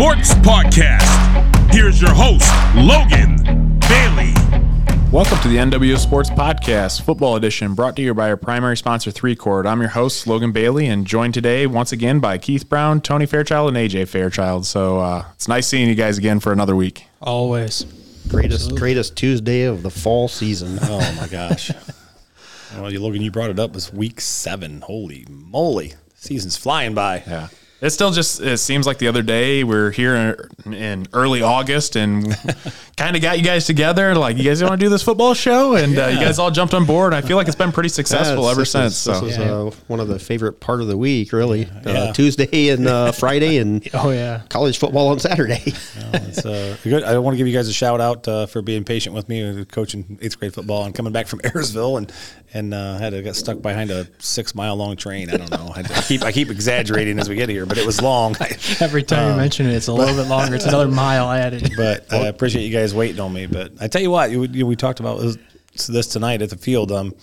Sports Podcast. Here's your host, Logan Bailey. Welcome to the NWO Sports Podcast, football edition, brought to you by our primary sponsor, Three Chord. I'm your host, Logan Bailey, and joined today once again by Keith Brown, Tony Fairchild, and AJ Fairchild. So uh, it's nice seeing you guys again for another week. Always. Greatest greatest Tuesday of the fall season. Oh my gosh. well, you Logan, you brought it up. It's week seven. Holy moly. Season's flying by. Yeah. It still just it seems like the other day we're here in, in early August and kind of got you guys together like you guys want to do this football show and uh, you guys all jumped on board and I feel like it's been pretty successful Yeah, ever this since. Is, so this is uh, one of the favorite part of the week, really. Yeah. Uh, Tuesday and uh, Friday and Oh yeah. college football on Saturday. It's, uh, good. I want to give you guys a shout out uh, for being patient with me, coaching eighth grade football, and coming back from Ayersville, and and uh, had to get stuck behind a six mile long train. I don't know. I, I keep I keep exaggerating as we get here, but it was long. Every time you mention it, it's a little bit longer. It's another mile added. but I appreciate you guys waiting on me. But I tell you what, you, you, we talked about this, this tonight at the field. Um,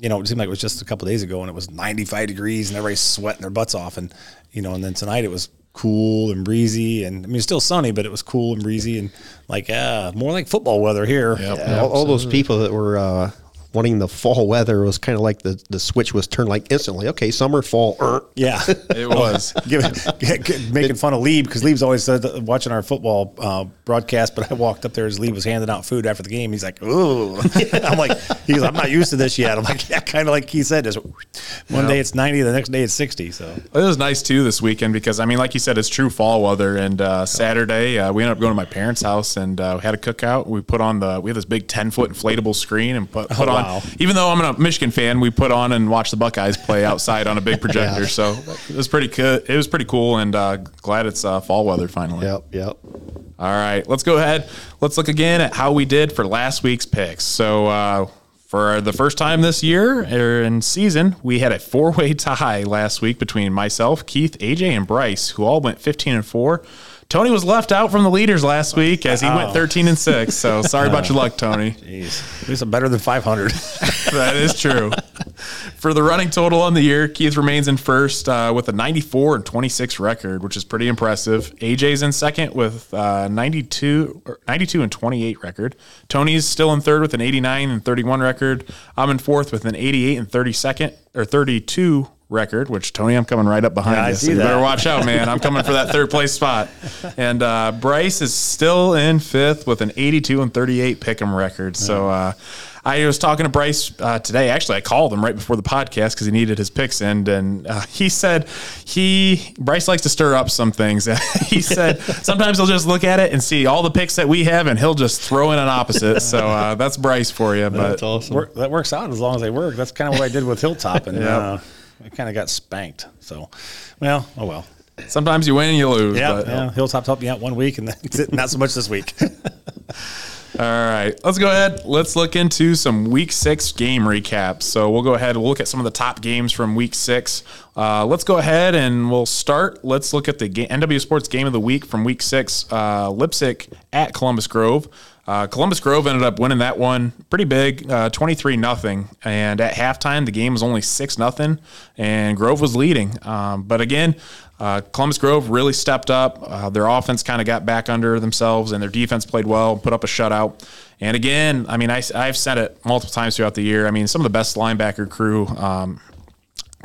you know, it seemed like it was just a couple days ago, and it was 95 degrees, and everybody's sweating their butts off, and you know, and then tonight it was cool and breezy, and I mean, it's still sunny, but it was cool and breezy, and like, uh, more like football weather here. Yeah, all, all those people that were uh, wanting the fall weather was kind of like the, the switch was turned like instantly. Okay, summer, fall. er. Yeah, it was. Making fun of Lieb because Lieb's always said that watching our football uh, broadcast. But I walked up there as Lieb was handing out food after the game. He's like, "Ooh," I'm like, "He's I'm not used to this yet." I'm like, "Yeah," kind of like he said, "Just one day it's 90, the next day it's 60." So It was nice too this weekend because I mean, like you said, it's true fall weather. And uh, Saturday, uh, we ended up going to my parents' house and uh, we had a cookout. We put on the we had this big ten foot inflatable screen and put put on. wow. Even though I'm a Michigan fan, we put on and watched the Buckeyes play outside on a big projector. Yeah. So it was pretty good. It was pretty cool, and uh, glad it's uh, fall weather finally. Yep, yep. All right, let's go ahead. Let's look again at how we did for last week's picks. So, uh, for the first time this year or in season, we had a four way tie last week between myself, Keith, AJ, and Bryce, who all went 15 and 4. Tony was left out from the leaders last week as he went 13 and 6. So, sorry about your luck, Tony. Jeez, at least I'm better than 500. that is true. For the running total on the year, Keith remains in first uh, with a 94 and 26 record, which is pretty impressive. AJ's in second with uh, 92, or 92 and 28 record. Tony's still in third with an 89 and 31 record. I'm in fourth with an 88 and 32nd or 32 record, which Tony, I'm coming right up behind Yeah, I you. see so you that. better watch out, man. I'm coming for that third place spot. And uh, Bryce is still in fifth with an 82 and 38 pick'em record. So uh, I was talking to Bryce uh, today. Actually, I called him right before the podcast because he needed his picks in, and uh, he said he Bryce likes to stir up some things. he said sometimes he'll just look at it and see all the picks that we have, and he'll just throw in an opposite. So uh, that's Bryce for you. But that's awesome. Work, that works out as long as they work. That's kind of what I did with Hilltop, and uh, I kind of got spanked. So, well, oh well. sometimes you win and you lose. Yeah, but, yeah. Hilltop helped me out one week, and that's it. Not so much this week. All right, let's go ahead. Let's look into some week six game recaps. So we'll go ahead. We'll look at some of the top games from week six. Uh, let's go ahead and we'll start. Let's look at the NWO Sports Game of the Week from week six. Uh, Leipsic at Columbus Grove. Uh, Columbus Grove ended up winning that one pretty big, uh, twenty-three nothing. And at halftime, the game was only six nothing, and Grove was leading. Um, but again, uh, Columbus Grove really stepped up. Uh, their offense kind of got back under themselves, and their defense played well, put up a shutout. And again, I mean, I, have said it multiple times throughout the year. I mean, some of the best linebacker crew um,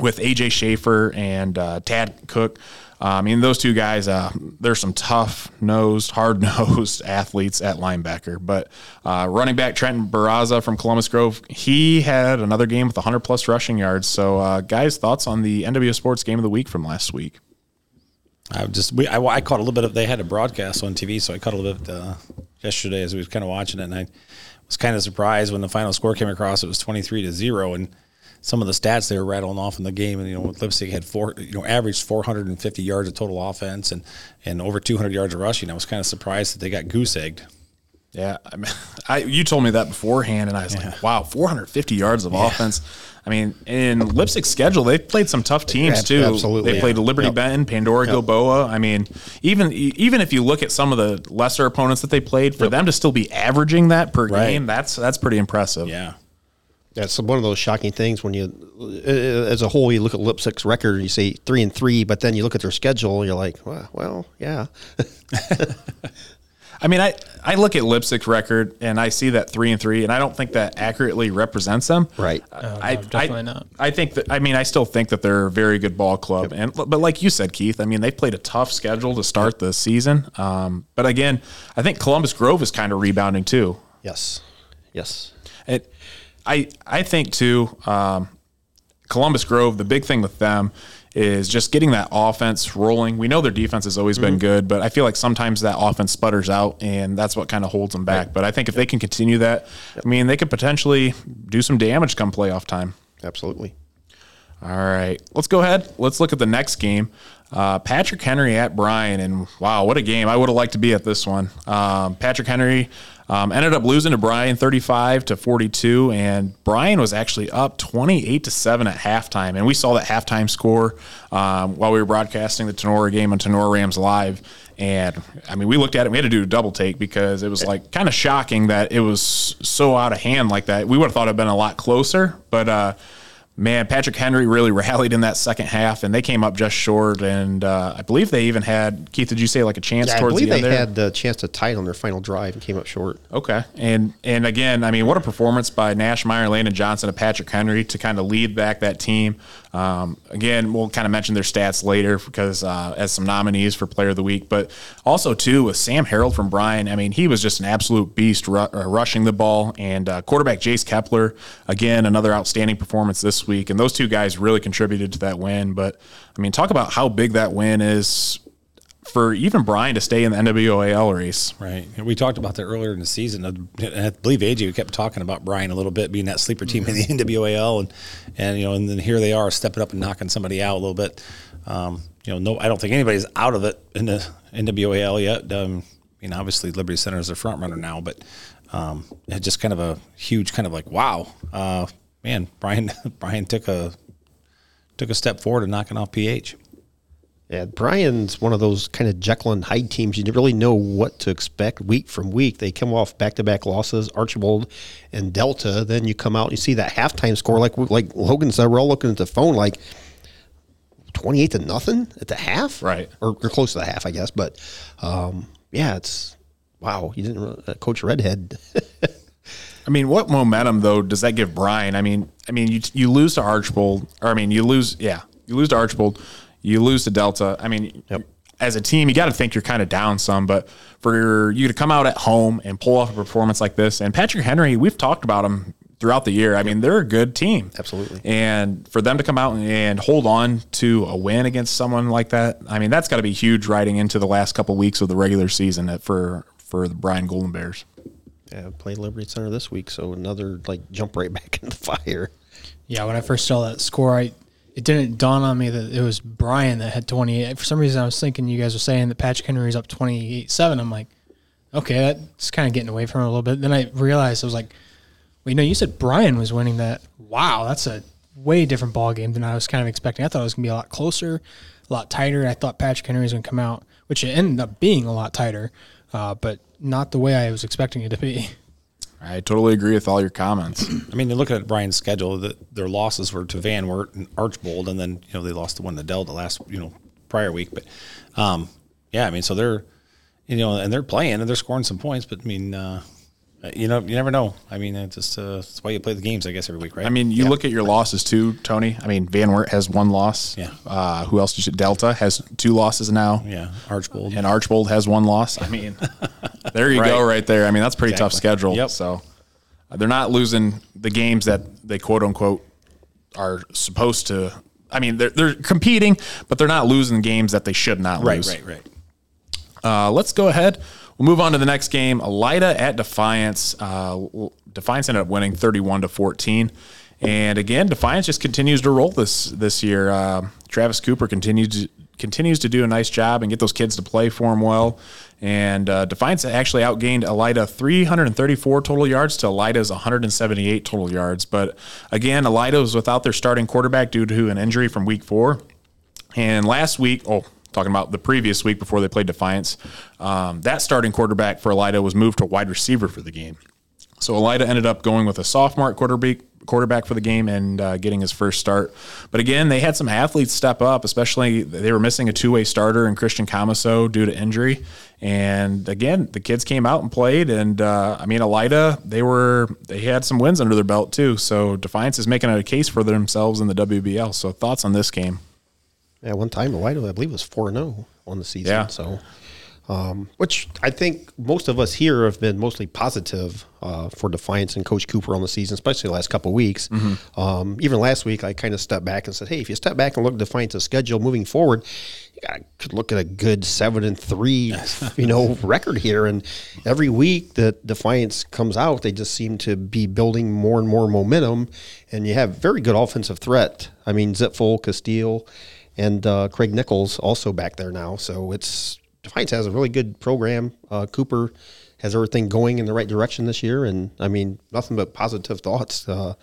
with AJ Schaefer and uh, Tad Cook. Uh, I mean, those two guys, uh, they're some tough nosed, hard nosed athletes at linebacker. But uh, running back Trenton Barraza from Columbus Grove, he had another game with 100 plus rushing yards. So, uh, guys, thoughts on the NWO Sports game of the week from last week? I just we, I, I caught a little bit of they had a broadcast on TV, so I caught a little bit uh, yesterday as we was kind of watching it, and I was kind of surprised when the final score came across. It was twenty three to zero, and some of the stats they were rattling off in the game, and you know Leipsic had four, you know, averaged four hundred and fifty yards of total offense and and over two hundred yards of rushing. I was kind of surprised that they got goose egged. Yeah, I mean, I you told me that beforehand, and I was like, "Wow, 450 yards of offense." I mean, in Leipsic's schedule, they've played some tough teams Ab- too. absolutely, they played. Liberty Yep. Benton, Pandora Gilboa. I mean, even even if you look at some of the lesser opponents that they played, for them to still be averaging that per Right. game, that's that's pretty impressive. Yeah, That's one of those shocking things when you, uh, as a whole, you look at Leipsic's record and you say three and three, but then you look at their schedule, and you're like, well, well yeah. I mean, I, I look at Leipsic's record and I see that three and three, and I don't think that accurately represents them. Right. I, no, definitely I, not. I think that I mean I still think that they're a very good ball club, and but like you said, Keith, I mean they played a tough schedule to start the season. Um, but again, I think Columbus Grove is kind of rebounding too. yes. Yes. It, I I think too. Um, Columbus Grove, the big thing with them is just getting that offense rolling. We know their defense has always been good, but I feel like sometimes that offense sputters out, and that's what kind of holds them back. But I think if they can continue that, I mean, they could potentially do some damage come playoff time. Absolutely. All right, let's go ahead. Let's look at the next game. Uh, Patrick Henry at Bryan, and wow, what a game! I would have liked to be at this one. Um, Patrick Henry um, ended up losing to Bryan thirty-five to forty-two, and Bryan was actually up twenty-eight to seven at halftime. And we saw that halftime score um, while we were broadcasting the Tinora game on Tinora Rams Live. And I mean, we looked at it. We had to do a double take because it was like kind of shocking that it was so out of hand like that. We would have thought it'd been a lot closer, but. Uh, man, Patrick Henry really rallied in that second half, and they came up just short. And uh, I believe they even had Keith. Did you say like a chance Yeah, I towards believe the they end? there? had the chance to tie on their final drive and came up short. Okay, and and again, I mean, what a performance by Nash Meyer, Landon Johnson, and Patrick Henry to kind of lead back that team. Um, again, we'll kind of mention their stats later because uh, as some nominees for Player of the Week, but also too with Sam Harold from Bryan. I mean, he was just an absolute beast ru- uh, rushing the ball, and uh, quarterback Jace Kepler again another outstanding performance this week, and those two guys really contributed to that win. But I mean, talk about how big that win is for even Bryan to stay in the NWAL race. Right. And We talked about that earlier in the season. I believe AJ we kept talking about Bryan a little bit being that sleeper team in the NWAL, and and you know, and then here they are stepping up and knocking somebody out a little bit. Um, you know, no, I don't think anybody's out of it in the NWAL yet. Um, I mean, obviously Liberty Center is their front runner now, but um, just kind of a huge kind of like wow, uh, man, Bryan Bryan took a took a step forward in knocking off PH. Yeah, Bryan's one of those kind of Jekyll and Hyde teams. You don't really know what to expect week from week. They come off back to back losses, Archbold and Delta. Then you come out and you see that halftime score, like like Logan said. We're all looking at the phone, like twenty eight to nothing at the half, Right. Or, or close to the half, I guess. But um, yeah, it's wow. You didn't really, uh, Coach Redhead. I mean, what momentum though does that give Bryan? I mean, I mean, you you lose to Archbold, or I mean, you lose, yeah, you lose to Archbold, you lose to Delta. I mean, as a team, you got to think you're kind of down some, but for you to come out at home and pull off a performance like this, and Patrick Henry, we've talked about him throughout the year. I mean, they're a good team, Absolutely. and for them to come out and hold on to a win against someone like that, I mean, that's got to be huge riding into the last couple weeks of the regular season for for the Bryan Golden Bears. Uh, yeah, played Liberty Center this week, so another like jump right back in the fire. Yeah, when I first saw that score, I it didn't dawn on me that it was Bryan that had 28. For some reason, I was thinking you guys were saying that Patrick Henry's up 28-7. I'm like, okay, that's kind of getting away from it a little bit. Then I realized I was like, well, you know, you said Bryan was winning that. Wow, that's a way different ball game than I was kind of expecting. I thought it was to be a lot closer, a lot tighter. I thought Patrick Henry was to come out, which it ended up being a lot tighter, uh, but not the way I was expecting it to be. I totally agree with all your comments. I mean, you look at Bryan's schedule. That their losses were to Van Wert and Archbold, and then you know they lost the one to Dell the last you know prior week. But um, yeah, I mean, so they're you know, and they're playing and they're scoring some points. But I mean, uh, you know, you never know. I mean, it's just uh, that's why you play the games, I guess, every week, right? I mean, you look at your losses too, Tony. I mean, Van Wert has one loss. Yeah. Uh, who else? Did you, Delta has two losses now. yeah, Archbold. And Archbold has one loss. I mean, there you go, Right. right there. I mean, that's a pretty tough schedule. Yep. So uh, they're not losing the games that they quote unquote are supposed to. I mean, they're they're competing, but they're not losing games that they should not right, lose. right, right. Uh, let's go ahead. We'll move on to the next game. Elida at Defiance. Uh, Defiance ended up winning 31 to 14. And again, Defiance just continues to roll this this year. Uh, Travis Cooper continues to, continues to do a nice job and get those kids to play for him well. And uh, Defiance actually outgained Elida 334 total yards to Elida's 178 total yards. But again, Elida was without their starting quarterback due to an injury from week four. And last week, oh, talking about the previous week before they played Defiance, um, that starting quarterback for Elida was moved to wide receiver for the game. So Elida ended up going with a sophomore quarterback, quarterback for the game and uh, getting his first start. But again, they had some athletes step up, especially they were missing a two way starter in Christian Camaso due to injury. And again, the kids came out and played. And uh, I mean, Elida, they were they had some wins under their belt too. So Defiance is making a case for themselves in the WBL. So thoughts on this game? Yeah, one time Elida, I believe, was four zero on the season. Yeah. So, um, which I think most of us here have been mostly positive uh, for Defiance and Coach Cooper on the season, especially the last couple of weeks. Um, even last week, I kind of stepped back and said, "Hey, if you step back and look at Defiance's schedule moving forward, you got could look at a good seven and three, you know, record here." And every week that Defiance comes out, they just seem to be building more and more momentum, and you have very good offensive threat. I mean, Zipfel, Castile and uh, Craig Nichols also back there now. So it's Defiance has a really good program. Uh, Cooper has everything going in the right direction this year, and I mean nothing but positive thoughts uh,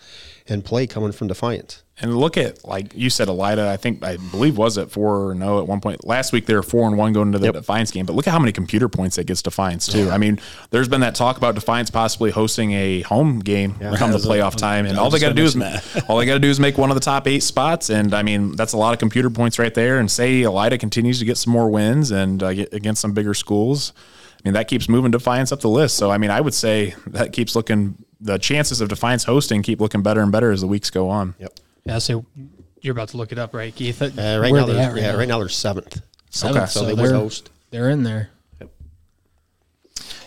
and play coming from Defiance. And look at like you said, Elida. I think I believe was at four or no at one point last week. They were four and one going into the Defiance game. But look at how many computer points that gets Defiance too. I mean, there's been that talk about Defiance possibly hosting a home game come the playoff time, and all they got to do is all they got to do is make one of the top eight spots. And I mean, that's a lot of computer points right there. And say Elida continues to get some more wins and uh, get against some bigger schools. I mean, that keeps moving Defiance up the list. So I mean, I would say that keeps looking. The chances of Defiance hosting keep looking better and better as the weeks go on. Yep. Yeah, so you're about to look it up, right, Keith? Uh, right now, they they're, at right yeah, now? right now they're seventh. Seventh, so so they would host. they're in there.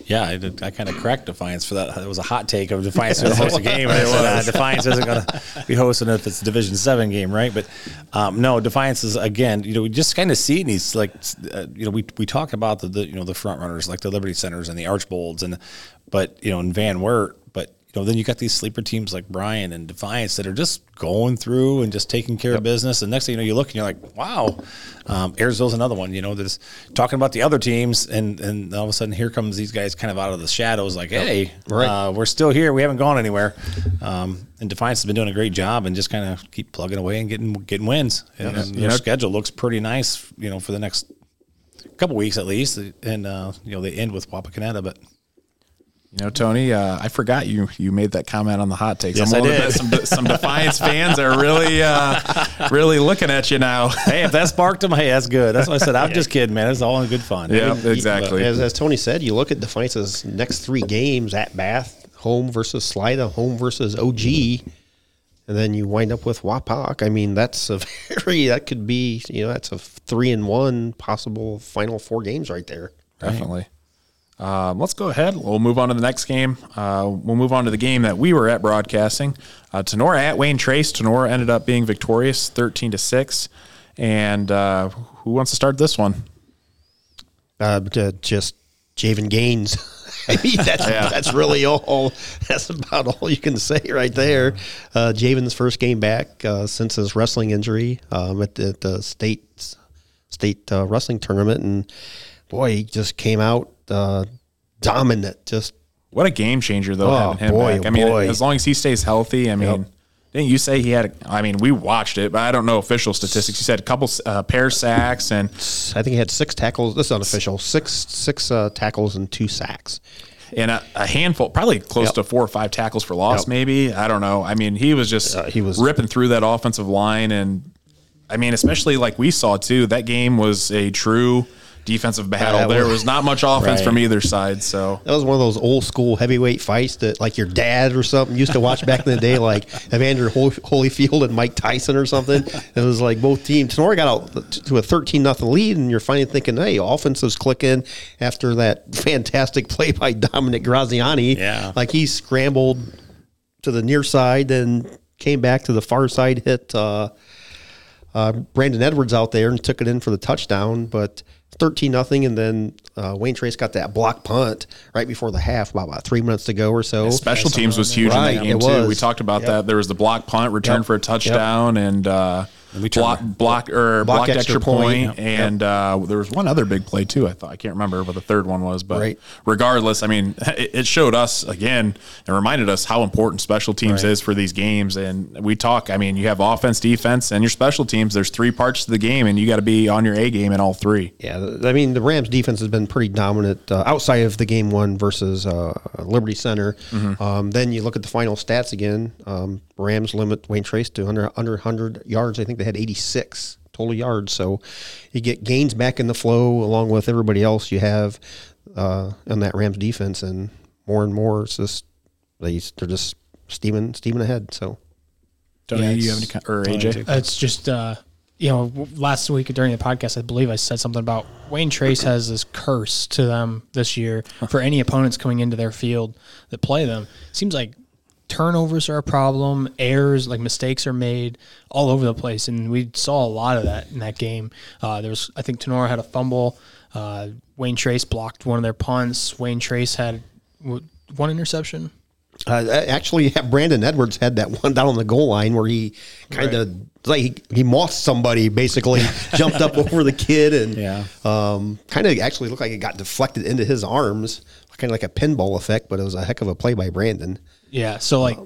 Yeah, I, did, I kind of cracked Defiance for that. It was a hot take of Defiance going to host a game. I said, uh, Defiance isn't going to be hosting if it's a Division Seven game, right? But um, no, Defiance is again. You know, we just kind of see these like, uh, you know, we we talk about the, the you know the front runners like the Liberty Centers and the Archbolds and, but you know, in Van Wert, you know, then you got these sleeper teams like Bryan and Defiance that are just going through and just taking care of business. And next thing you know, you look and you're like, wow, um, Ayersville's another one. You know, that's talking about the other teams, and and all of a sudden here comes these guys kind of out of the shadows, like, hey, Right. uh, we're still here. We haven't gone anywhere. Um, and Defiance has been doing a great job and just kind of keep plugging away and getting getting wins. And, and their schedule looks pretty nice, you know, for the next couple weeks at least. And uh, you know, they end with Wapakoneta, but. You know, Tony, uh, I forgot you you made that comment on the hot takes. Yes, I'm I did. Some, some Defiance fans are really uh, really looking at you now. hey, if that sparked them, hey, that's good. That's what I said. I'm just kidding, man. It's all in good fun. Yeah, exactly. As, as Tony said, you look at Defiance's next three games at Bath, home versus Elida, home versus OG, and then you wind up with Wapak. I mean, that's a very that could be you know that's a three and one possible final four games right there. Definitely. Um, let's go ahead. We'll move on to the next game. Uh, we'll move on to the game that we were at broadcasting. Uh, Tinora at Wayne Trace. Tinora ended up being victorious, thirteen to six. And uh, who wants to start this one? Uh, uh, just Javen Gaines. I mean, that's that's really all. That's about all you can say right there. Uh, Javen's first game back uh, since his wrestling injury um, at the, at the state state uh, wrestling tournament, and boy, he just came out uh, dominant. Just What a game changer, though, Oh, having him boy, back. I mean, boy. as long as he stays healthy, I mean, Yep. didn't you say he had? A, I mean, we watched it, but I don't know official statistics. You said a couple uh, pair sacks and I think he had six tackles. This is unofficial. Six six uh, tackles and two sacks. and a, a handful, probably close Yep. to four or five tackles for loss, Yep. maybe. I don't know. I mean, he was just Uh, he was- ripping through that offensive line, and I mean, especially like we saw too. That game was a true defensive battle. that there was- was not much offense Right. from either side. So That was one of those old school heavyweight fights that, like your dad or something, used to watch back in the day, like Evander Hol- Holyfield and Mike Tyson or something. It was like both teams. Tinora got out to a thirteen nothing lead, and you're finally thinking, "Hey, offense is clicking." After that fantastic play by Dominic Graziani, Yeah. like he scrambled to the near side, then came back to the far side, hit uh, uh, Brandon Edwards out there and took it in for the touchdown, but. 13 nothing, and then uh, Wayne Trace got that block punt right before the half, about, about three minutes to go or so. special teams was huge in Right, that game too. We talked about Yep. that. There was the block punt return Yep. for a touchdown, and uh, we block, block or Block blocked extra, extra point, point. and uh, there was one other big play too. I thought I can't remember what the third one was, but Right. regardless, I mean, it, it showed us again and reminded us how important special teams is for these games. And we talk. I mean, you have offense, defense, and your special teams. There's three parts to the game, and you got to be on your A game in all three. Yeah, I mean the Rams defense has been pretty dominant uh, outside of the game one versus uh, Liberty Center. Mm-hmm. Um, then you look at the final stats again. Um, Rams limit Wayne Trace to under under 100 yards. I think they had 86 total yards. So you get Gaines back in the flow along with everybody else you have uh, on that Rams defense, and more and more it's just they they're just steaming steaming ahead. So Tony, Yeah, you it's- have any co- or AJ? It's just, uh, you know, last week during the podcast, I believe I said something about Wayne Trace has this curse to them this year for any opponents coming into their field that play them. Seems like turnovers are a problem, errors, like mistakes are made all over the place, and we saw a lot of that in that game. Uh, there was, I think, Tinora had a fumble. Uh, Wayne Trace blocked one of their punts. Wayne Trace had one interception. Uh, actually, yeah, Brandon Edwards had that one down on the goal line where he kind of like he, he mossed somebody, basically jumped up over the kid and Yeah. um, kind of actually looked like it got deflected into his arms, kind of like a pinball effect. But it was a heck of a play by Brandon. Yeah, so like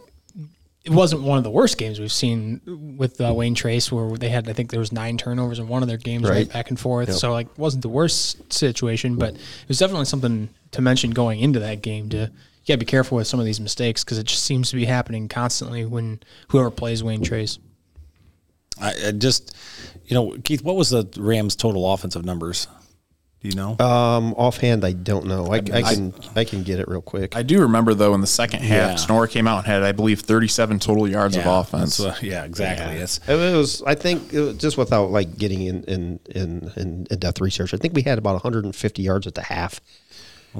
it wasn't one of the worst games we've seen with uh, Wayne Trace, where they had I think there was nine turnovers in one of their games, right, Right. back and forth. So like wasn't the worst situation, but it was definitely something to mention going into that game. To you gotta be careful with some of these mistakes because it just seems to be happening constantly when whoever plays Wayne Trace. I, I just, you know, Keith, what was the Rams' total offensive numbers? Do you know? Um, offhand, I don't know. I, I can I can get it real quick. I do remember though in the second half, Yeah. Tinora came out and had I believe 37 total yards of offense. that's what- yeah, exactly. It's It was, I think, it was just without like getting in in, in in in depth research. I think we had about 150 yards at the half,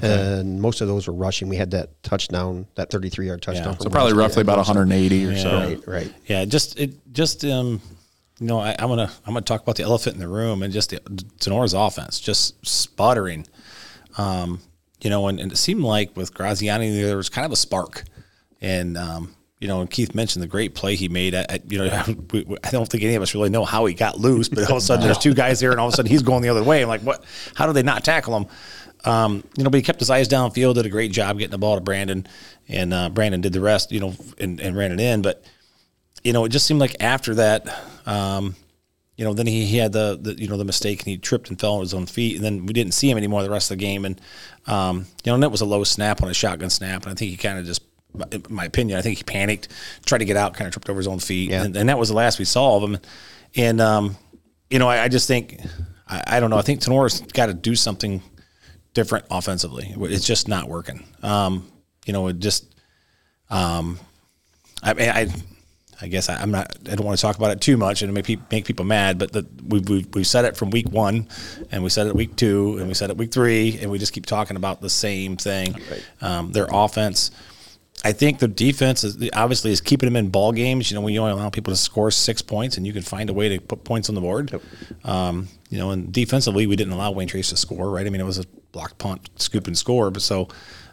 and most of those were rushing. We had that touchdown, that 33 yard touchdown. Yeah. so probably roughly about 180 or so. Right, right. Yeah, just it just um you know, I, I'm gonna I'm gonna talk about the elephant in the room and just the offense just sputtering. Um, you know, and, and it seemed like with Graziani there was kind of a spark, and um, you know, and Keith mentioned the great play he made. At, at, you know, we- I don't think any of us really know how he got loose, but all of a sudden there's two guys there, and all of a sudden he's going the other way. I'm like, what? How do they not tackle him? Um, you know, but he kept his eyes downfield, did a great job getting the ball to Brandon, and uh, Brandon did the rest. You know, and, and ran it in, but you know, it just seemed like after that, um, you know, then he, he had the, the, you know, the mistake and he tripped and fell on his own feet. And then we didn't see him anymore the rest of the game. And, um, you know, and that was a low snap on a shotgun snap. And I think he kind of just, in my opinion, I think he panicked, tried to get out, kind of tripped over his own feet. Yeah. And, and that was the last we saw of him. And, um, you know, I, I just think, I, I don't know, I think Tinora's got to do something different offensively. It's just not working. Um, you know, it just, um, I mean, I, I guess I, I'm not. I don't want to talk about it too much and make people make people mad. But the, we we we said it from week one, and we said it week two, and we said it week three, and we just keep talking about the same thing. Um, their offense. I think the defense is obviously is keeping them in ball games. You know, when you only allow people to score six points, and you can find a way to put points on the board. Um, you know, and defensively, we didn't allow Wayne Trace to score. Right? I mean, it was a block punt, scoop and score. But so,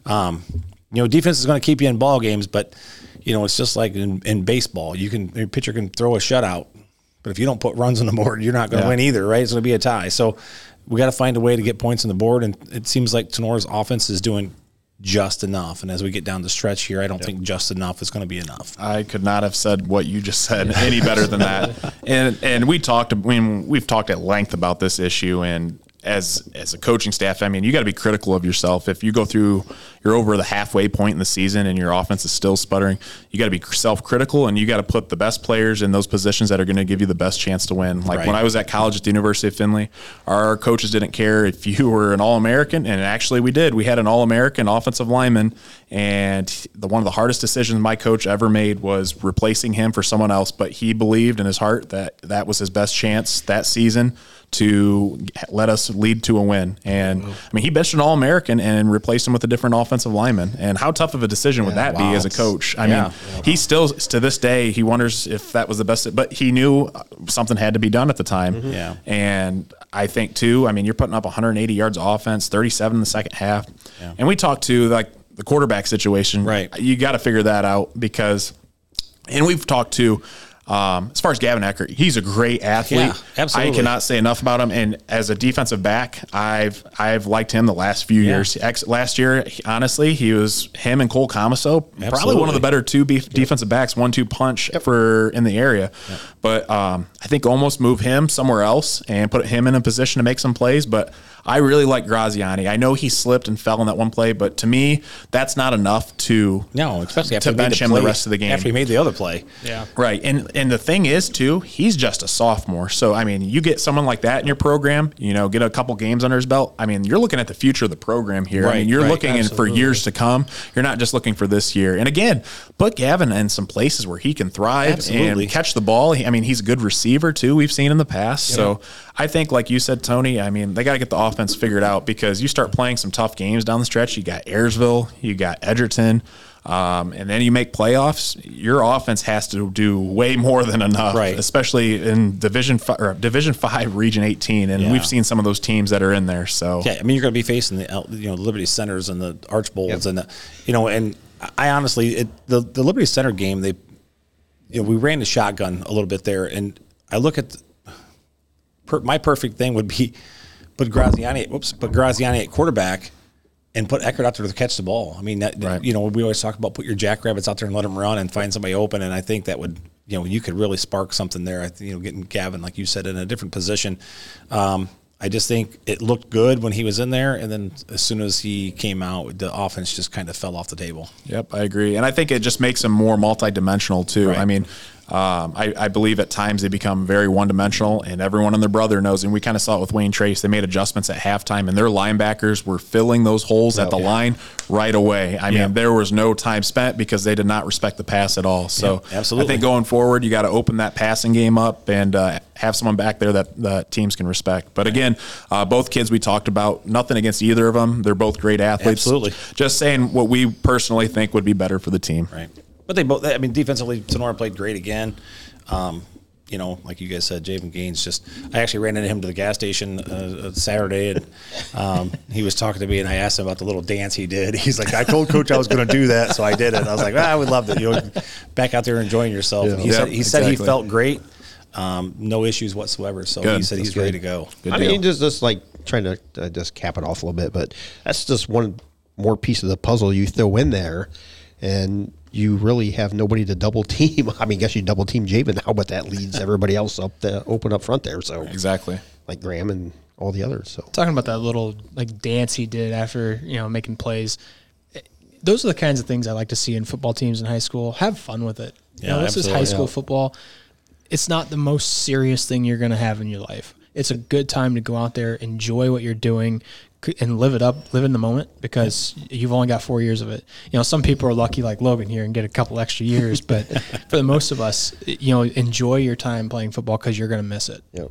um, you know, defense is going to keep you in ball games, but you know, it's just like in, in baseball. You can your pitcher can throw a shutout, but if you don't put runs on the board, you're not going to win either, right? It's going to be a tie. So we got to find a way to get points on the board, and it seems like Tinora's offense is doing just enough. And as we get down the stretch here, I don't think just enough is going to be enough. I could not have said what you just said any better than that. And and we talked. I mean, we've talked at length about this issue. And as as a coaching staff, I mean, you got to be critical of yourself. If you go through, you're over the halfway point in the season, and your offense is still sputtering. You got to be self critical, and you got to put the best players in those positions that are going to give you the best chance to win. Like Right. when I was at college at the University of Findlay, our coaches didn't care if you were an All American, and actually we did. We had an All American offensive lineman, and the one of the hardest decisions my coach ever made was replacing him for someone else. But he believed in his heart that that was his best chance that season to let us lead to a win. And I mean, he benched an All American and replaced him with a different offensive lineman. And how tough of a decision would that be as a coach? I Yeah. mean, he still to this day he wonders if that was the best. But he knew uh, something had to be done at the time. Mm-hmm. Yeah. And I think too. I mean, you're putting up 180 yards of offense, 37 in the second half. And we talked to like the quarterback situation. Right. You got to figure that out because, and we've talked to. Um, as far as Gavin Eckert, he's a great athlete. Yeah, absolutely. I cannot say enough about him. And as a defensive back, I've I've liked him the last few years. Ex- last year, honestly, he was him and Cole Comiso, probably one of the better two beef defensive backs, one two punch for in the area. But um, I think almost move him somewhere else and put him in a position to make some plays. But I really like Graziani. I know he slipped and fell in that one play, but to me, that's not enough to No, especially after to bench the him the rest of the game. After he made the other play. Yeah. Right. And and the thing is too, he's just a sophomore. So I mean, you get someone like that in your program, you know, get a couple games under his belt. I mean, you're looking at the future of the program here. I mean, you're right, looking in for years to come. You're not just looking for this year. And again, put Gavin in some places where he can thrive Absolutely. and catch the ball. I mean, he's a good receiver too. We've seen in the past. So I think, like you said, Tony, I mean, they got to get the offense figured out because you start playing some tough games down the stretch. You got Ayersville, you got Edgerton. Um, and then you make playoffs. Your offense has to do way more than enough, Right. Especially in Division Five, or Division Five, Region 18, and Yeah. we've seen some of those teams that are in there. So Yeah, I mean, you're going to be facing the you know Liberty Centers and the Archbolds and the, you know, and I honestly, it, the the Liberty Center game, they, you know, we ran the shotgun a little bit there, and I look at the, per, my perfect thing would be put Graziani, whoops, put Graziani at quarterback. And put Eckert out there to catch the ball. I mean, that, Right. you know, we always talk about put your jackrabbits out there and let them run and find somebody open. And I think that would, you know, you could really spark something there. You know, getting Gavin, like you said, in a different position. Um, I just think it looked good when he was in there, and then as soon as he came out, the offense just kind of fell off the table. Yep, I agree, and I think it just makes him more multidimensional too. Right. I mean, um, I, I believe at times they become very one-dimensional, and everyone and their brother knows. And we kind of saw it with Wayne Trace. They made adjustments at halftime, and their linebackers were filling those holes at the line right away. I Yeah. mean, there was no time spent because they did not respect the pass at all. So, Yeah, absolutely. I think going forward, you got to open that passing game up and uh, have someone back there that the teams can respect. But again, uh, both kids we talked about, nothing against either of them. They're both great athletes. Absolutely. Just saying what we personally think would be better for the team. Right. But they both, I mean, defensively, Tinora played great again. Um, you know, like you guys said, Javen Gaines just, I actually ran into him to the gas station uh, uh, Saturday and um, he was talking to me and I asked him about the little dance he did. He's like, I told coach I was going to do that. So I did it. I was like, ah, I would love it. You know, back out there enjoying yourself. And he Yeah, said, he said he felt great. Um, no issues whatsoever. So he Good. said he's That's ready to go. Good I deal. mean, just just like trying to uh, just cap it off a little bit, but that's just one more piece of the puzzle you throw in there, and you really have nobody to double team. I mean, I guess you double team Javen now, but that leads everybody else up the open up front there. So exactly. like Graham and all the others. So talking about that little like dance he did after you know making plays those are the kinds of things i like to see in football teams in high school have fun with it you Yeah, know, this is high school Yeah. football it's not the most serious thing you're going to have in your life it's a good time to go out there enjoy what you're doing c- and live it up live in the moment because you've only got four years of it you know some people are lucky like logan here and get a couple extra years but for the most of us you know enjoy your time playing football because you're going to miss it yeah.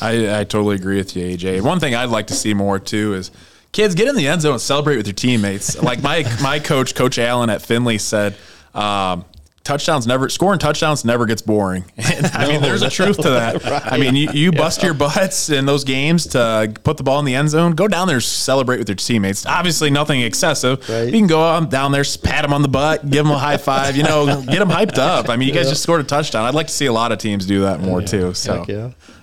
I, I totally agree with you, AJ. One thing I'd like to see more too is kids get in the end zone and celebrate with your teammates. Like my my coach, Coach Allen at Findlay said, um, touchdowns never scoring touchdowns never gets boring. And I mean, there's a truth to that. I mean, you, you bust your butts in those games to put the ball in the end zone. Go down there, celebrate with your teammates. Obviously, nothing excessive. Right. You can go down there, pat them on the butt, give them a high five. You know, get them hyped up. I mean, you guys just scored a touchdown. I'd like to see a lot of teams do that more too. So.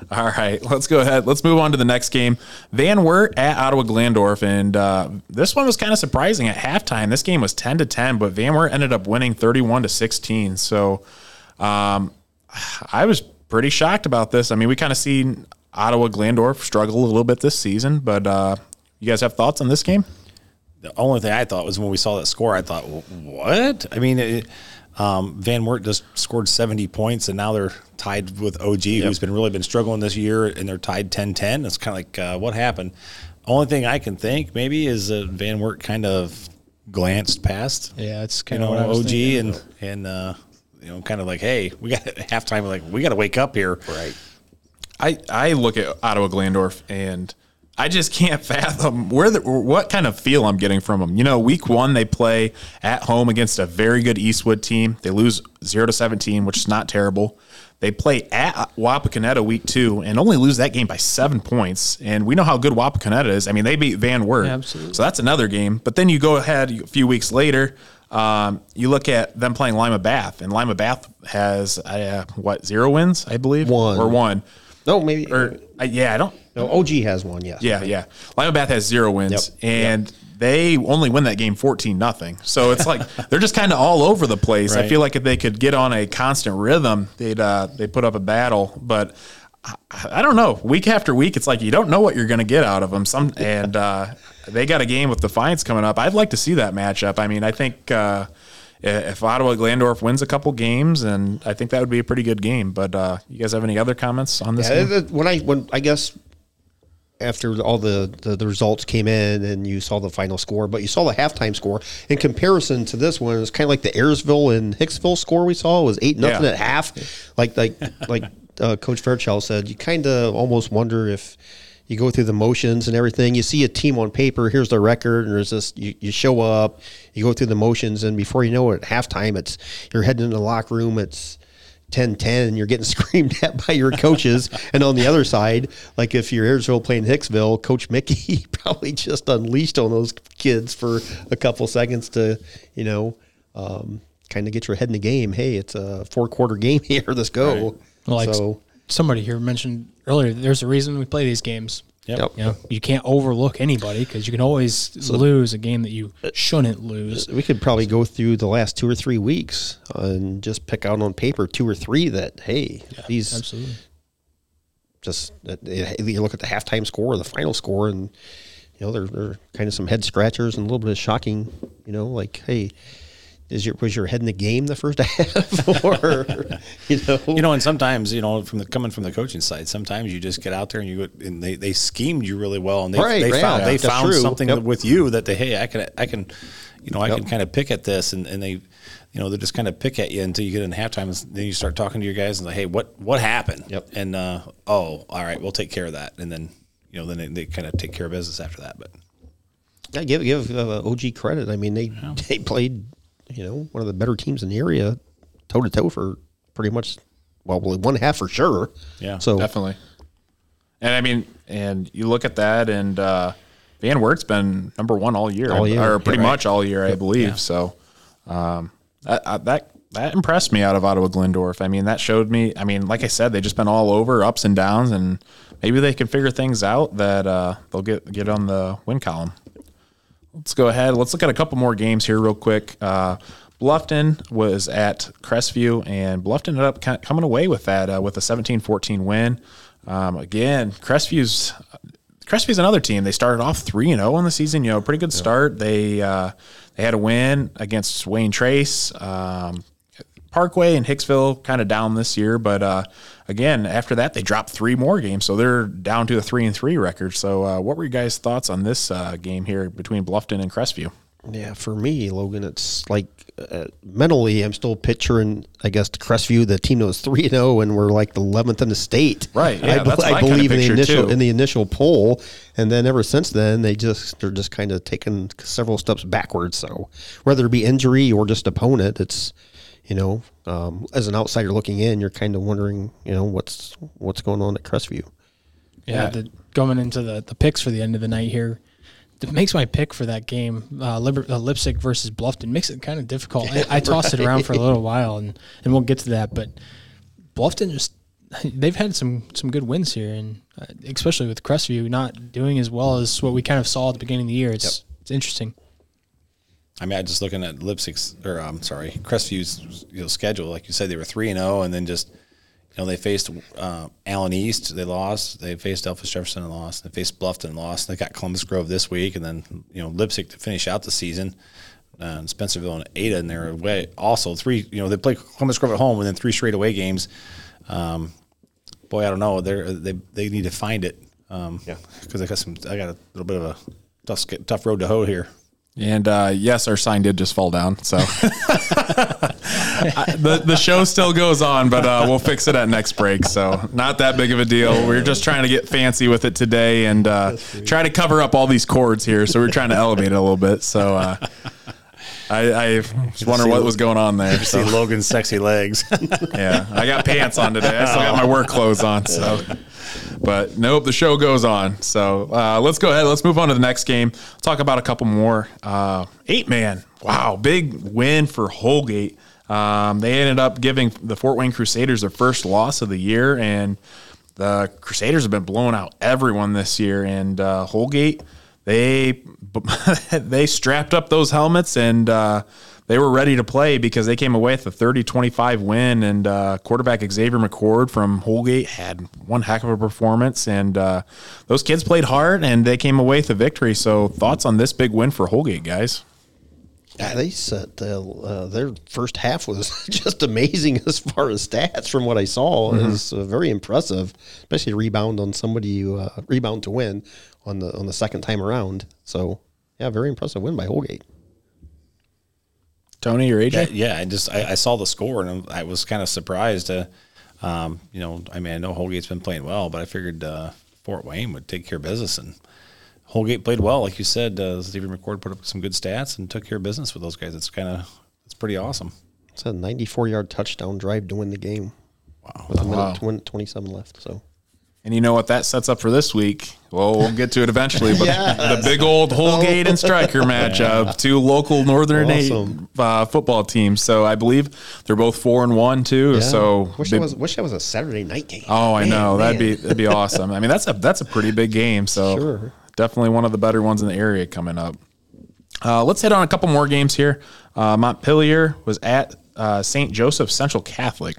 All right, let's go ahead. Let's move on to the next game. Van Wert at Ottawa Glandorf, and uh, this one was kind of surprising at halftime. This game was ten to ten, but Van Wert ended up winning thirty-one to sixteen. So, um, I was pretty shocked about this. I mean, we kind of seen Ottawa Glandorf struggle a little bit this season, but uh, you guys have thoughts on this game? The only thing I thought was when we saw that score, I thought, what? I mean, it, um, Van Wert just scored 70 points, and now they're tied with OG, who's been really been struggling this year, and they're tied 10-10. It's kind of like, uh, what happened? Only thing I can think maybe is that Van Wert kind of glanced past, yeah it's you kind of know, what OG thinking. and and uh, you know, kind of like, hey, we got halftime, like we got to wake up here, right? I, I look at Ottawa Glandorf and I just can't fathom where the what kind of feel I'm getting from them. You know, week one they play at home against a very good Eastwood team. They lose zero to seventeen, which is not terrible. They play at Wapakoneta week two and only lose that game by seven points. And we know how good Wapakoneta is. I mean, they beat Van Wert. Absolutely. So that's another game. But then you go ahead a few weeks later. Um, you look at them playing Lima Bath, and Lima Bath has uh, what zero wins, I believe, One. or one, No, maybe. or uh, yeah, I don't. No, OG has one. Yes. Yeah, yeah. Lima Bath has zero wins, Yep. and they only win that game fourteen nothing. So it's like they're just kind of all over the place. I feel like if they could get on a constant rhythm, they'd uh, they put up a battle. But I, I don't know. Week after week, it's like you don't know what you're going to get out of them. Some and uh, they got a game with Defiance coming up. I'd like to see that matchup. I mean, I think. Uh, if Ottawa Glandorf wins a couple games, and I think that would be a pretty good game. But uh, you guys have any other comments on this? Yeah, game? it- it- when I when I guess after all the, the the results came in and you saw the final score, but you saw the halftime score in comparison to this one, it's kind of like the Ayersville and Hicksville score we saw it was eight nothing Yeah. at half. Like like like uh, Coach Fairchild said, you kind of almost wonder if you go through the motions and everything. You see a team on paper, here's the record, and there's this. You, you show up, you go through the motions, and before you know it, at halftime, it's you're heading in the locker room. It's 10 10 and you're getting screamed at by your coaches. and on the other side, like if you're Ayersville playing Hicksville, Coach Mickey probably just unleashed on those kids for a couple seconds to, you know, um, kind of get your head in the game. Hey, it's a four quarter game here. Let's go. Well, like so, somebody here mentioned earlier, there's a reason we play these games. Yep. Yep. You know, you can't overlook anybody because you can always lose a game that you uh, shouldn't lose. we could probably go through the last two or three weeks and just pick out on paper two or three that, hey, these Absolutely. just it, it- you look at the halftime score or the final score, and you know they're, they're kind of some head scratchers and a little bit of shocking. You know, like hey, is your was your head in the game the first half, or you know, You know, and sometimes you know, from the coming from the coaching side, sometimes you just get out there and you go, and they, they schemed you really well, and they, Right, they yeah, found they found true. something Yep. with you that they hey I can I can, you know I Yep. can kind of pick at this, and, and they, you know, they just kind of pick at you until you get in halftime, and then you start talking to your guys and like hey what what happened? Yep. And uh, oh all right we'll take care of that, and then you know then they, they kind of take care of business after that, but. I give give uh, OG credit. I mean, they they played you know one of the better teams in the area, toe to toe for pretty much well one half for sure. Yeah, so Definitely. And I mean, and you look at that, and uh, Van Wert's been number one all year, All year, or pretty yeah, right. much all year, I believe. So um, that, uh, that that impressed me out of Ottawa Glandorf. I mean, that showed me. I mean, like I said, they just been all over, ups and downs, and maybe they can figure things out that uh, they'll get get on the win column. Let's go ahead. Let's look at a couple more games here, real quick. Uh, Bluffton was at Crestview, and Bluffton ended up coming away with that uh, with a 17-14 win. Um, again, Crestview's Crestview's another team. They started off three and zero on the season. You know, pretty good start. They uh, they had a win against Wayne Trace. Um, Parkway and Hicksville kind of down this year, but uh, again after that they dropped three more games, so they're down to a three and three record. So, uh, what were you guys' thoughts on this uh, game here between Bluffton and Crestview? Yeah, for me, Logan, it's like uh, mentally, I'm still picturing, I guess, the Crestview, the team that was three and zero, and we're like the eleventh in the state. Right, yeah, I, that's what I I kinda believe in the initial too. in the initial poll, and then ever since then, they just they're just kind of taking several steps backwards. So whether it be injury or just opponent, it's you know, um, as an outsider looking in, you're kind of wondering, you know, what's what's going on at Crestview. Yeah, Yeah. The, going into the, the picks for the end of the night here, it makes my pick for that game, uh, Liber- uh, Leipsic versus Bluffton, makes it kind of difficult. I, I tossed it around for a little while, and, and we'll get to that. But Bluffton just they've had some some good wins here, and uh, especially with Crestview not doing as well as what we kind of saw at the beginning of the year. It's it's interesting. I mean, I just looking at Leipsic's or I'm sorry, Crestview's you know, schedule. Like you said, they were three and zero, and then just you know they faced uh, Allen East, they lost. They faced Delphos Jefferson and lost. They faced Bluffton and lost. They got Columbus Grove this week, and then you know Leipsic to finish out the season. Uh, and Spencerville and Ada, and they're away. Also, three. You know they play Columbus Grove at home, and then three straight away games. Um, boy, I don't know. They they they need to find it. Um, yeah, because I got some. I got a little bit of a tough tough road to hoe here. And uh, yes, our sign did just fall down. So the the show still goes on, but uh, we'll fix it at next break. So not that big of a deal. We're just trying to get fancy with it today and uh, try to cover up all these cords here. So we're trying to elevate it a little bit. So uh, I, I was wondering what was going on there. See Logan's sexy legs. yeah, I got pants on today. I still got my work clothes on. So, but nope, the show goes on. So uh, let's go ahead. Let's move on to the next game. Talk about a couple more. Uh, eight man. Wow, big win for Holgate. Um, they ended up giving the Fort Wayne Crusaders their first loss of the year, and the Crusaders have been blowing out everyone this year. And uh, Holgate, they they strapped up those helmets and uh, they were ready to play because they came away with a 30-25 win. And uh, quarterback Xavier McCord from Holgate had one heck of a performance, and uh, those kids played hard and they came away with a victory. So, thoughts on this big win for Holgate, guys? Yeah, they said uh, uh, their first half was just amazing as far as stats from what I saw. It was uh, very impressive, especially rebound on somebody you uh, rebound to win on the on the second time around. So yeah, very impressive win by Holgate. Tony or AJ? Yeah, yeah, I just I, I saw the score and I was kind of surprised. To, um, you know, I mean, I know Holgate's been playing well, but I figured uh, Fort Wayne would take care of business, and Holgate played well, like you said. Uh, Stevie McCord put up some good stats and took care of business with those guys. It's kind of it's pretty awesome. It's a 94 yard touchdown drive to win the game. Wow, with a minute Wow. twen- 27 left. So And you know what that sets up for this week? Well, we'll get to it eventually. But the big old Holgate and Striker matchup, two local Northern Eight, uh, football teams. So I believe they're both four and one too. yeah. So wish that was wish that was a Saturday night game. oh, I Man, know that'd be that'd be awesome. I mean, that's a that's a pretty big game. So Sure. definitely one of the better ones in the area coming up. Uh, let's hit on a couple more games here. Uh, Montpelier was at uh, St. Joseph Central Catholic.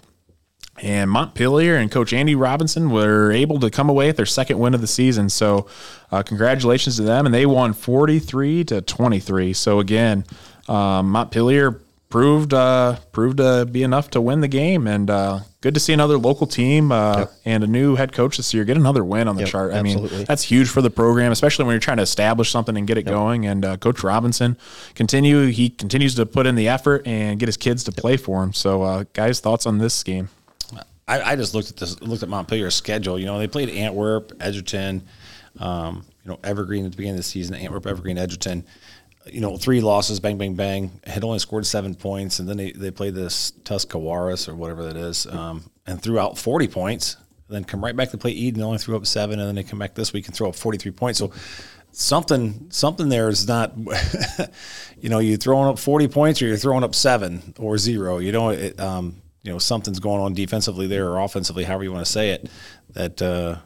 And Montpelier and Coach Andy Robinson were able to come away with their second win of the season. So, uh, congratulations to them. And they won 43 to 23. So, again, um, Montpelier proved uh, proved to be enough to win the game. And uh, good to see another local team uh, and a new head coach this year get another win on the Yep, chart. I mean, that's huge for the program, especially when you're trying to establish something and get it going. And uh, Coach Robinson continue he continues to put in the effort and get his kids to play for him. So, uh, guys, thoughts on this game? I, I just looked at this, looked at Montpelier's schedule. You know, they played Antwerp, Edgerton, um, you know, Evergreen at the beginning of the season. Antwerp, Evergreen, Edgerton. You know, three losses, bang, bang, bang. Had only scored seven points, and then they, they played this Tuscawaras or whatever that is, um, and threw out forty points. Then come right back to play Eden, only threw up seven, and then they come back this week and throw up forty three points. So something something there is not you know you're throwing up 40 points or you're throwing up seven or zero you know it, um, you know something's going on defensively there or offensively however you want to say it that uh,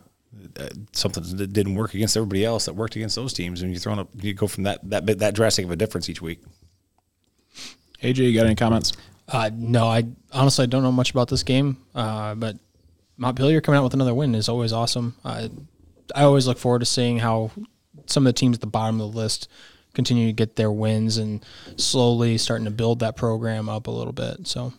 uh, something that didn't work against everybody else that worked against those teams and you're throwing up you go from that that bit that drastic of a difference each week AJ, you got any comments? Uh, no, I honestly I don't know much about this game, uh, but Montpelier coming out with another win is always awesome. Uh, I always look forward to seeing how some of the teams at the bottom of the list continue to get their wins and slowly starting to build that program up a little bit. So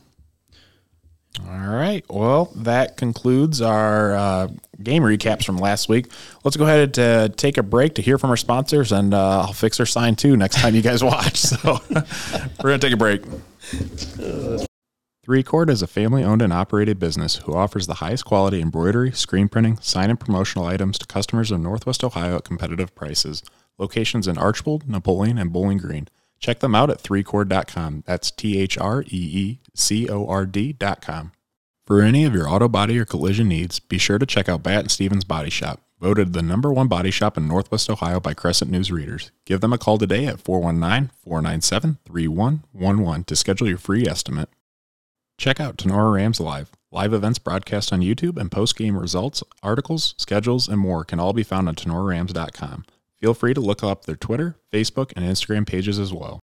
All right. Well, that concludes our uh, game recaps from last week. Let's go ahead and uh, take a break to hear from our sponsors, and uh, I'll fix our sign too next time you guys watch. So we're going to take a break. Three Chord is a family owned and operated business who offers the highest quality embroidery, screen printing, sign and promotional items to customers of Northwest Ohio at competitive prices. Locations in Archbold, Napoleon, and Bowling Green. Check them out at 3chord.com. That's T H R E E C O R D.com. For any of your auto body or collision needs, be sure to check out Bat and Stevens Body Shop, voted the number one body shop in Northwest Ohio by Crescent News readers. Give them a call today at 419 497 3111 to schedule your free estimate. Check out Tinora Rams Live. Live events broadcast on YouTube and post game results, articles, schedules, and more can all be found on tinorarams.com. Feel free to look up their Twitter, Facebook, and Instagram pages as well.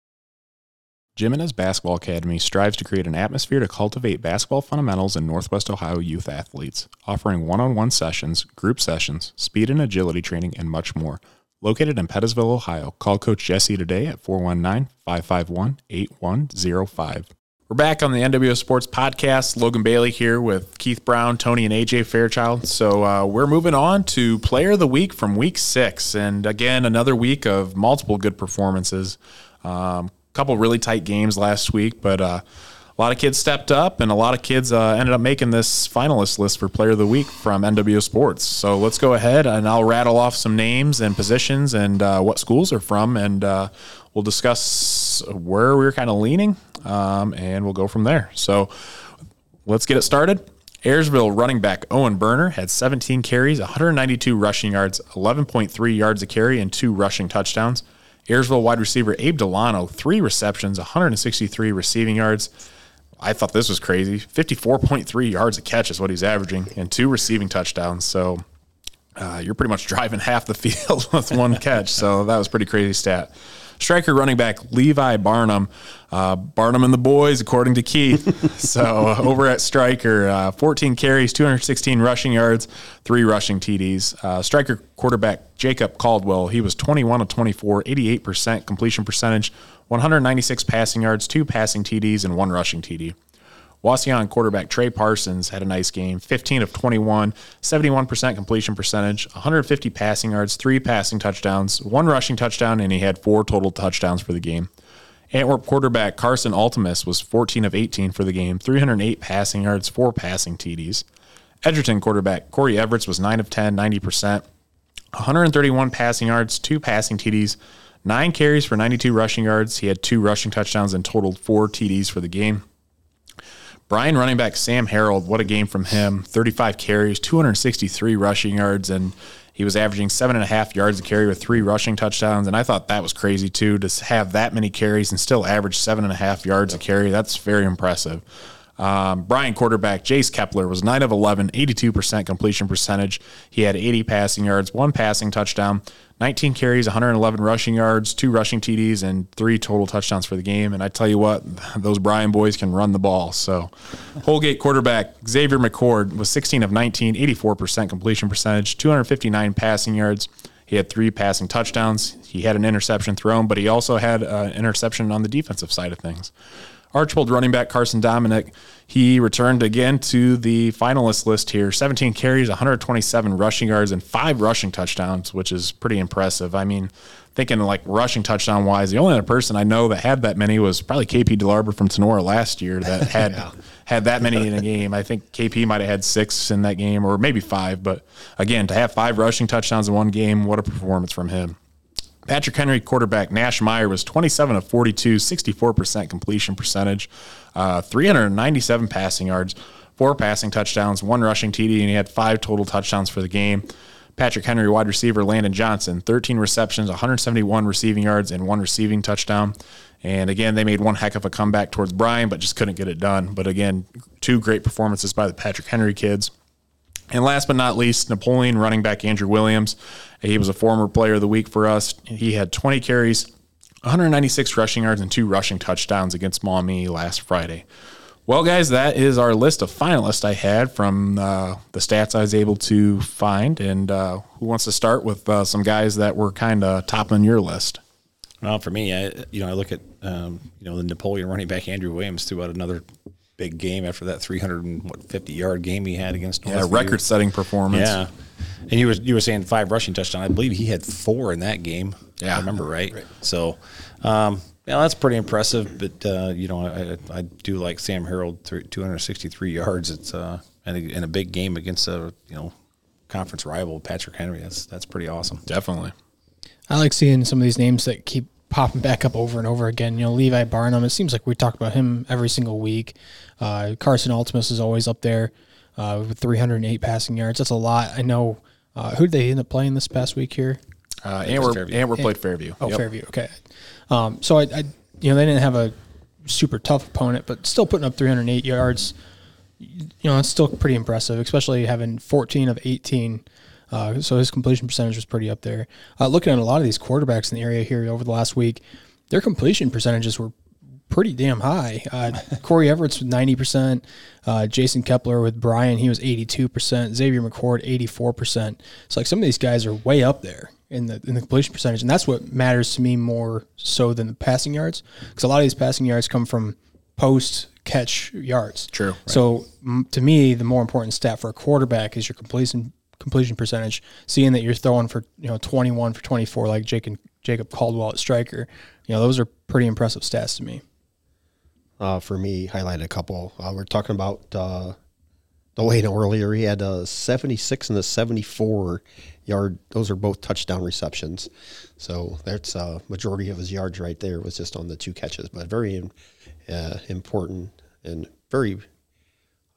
Jimenez Basketball Academy strives to create an atmosphere to cultivate basketball fundamentals in Northwest Ohio youth athletes, offering one on one sessions, group sessions, speed and agility training, and much more. Located in Pettisville, Ohio, call Coach Jesse today at 419 551 8105. We're back on the NWO Sports Podcast. Logan Bailey here with Keith Brown, Tony, and AJ Fairchild. So uh, we're moving on to Player of the Week from Week Six, and again another week of multiple good performances. Um, couple really tight games last week, but uh, a lot of kids stepped up, and a lot of kids uh, ended up making this finalist list for Player of the Week from NWO Sports. So let's go ahead, and I'll rattle off some names and positions and uh, what schools are from, and uh, we'll discuss where we are kind of leaning, um, and we'll go from there. So let's get it started. Ayersville running back Owen Berner had 17 carries, 192 rushing yards, 11.3 yards a carry, and two rushing touchdowns. Ayersville wide receiver Abe Delano, three receptions, 163 receiving yards. I thought this was crazy. 54.3 yards a catch is what he's averaging, and two receiving touchdowns. So uh, you're pretty much driving half the field with one catch. So that was pretty crazy stat. Striker running back Levi Barnum, uh, Barnum and the boys, according to Keith. so uh, over at Striker, uh, 14 carries, 216 rushing yards, three rushing TDs. Uh, Striker quarterback Jacob Caldwell, he was 21 of 24, 88% completion percentage, 196 passing yards, two passing TDs, and one rushing TD. Wauseon quarterback Trey Parsons had a nice game 15 of 21, 71% completion percentage, 150 passing yards, three passing touchdowns, one rushing touchdown, and he had four total touchdowns for the game. Antwerp quarterback Carson Altimus was 14 of 18 for the game, 308 passing yards, four passing TDs. Edgerton quarterback Corey Everett was 9 of 10, 90%, 131 passing yards, two passing TDs, nine carries for 92 rushing yards. He had two rushing touchdowns and totaled four TDs for the game. Bryan running back Sam Harold, what a game from him. 35 carries, 263 rushing yards, and he was averaging seven and a half yards a carry with three rushing touchdowns. And I thought that was crazy too, to have that many carries and still average seven and a half yards a carry. That's very impressive. Um, Bryan quarterback Jace Kepler was 9 of 11, 82% completion percentage. He had 80 passing yards, one passing touchdown, 19 carries, 111 rushing yards, two rushing TDs, and three total touchdowns for the game. And I tell you what, those Bryan boys can run the ball. So, Holgate quarterback Xavier McCord was 16 of 19, 84% completion percentage, 259 passing yards. He had three passing touchdowns. He had an interception thrown, but he also had an interception on the defensive side of things. Archbold running back Carson Dominic, he returned again to the finalist list here 17 carries, 127 rushing yards, and five rushing touchdowns, which is pretty impressive. I mean, thinking like rushing touchdown wise, the only other person I know that had that many was probably KP DeLarber from Tinora last year that had yeah. had that many in a game. I think KP might have had six in that game or maybe five, but again, to have five rushing touchdowns in one game, what a performance from him. Patrick Henry quarterback Nash Meyer was 27 of 42, 64% completion percentage, uh, 397 passing yards, four passing touchdowns, one rushing TD, and he had five total touchdowns for the game. Patrick Henry wide receiver Landon Johnson, 13 receptions, 171 receiving yards, and one receiving touchdown. And again, they made one heck of a comeback towards Bryan, but just couldn't get it done. But again, two great performances by the Patrick Henry kids. And last but not least, Napoleon running back Andrew Williams. He was a former player of the week for us. He had 20 carries, 196 rushing yards, and two rushing touchdowns against Maumee last Friday. Well, guys, that is our list of finalists I had from uh, the stats I was able to find. And uh, who wants to start with uh, some guys that were kind of top on your list? Well, for me, I you know I look at um, you know the Napoleon running back Andrew Williams threw out another big game after that 350 yard game he had against Northview. yeah record setting performance. Yeah, and you were you were saying five rushing touchdowns. I believe he had four in that game. Yeah, I remember right. right. So, um, yeah, that's pretty impressive. But uh, you know, I, I do like Sam Harold, 263 yards. It's uh, in a, in a big game against a you know conference rival Patrick Henry. That's that's pretty awesome. Definitely. I like seeing some of these names that keep popping back up over and over again. You know, Levi Barnum. It seems like we talk about him every single week. Uh, Carson Altimus is always up there uh, with 308 passing yards. That's a lot. I know. Uh, who did they end up playing this past week here? Uh, Antwerp, Antwerp played Fairview. Oh, yep. Fairview. Okay. Um, so I, I, you know, they didn't have a super tough opponent, but still putting up 308 yards. You know, it's still pretty impressive, especially having 14 of 18 uh, so his completion percentage was pretty up there. Uh, looking at a lot of these quarterbacks in the area here over the last week, their completion percentages were pretty damn high. Uh, Corey Everett's with 90%. Uh, Jason Kepler with Bryan, he was 82%. Xavier McCord, 84%. So like some of these guys are way up there in the in the completion percentage, and that's what matters to me more so than the passing yards, because a lot of these passing yards come from post catch yards. True. Right. So m- to me, the more important stat for a quarterback is your completion completion percentage, seeing that you're throwing for you know 21 for 24 like Jake and Jacob Caldwell at striker, you know those are pretty impressive stats to me. Uh, for me, highlighted a couple. Uh, we're talking about uh, Delano earlier. He had a 76 and a 74 yard. Those are both touchdown receptions. So that's a majority of his yards right there was just on the two catches, but very uh, important and very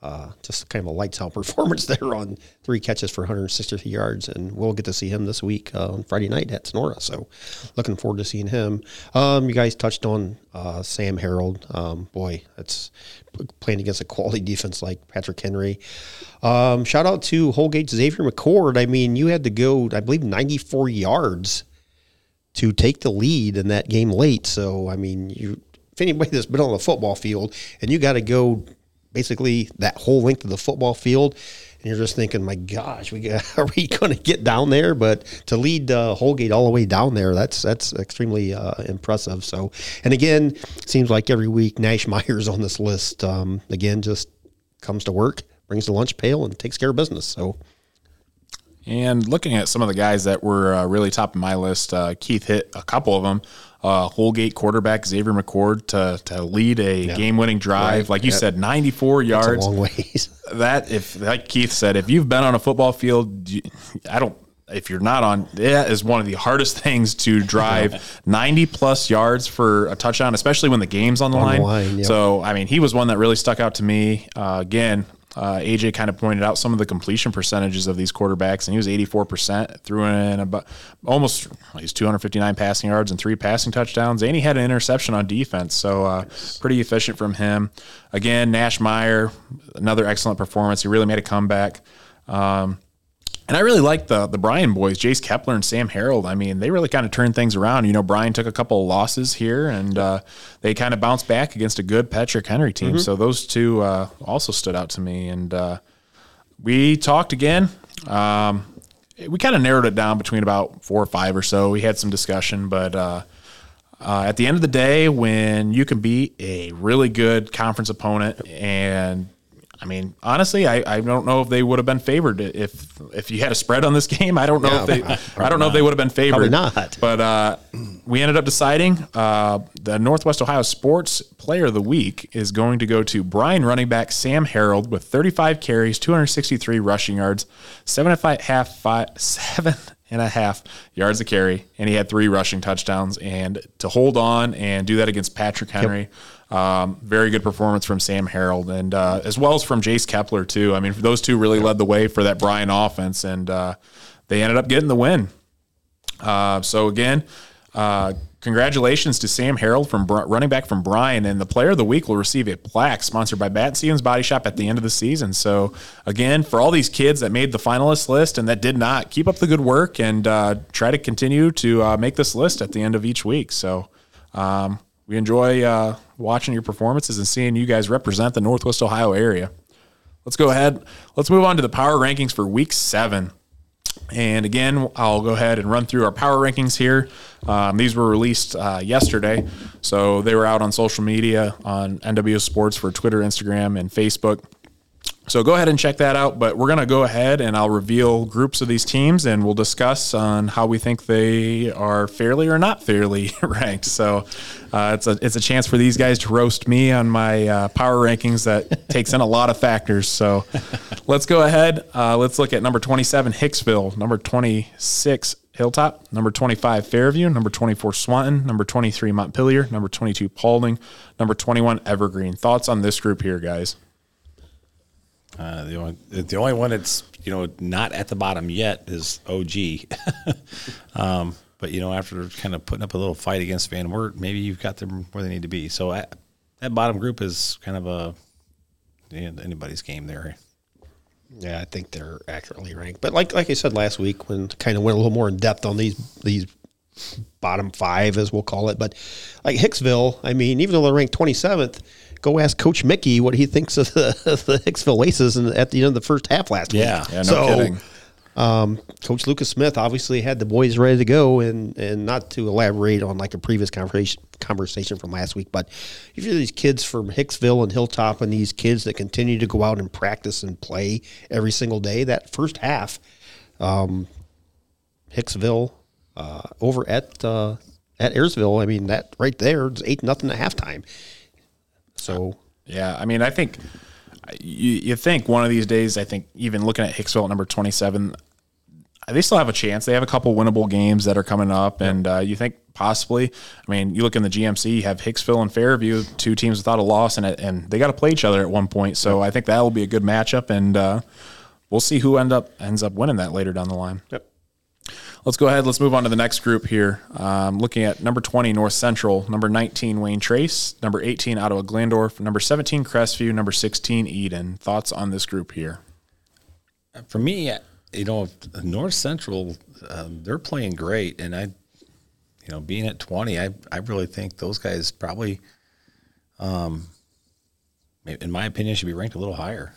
uh, just kind of a lights out performance there on three catches for 163 yards, and we'll get to see him this week uh, on Friday night at Tinora. So, looking forward to seeing him. Um, you guys touched on uh, Sam Harold. Um, boy, that's playing against a quality defense like Patrick Henry. Um, shout out to Holgate Xavier McCord. I mean, you had to go, I believe, 94 yards to take the lead in that game late. So, I mean, you if anybody that's been on the football field and you got to go basically that whole length of the football field, and you're just thinking, my gosh, we got, are we going to get down there? But to lead uh, Holgate all the way down there, that's that's extremely uh, impressive. So, and again, seems like every week Nash Meyer's on this list. Um, again, just comes to work, brings the lunch pail, and takes care of business. So. And looking at some of the guys that were uh, really top of my list, uh, Keith hit a couple of them. Uh, Holgate quarterback Xavier McCord to, to lead a Yeah. game winning drive. Right. Like you Yep. said, 94 It's a yards. long ways. that if like Keith said, if you've been on a football field, you- I don't. If you're not on, that is one of the hardest things to drive 90 plus yards for a touchdown, especially when the game's on the On the line. line, yep. So, I mean, he was one that really stuck out to me. Uh, again, uh, AJ kind of pointed out some of the completion percentages of these quarterbacks, and he was 84%, threw in about almost he's 259 passing yards and three passing touchdowns, and he had an interception on defense. So, uh, pretty efficient from him. Again, Nash Meyer, another excellent performance. He really made a comeback. Um, and I really like the the Bryan boys, Jace Kepler and Sam Harold. I mean, they really kind of turned things around. You know, Bryan took a couple of losses here, and uh, they kind of bounced back against a good Patrick Henry team. So those two uh, also stood out to me. And uh, we talked again. Um, we kind of narrowed it down between about four or five or so. We had some discussion, but uh, uh, at the end of the day, when you can beat a really good conference opponent, and I mean, honestly, I, I don't know if they would have been favored if if you had a spread on this game. I don't know if they I don't know if they would have been favored. Probably not. But uh, we ended up deciding uh, the Northwest Ohio Sports Player of the Week is going to go to Bryan running back Sam Harold with 35 carries, 263 rushing yards, seven and five, half five, seven and a half yards a carry, and he had three rushing touchdowns. And to hold on and do that against Patrick Henry, um, very good performance from Sam Harold, and uh, as well as from Jace Kepler too. I mean, those two really led the way for that Bryan offense, and uh, they ended up getting the win. Uh, so again, uh, congratulations to Sam Harold from running back from Bryan, and the Player of the Week will receive a plaque sponsored by Bat Stevens Body Shop at the end of the season. So again, for all these kids that made the finalist list and that did not, keep up the good work and uh, try to continue to uh, make this list at the end of each week. So. Um, we enjoy uh, watching your performances and seeing you guys represent the Northwest Ohio area. Let's go ahead. Let's move on to the power rankings for week seven. And again, I'll go ahead and run through our power rankings here. Um, these were released uh, yesterday, so they were out on social media on NW Sports for Twitter, Instagram, and Facebook. So go ahead and check that out. But we're going to go ahead and I'll reveal groups of these teams and we'll discuss on how we think they are fairly or not fairly ranked. So uh, it's a it's a chance for these guys to roast me on my uh, power rankings that takes in a lot of factors. So let's go ahead. Uh, let's look at number 27 Hicksville, number 26 Hilltop, number 25 Fairview, number 24 Swanton, number 23 Montpelier, number 22 Paulding, number 21 Evergreen. Thoughts on this group here, guys? Uh, the only the only one that's you know not at the bottom yet is OG. um, but you know after kind of putting up a little fight against Van Wert, maybe you've got them where they need to be. So that bottom group is kind of a anybody's game there. Yeah, I think they're accurately ranked. But like like I said last week, when kind of went a little more in depth on these these bottom five, as we'll call it. But like Hicksville, I mean, even though they're ranked twenty seventh, go ask Coach Mickey what he thinks of the, the Hicksville Aces in, at the end of the first half last Yeah. week. Yeah, no so, kidding. Um, Coach Lucas Smith obviously had the boys ready to go, and and not to elaborate on like a previous conversation conversation from last week, but if you're these kids from Hicksville and Hilltop, and these kids that continue to go out and practice and play every single day, that first half, um, Hicksville uh, over at uh, at Ayersville, I mean that right there, it's eight nothing at halftime. So Yeah, I mean, I think you, you think one of these days, I think even looking at Hicksville at number 27, they still have a chance. They have a couple winnable games that are coming up, and uh, you think possibly. I mean, you look in the GMC, you have Hicksville and Fairview, two teams without a loss, and and they got to play each other at one point. So I think that will be a good matchup, and uh, we'll see who end up ends up winning that later down the line. Yep. Let's go ahead. Let's move on to the next group here. Um, looking at number 20, North Central, number 19, Wayne Trace, number 18, Ottawa Glandorf, number 17, Crestview, number 16, Eden. Thoughts on this group here? For me, you know, North Central, um, they're playing great, and I, you know, being at twenty, I I really think those guys probably, um, in my opinion, should be ranked a little higher.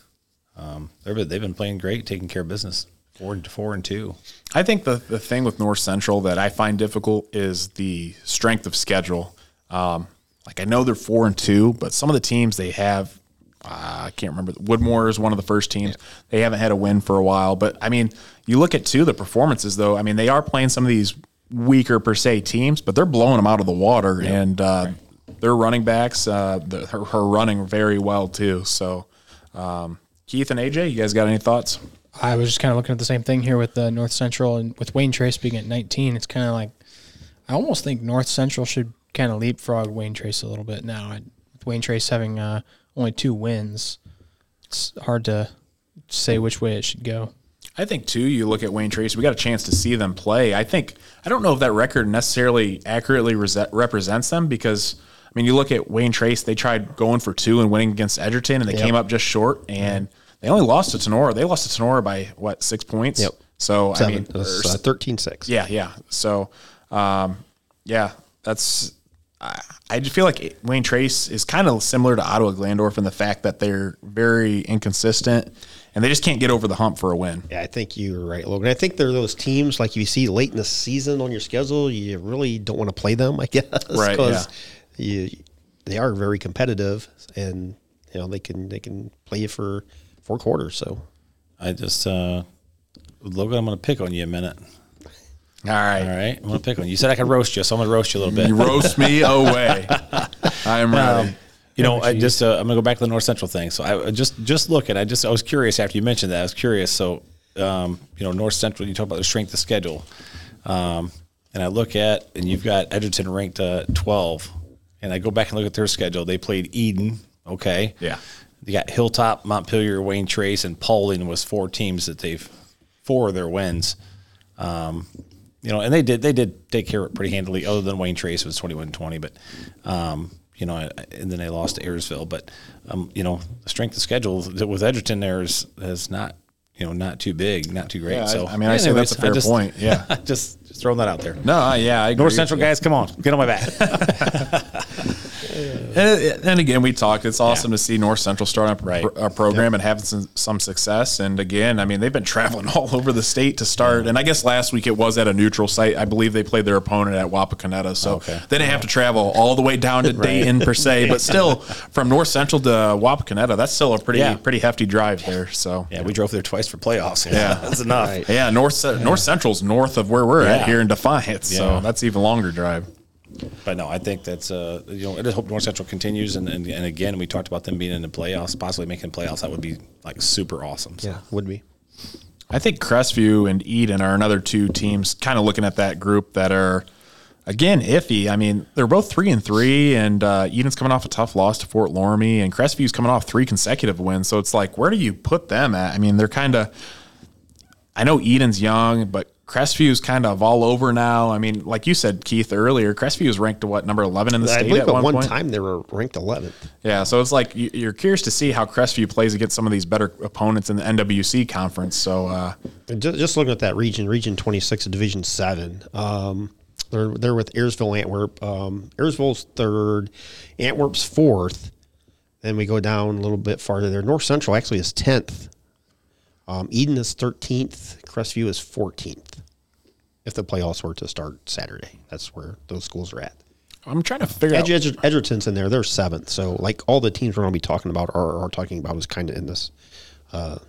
Um, they've been playing great, taking care of business. Four and four and two. I think the, the thing with North Central that I find difficult is the strength of schedule. Um, like I know they're four and two, but some of the teams they have, uh, I can't remember. Woodmore is one of the first teams. They haven't had a win for a while, but I mean, you look at two the performances though. I mean, they are playing some of these weaker per se teams, but they're blowing them out of the water, and uh, their running backs, uh, her running very well too. So, um, Keith and AJ, you guys got any thoughts? I was just kind of looking at the same thing here with the North Central and with Wayne Trace being at 19. It's kind of like I almost think North Central should kind of leapfrog Wayne Trace a little bit now. I, with Wayne Trace having uh, only two wins, it's hard to say which way it should go. I think too. You look at Wayne Trace. We got a chance to see them play. I think I don't know if that record necessarily accurately rese- represents them because I mean, you look at Wayne Trace. They tried going for two and winning against Edgerton, and they came up just short. And they only lost to Tinora. They lost to Tinora by what six points? Yep. So Seven. I mean, was, uh, 13-6. yeah, yeah. So, um, yeah, that's. I, I just feel like Wayne Trace is kind of similar to Ottawa Glandorf in the fact that they're very inconsistent and they just can't get over the hump for a win. Yeah, I think you're right, Logan. I think they're those teams like you see late in the season on your schedule, you really don't want to play them, I guess. Right, Because you they are very competitive and you know they can they can play you for four quarters. So I just, uh, Logan, I'm going to pick on you a minute. All right. All right, I'm going to pick on you. You said I could roast you, so I'm going to roast you a little bit. You roast me away. I am ready. You know, I just uh, I'm gonna go back to the North Central thing. So I I just just looking. I just I was curious after you mentioned that. I was curious. So um, you know, North Central. You talk about the strength of schedule, um, and I look at and you've got Edgerton ranked uh, 12, and I go back and look at their schedule. They played Eden. Okay. Yeah. You got Hilltop, Montpelier, Wayne Trace, and Paulding was four teams that they've four of their wins. Um, you know, and they did they did take care of it pretty handily. Other than Wayne Trace was 21-20, but um, you know, and then they lost to Ayersville. But um, you know, the strength of schedule with Edgerton there is is not you know not too big, not too great. Yeah, I- so I mean, I say that's a fair just, point, yeah. just just throwing that out there. No, yeah, I agree. North Central guys, come on, get on my back. And, and again, we talked. It's awesome Yeah. to see North Central starting up Right. a program and having some, some success. And again, I mean, they've been traveling all over the state to start. And I guess last week it was at a neutral site. I believe they played their opponent at Wapakoneta, so Okay. they didn't have to travel all the way down to Dayton per se. But still, from North Central to Wapakoneta, that's still a pretty Yeah. pretty hefty drive there. So yeah, we drove there twice for playoffs. Yeah. that's enough. Right. yeah, North North Central's north of where we're at here in Defiance, so that's even longer drive. But no, I think that's uh, you know I just hope North Central continues and, and and again we talked about them being in the playoffs, possibly making playoffs. That would be like super awesome. So. yeah, would be. I think Crestview and Eden are another two teams kind of looking at that group that are again iffy. I mean, they're both three and three, and uh, Eden's coming off a tough loss to Fort Loramie, and Crestview's coming off three consecutive wins. So it's like, where do you put them at? I mean, they're kind of. I know Eden's young, but Crestview's kind of all over now. I mean, like you said, Keith earlier, Crestview is ranked to what number eleven in the I state at at one, one point. time they were ranked 11th. Yeah, so it's like you- you're curious to see how Crestview plays against some of these better opponents in the NWC conference. So. uh Just, just looking at that region, Region 26 Division 7, um, they're, they're with Ayersville, Antwerp. Um, Ayersville's third, Antwerp's fourth. Then we go down a little bit farther there. North Central actually is 10th. Um, Eden is 13th. Crestview is 14th. If the playoffs were to start Saturday, that's where those schools are at. I'm trying to figure out. Edge, Edge, Edgerton's in there. They're seventh. So, like all the teams we're going to be talking about are, are talking about is kind of in this uh,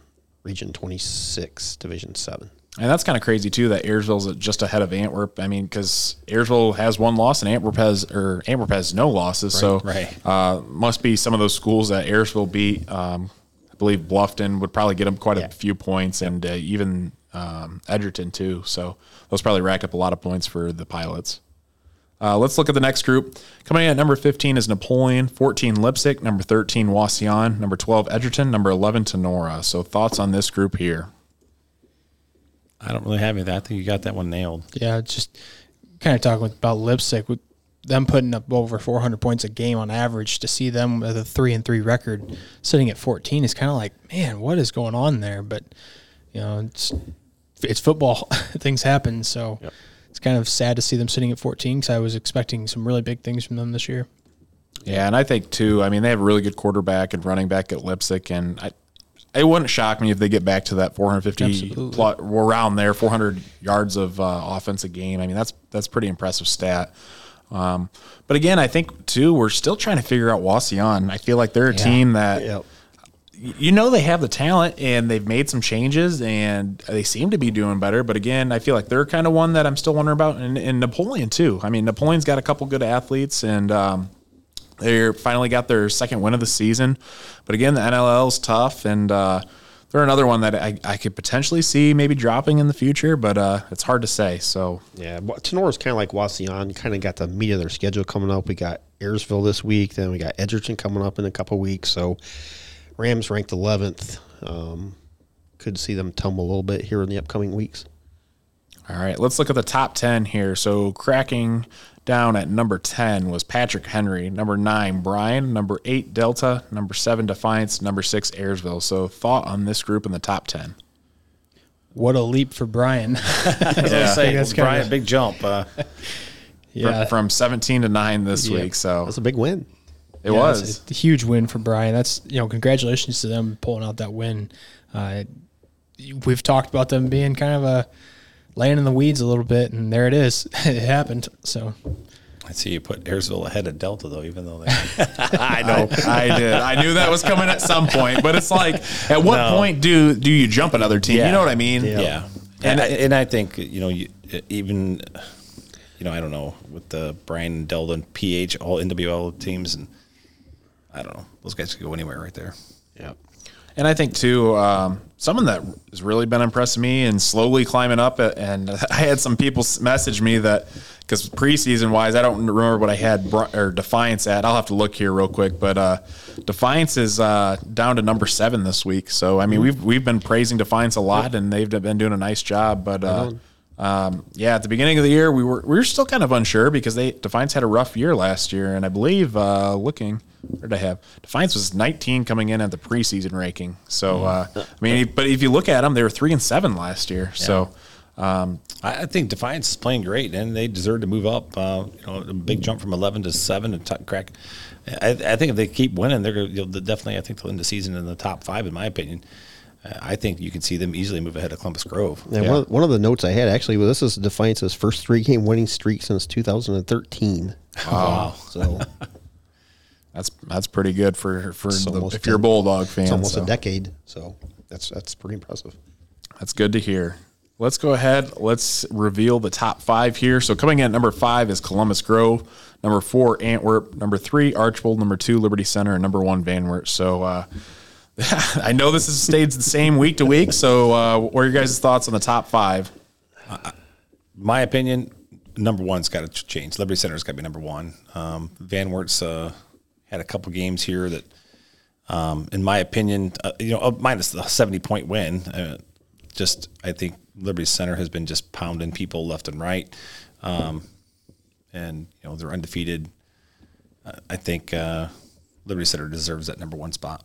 Region 26, Division 7. And that's kind of crazy too that Ayersville's just ahead of Antwerp. I mean, because Ayersville has one loss and Antwerp has or Antwerp has no losses. so right. Uh, must be some of those schools that Ayersville beat. Um, I believe Bluffton would probably get them quite a few points, and uh, even um, Edgerton too. So those probably rack up a lot of points for the pilots. Uh, let's look at the next group. Coming in at number 15 is Napoleon, 14 Leipsic, number 13 Wauseon, number 12 Edgerton, number 11 Tinora. So thoughts on this group here? I don't really have anything. I think you got that one nailed. Yeah, just kind of talking about Leipsic with them putting up over 400 points a game on average. To see them with a three and three record sitting at 14 is kind of like, man, what is going on there? But you know, it's it's football. things happen, so it's kind of sad to see them sitting at 14 because I was expecting some really big things from them this year. Yeah, and I think too. I mean, they have a really good quarterback and running back at Leipsic, and I, it wouldn't shock me if they get back to that 450 Absolutely. plus, around there, 400 yards of uh, offense a game. I mean, that's that's pretty impressive stat. Um, but again, I think too, we're still trying to figure out Wauseon. I feel like they're a team that Yep. You know they have the talent and they've made some changes and they seem to be doing better. But again, I feel like they're kind of one that I'm still wondering about. And, and Napoleon too. I mean, Napoleon's got a couple good athletes and um, they finally got their second win of the season. But again, the NLL is tough and uh, they're another one that I, I could potentially see maybe dropping in the future, but uh, it's hard to say. So Yeah, Tinora's kind of like Wauseon. Kind of got the meat of their schedule coming up. We got Ayersville this week. Then we got Edgerton coming up in a couple weeks. So Rams ranked 11th. Um, could see them tumble a little bit here in the upcoming weeks. All right, let's look at the top 10 here. So, cracking down at number 10 was Patrick Henry, number 9 Bryan, number 8 Delta, number 7 Defiance, number 6 Ayersville. So, thought on this group in the top 10. What a leap for Bryan! Yeah, say, that's kinda- Bryan, big jump. Uh, yeah, From, from 17 to 9 this week. So, That's a big win. It Yeah, was. a huge win for Bryan. That's you know, congratulations to them pulling out that win. Uh, we've talked about them being kind of a laying in the weeds a little bit, and there it is. it happened. So I see you put Ayersville ahead of Delta though, even though they. I know. I did. I knew that was coming at some point, but it's like, at what No. point do do you jump another team? You know what I mean? Yeah, and I, and I think you know you even you know I don't know with the Bryan and Delta PH all NWL teams and I don't know those guys could go anywhere right there. Yeah. And I think too, um, someone that has really been impressing me and slowly climbing up. uh, And I had some people message me that because preseason wise, I don't remember what I had or Defiance at. I'll have to look here real quick, but uh, Defiance is uh, down to number seven this week. So I mean, we've we've been praising Defiance a lot, and they've been doing a nice job. But uh, um, yeah, at the beginning of the year, we were we were still kind of unsure because they Defiance had a rough year last year, and I believe uh, looking where did I have Defiance was 19 coming in at the preseason ranking. So uh, I mean, but if you look at them, they were three and seven last year. So um, I, I think Defiance is playing great, and they deserve to move up. Uh, you know, a big jump from eleven to seven and t- crack. I, I think if they keep winning, they're definitely. I think they'll end the season in the top five, in my opinion. Uh, I think you can see them easily move ahead of Columbus Grove. And one, one of the notes I had actually was this is Defiance's first three game winning streak since 2013. Wow. So that's that's pretty good for for the, almost if you're a a- Bulldog fan. it's almost so. a decade. So that's that's pretty impressive. That's good to hear. Let's go ahead. Let's reveal the top five here. So coming in at number five is Columbus Grove. Number four, Antwerp. Number three, Archbold. Number two, Liberty Center. And number one, Van Wert. So uh, I know this has stayed the same week to week. So uh, what are your guys' thoughts on the top five? my opinion, number one's got to change. Liberty Center's got to be number one. Um, Van Wert's uh, had a couple games here that, um, in my opinion, uh, you know, uh, minus the seventy point win. Uh, just I think Liberty Center has been just pounding people left and right, um, and you know they're undefeated. Uh, I think uh, Liberty Center deserves that number one spot.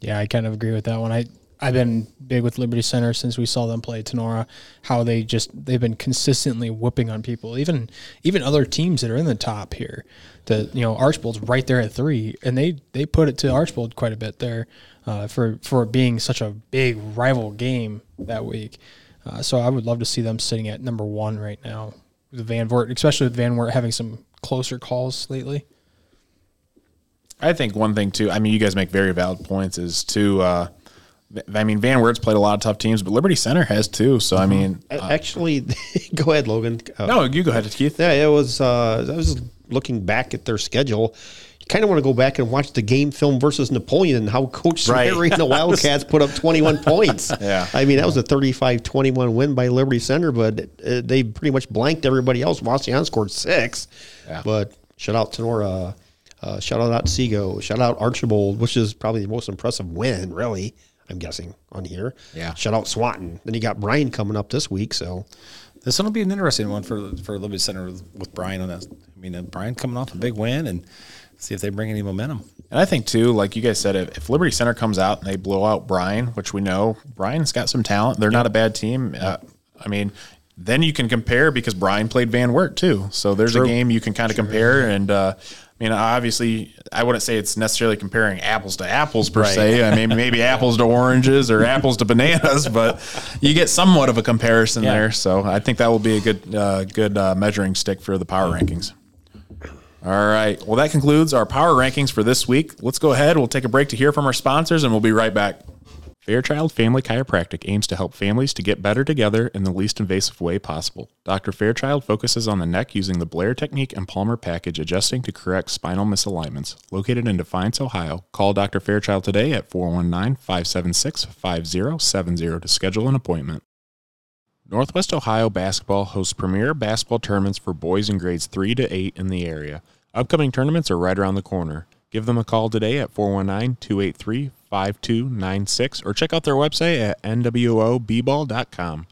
Yeah, I kind of agree with that one. I I've been big with Liberty Center since we saw them play Tinora. How they just they've been consistently whooping on people, even even other teams that are in the top here. The you know Archbold's right there at three, and they they put it to Archbold quite a bit there uh, for for being such a big rival game that week. Uh, so I would love to see them sitting at number one right now. With Van Wert, especially with Van Wert having some closer calls lately. I think one thing too. I mean, you guys make very valid points. Is to, uh, I mean, Van Wert's played a lot of tough teams, but Liberty Center has too. So I mean, A- Actually, go ahead, Logan. Uh, no, you go ahead, Keith. Yeah, it was. Uh, I was looking back at their schedule. You kind of want to go back and watch the game film versus Napoleon and how Coach Right. Sweary and the Wildcats put up 21 points. Yeah. I mean, that was a 35-21 win by Liberty Center, but uh, they pretty much blanked everybody else. Wauseon scored six. Yeah. But shout out to Nora. Uh, shout out Sego. Shout out Archbold, which is probably the most impressive win, really. I'm guessing on here. Yeah. Shout out Swanton. Then you got Bryan coming up this week, so This one will be an interesting one for for Liberty Center with, with Bryan on that. I mean, uh, Bryan coming off a big win and see if they bring any momentum. And I think too, like you guys said, if, if Liberty Center comes out and they blow out Bryan, which we know Bryan's got some talent, they're not a bad team. Uh, I mean, then you can compare because Bryan played Van Wert too. So there's a game you can kind of compare. And uh, I mean, obviously, I wouldn't say it's necessarily comparing apples to apples per se. I mean, maybe apples to oranges or apples to bananas, but you get somewhat of a comparison there. So I think that will be a good, uh, good uh, measuring stick for the power rankings. All right. Well, that concludes our power rankings for this week. Let's go ahead. We'll take a break to hear from our sponsors, and we'll be right back. Fairchild Family Chiropractic aims to help families to get better together in the least invasive way possible. Dr. Fairchild focuses on the neck using the Blair technique and Palmer package, adjusting to correct spinal misalignments. Located in Defiance, Ohio, call Dr. Fairchild today at 419 576 5070 to schedule an appointment. Northwest Ohio Basketball hosts premier basketball tournaments for boys in grades 3 to 8 in the area. Upcoming tournaments are right around the corner. Give them a call today at 419 283 5296 or check out their website at nwobball.com.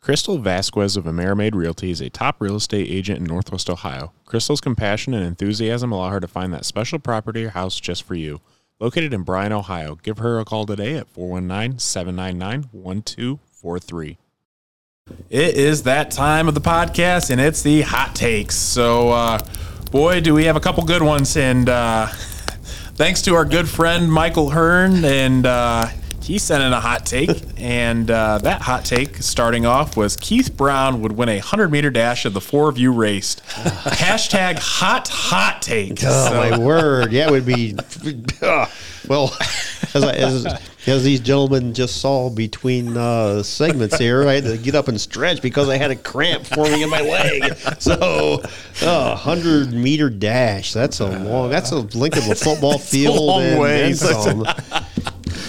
Crystal Vasquez of Amerimaid Realty is a top real estate agent in Northwest Ohio. Crystal's compassion and enthusiasm allow her to find that special property or house just for you. Located in Bryan, Ohio, give her a call today at 419 799 1243. It is that time of the podcast, and it's the hot takes. So, uh, boy, do we have a couple good ones. And uh, thanks to our good friend Michael Hearn, and uh, he sent in a hot take. and uh, that hot take, starting off, was Keith Brown would win a 100 meter dash if the four of you raced. Hashtag hot hot take. Oh So- my word! Yeah, it would be. uh, well, as, I, as as these gentlemen just saw between uh, segments here, I had to get up and stretch because I had a cramp forming in my leg. So, a hundred meter dash. That's a long. That's a length of a football field. long and some.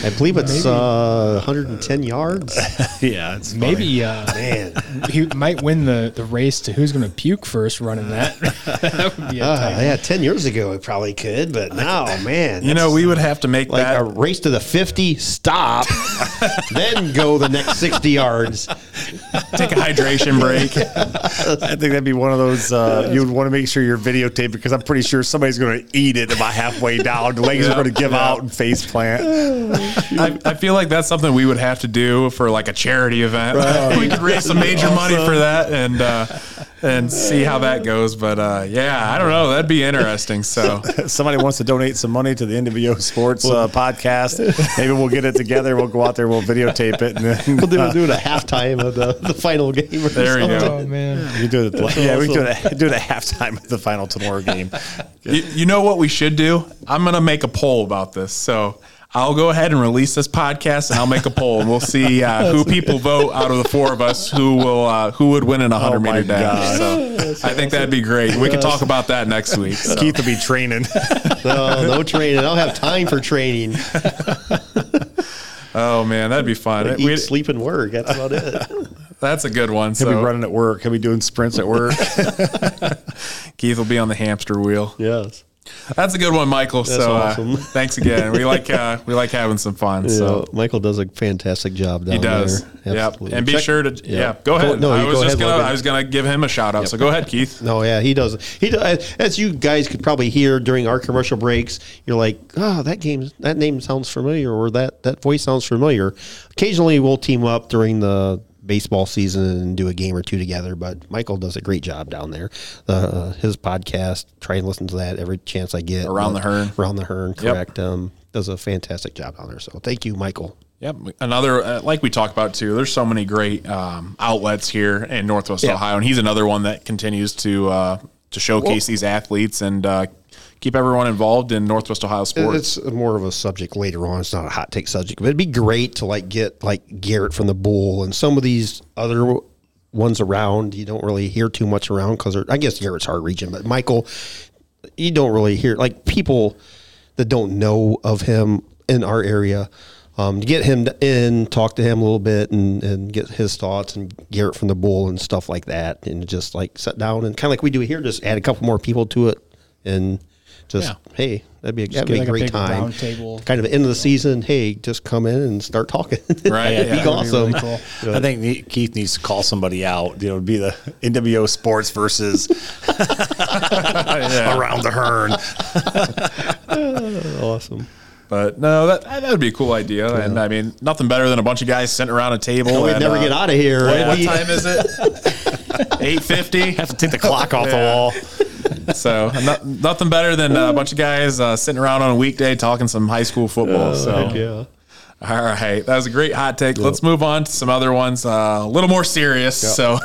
I believe it's uh, 110 yards. yeah, it's Maybe uh, Man, he might win the, the race to who's going to puke first running that. that would be a uh, yeah, 10 years ago I probably could, but now, man, You know, we would have to make like that. a race to the 50, stop, then go the next 60 yards. take a hydration break. I think that'd be one of those uh, you would want to make sure you're videotaped because I'm pretty sure somebody's going to eat it about halfway down. The legs are going to give out and face plant. I, I feel like that's something we would have to do for like a charity event. we could raise some major money for that and uh, and see how that goes. But uh, yeah, I don't know. That'd be interesting. So somebody wants to donate some money to the NWO Sports uh, podcast, maybe we'll get it together. We'll go out there, we'll videotape it, and then We'll do, we'll do it at halftime of the, the final game. Or There you go. Oh man, we do it. At the, yeah, we do it. Do it at halftime of the final tomorrow game. you, you know what we should do? I'm gonna make a poll about this. So. I'll go ahead and release this podcast, and I'll make a poll, and we'll see uh, who people vote out of the four of us who will uh, who would win in a hundred Oh meter dash. So I think that'd be great. We can talk about that next week. So. Keith will be training. No, no training. I don't have time for training. Oh man, that'd be fun. Eat, We- sleep, and work. That's about it. that's a good one. He'll be So running at work. He'll be doing sprints at work. Keith will be on the hamster wheel. Yes. That's a good one, Michael. so awesome. uh, thanks again. We like uh, we like having some fun. So So Michael does a fantastic job down he does. there. Yep. Absolutely. And be Check- sure to yeah. Go ahead. No, I was go just ahead, gonna I was gonna give him a shout out. So go ahead, Keith. No, yeah, he does. He does. As you guys could probably hear during our commercial breaks, you're like, "Oh, that game, that name sounds familiar," or "that that voice sounds familiar." Occasionally, we'll team up during the baseball season and do a game or two together. But Michael does a great job down there. Uh, his podcast, try and listen to that every chance I get. Around the Hearn. Around the Hearn, correct. Um, does a fantastic job down there. So thank you, Michael. Yep. Another, uh, like we talked about too, there's so many great um, outlets here in Northwest Yeah. Ohio. And he's another one that continues to uh, to showcase these athletes and uh, keep everyone involved in Northwest Ohio sports. It's more of a subject later on. It's not a hot take subject, but it'd be great to like get like Garrett from the Bull and some of these other ones around. You don't really hear too much around because I guess Garrett's our region, but Michael. you don't really hear like people that don't know of him in our area. Um, to get him in, talk to him a little bit, and, and get his thoughts, and Garrett from the Bull and stuff like that, and just like sit down and kind of like we do here, just add a couple more people to it, and just Yeah. hey, that'd be a, that'd be like a a great big time. table. Kind of end of the season. Hey, just come in and start talking. Right, yeah. be That'd be awesome. really cool. I think Keith needs to call somebody out. You know, it'd be the NWO Sports versus around the Hearn. Awesome. But no, that that would be a cool idea. And I mean, nothing better than a bunch of guys sitting around a table. We'd and, never uh, get out of here. What, right? what We- time is it? Eight fifty. Have to take the clock off the wall. So no, nothing better than uh, a bunch of guys uh, sitting around on a weekday talking some high school football. so Yeah. all right, that was a great hot take. Let's move on to some other ones, uh, a little more serious. So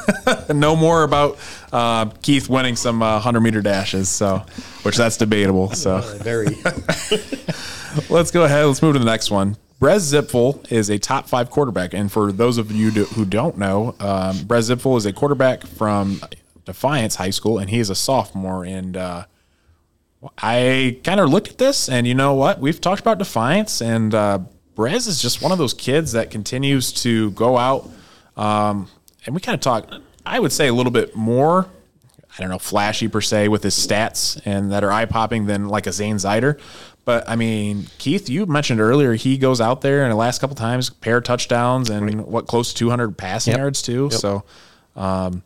no more about uh, Keith winning some uh, hundred meter dashes. So which that's debatable. So. Very. Let's go ahead. Let's move to the next one. Brez Zipfel is a top five quarterback. And for those of you do- who don't know, um, Brez Zipfel is a quarterback from Defiance High School, and he is a sophomore. And uh, I kind of looked at this, and you know what? We've talked about Defiance, and uh, Brez is just one of those kids that continues to go out. Um, and we kind of talk, I would say, a little bit more I don't know, flashy per se with his stats and that are eye popping than like a Zane Zider. But I mean, Keith, you mentioned earlier he goes out there and the last couple times pair touchdowns and what close to 200 passing Yep. yards too. So, um,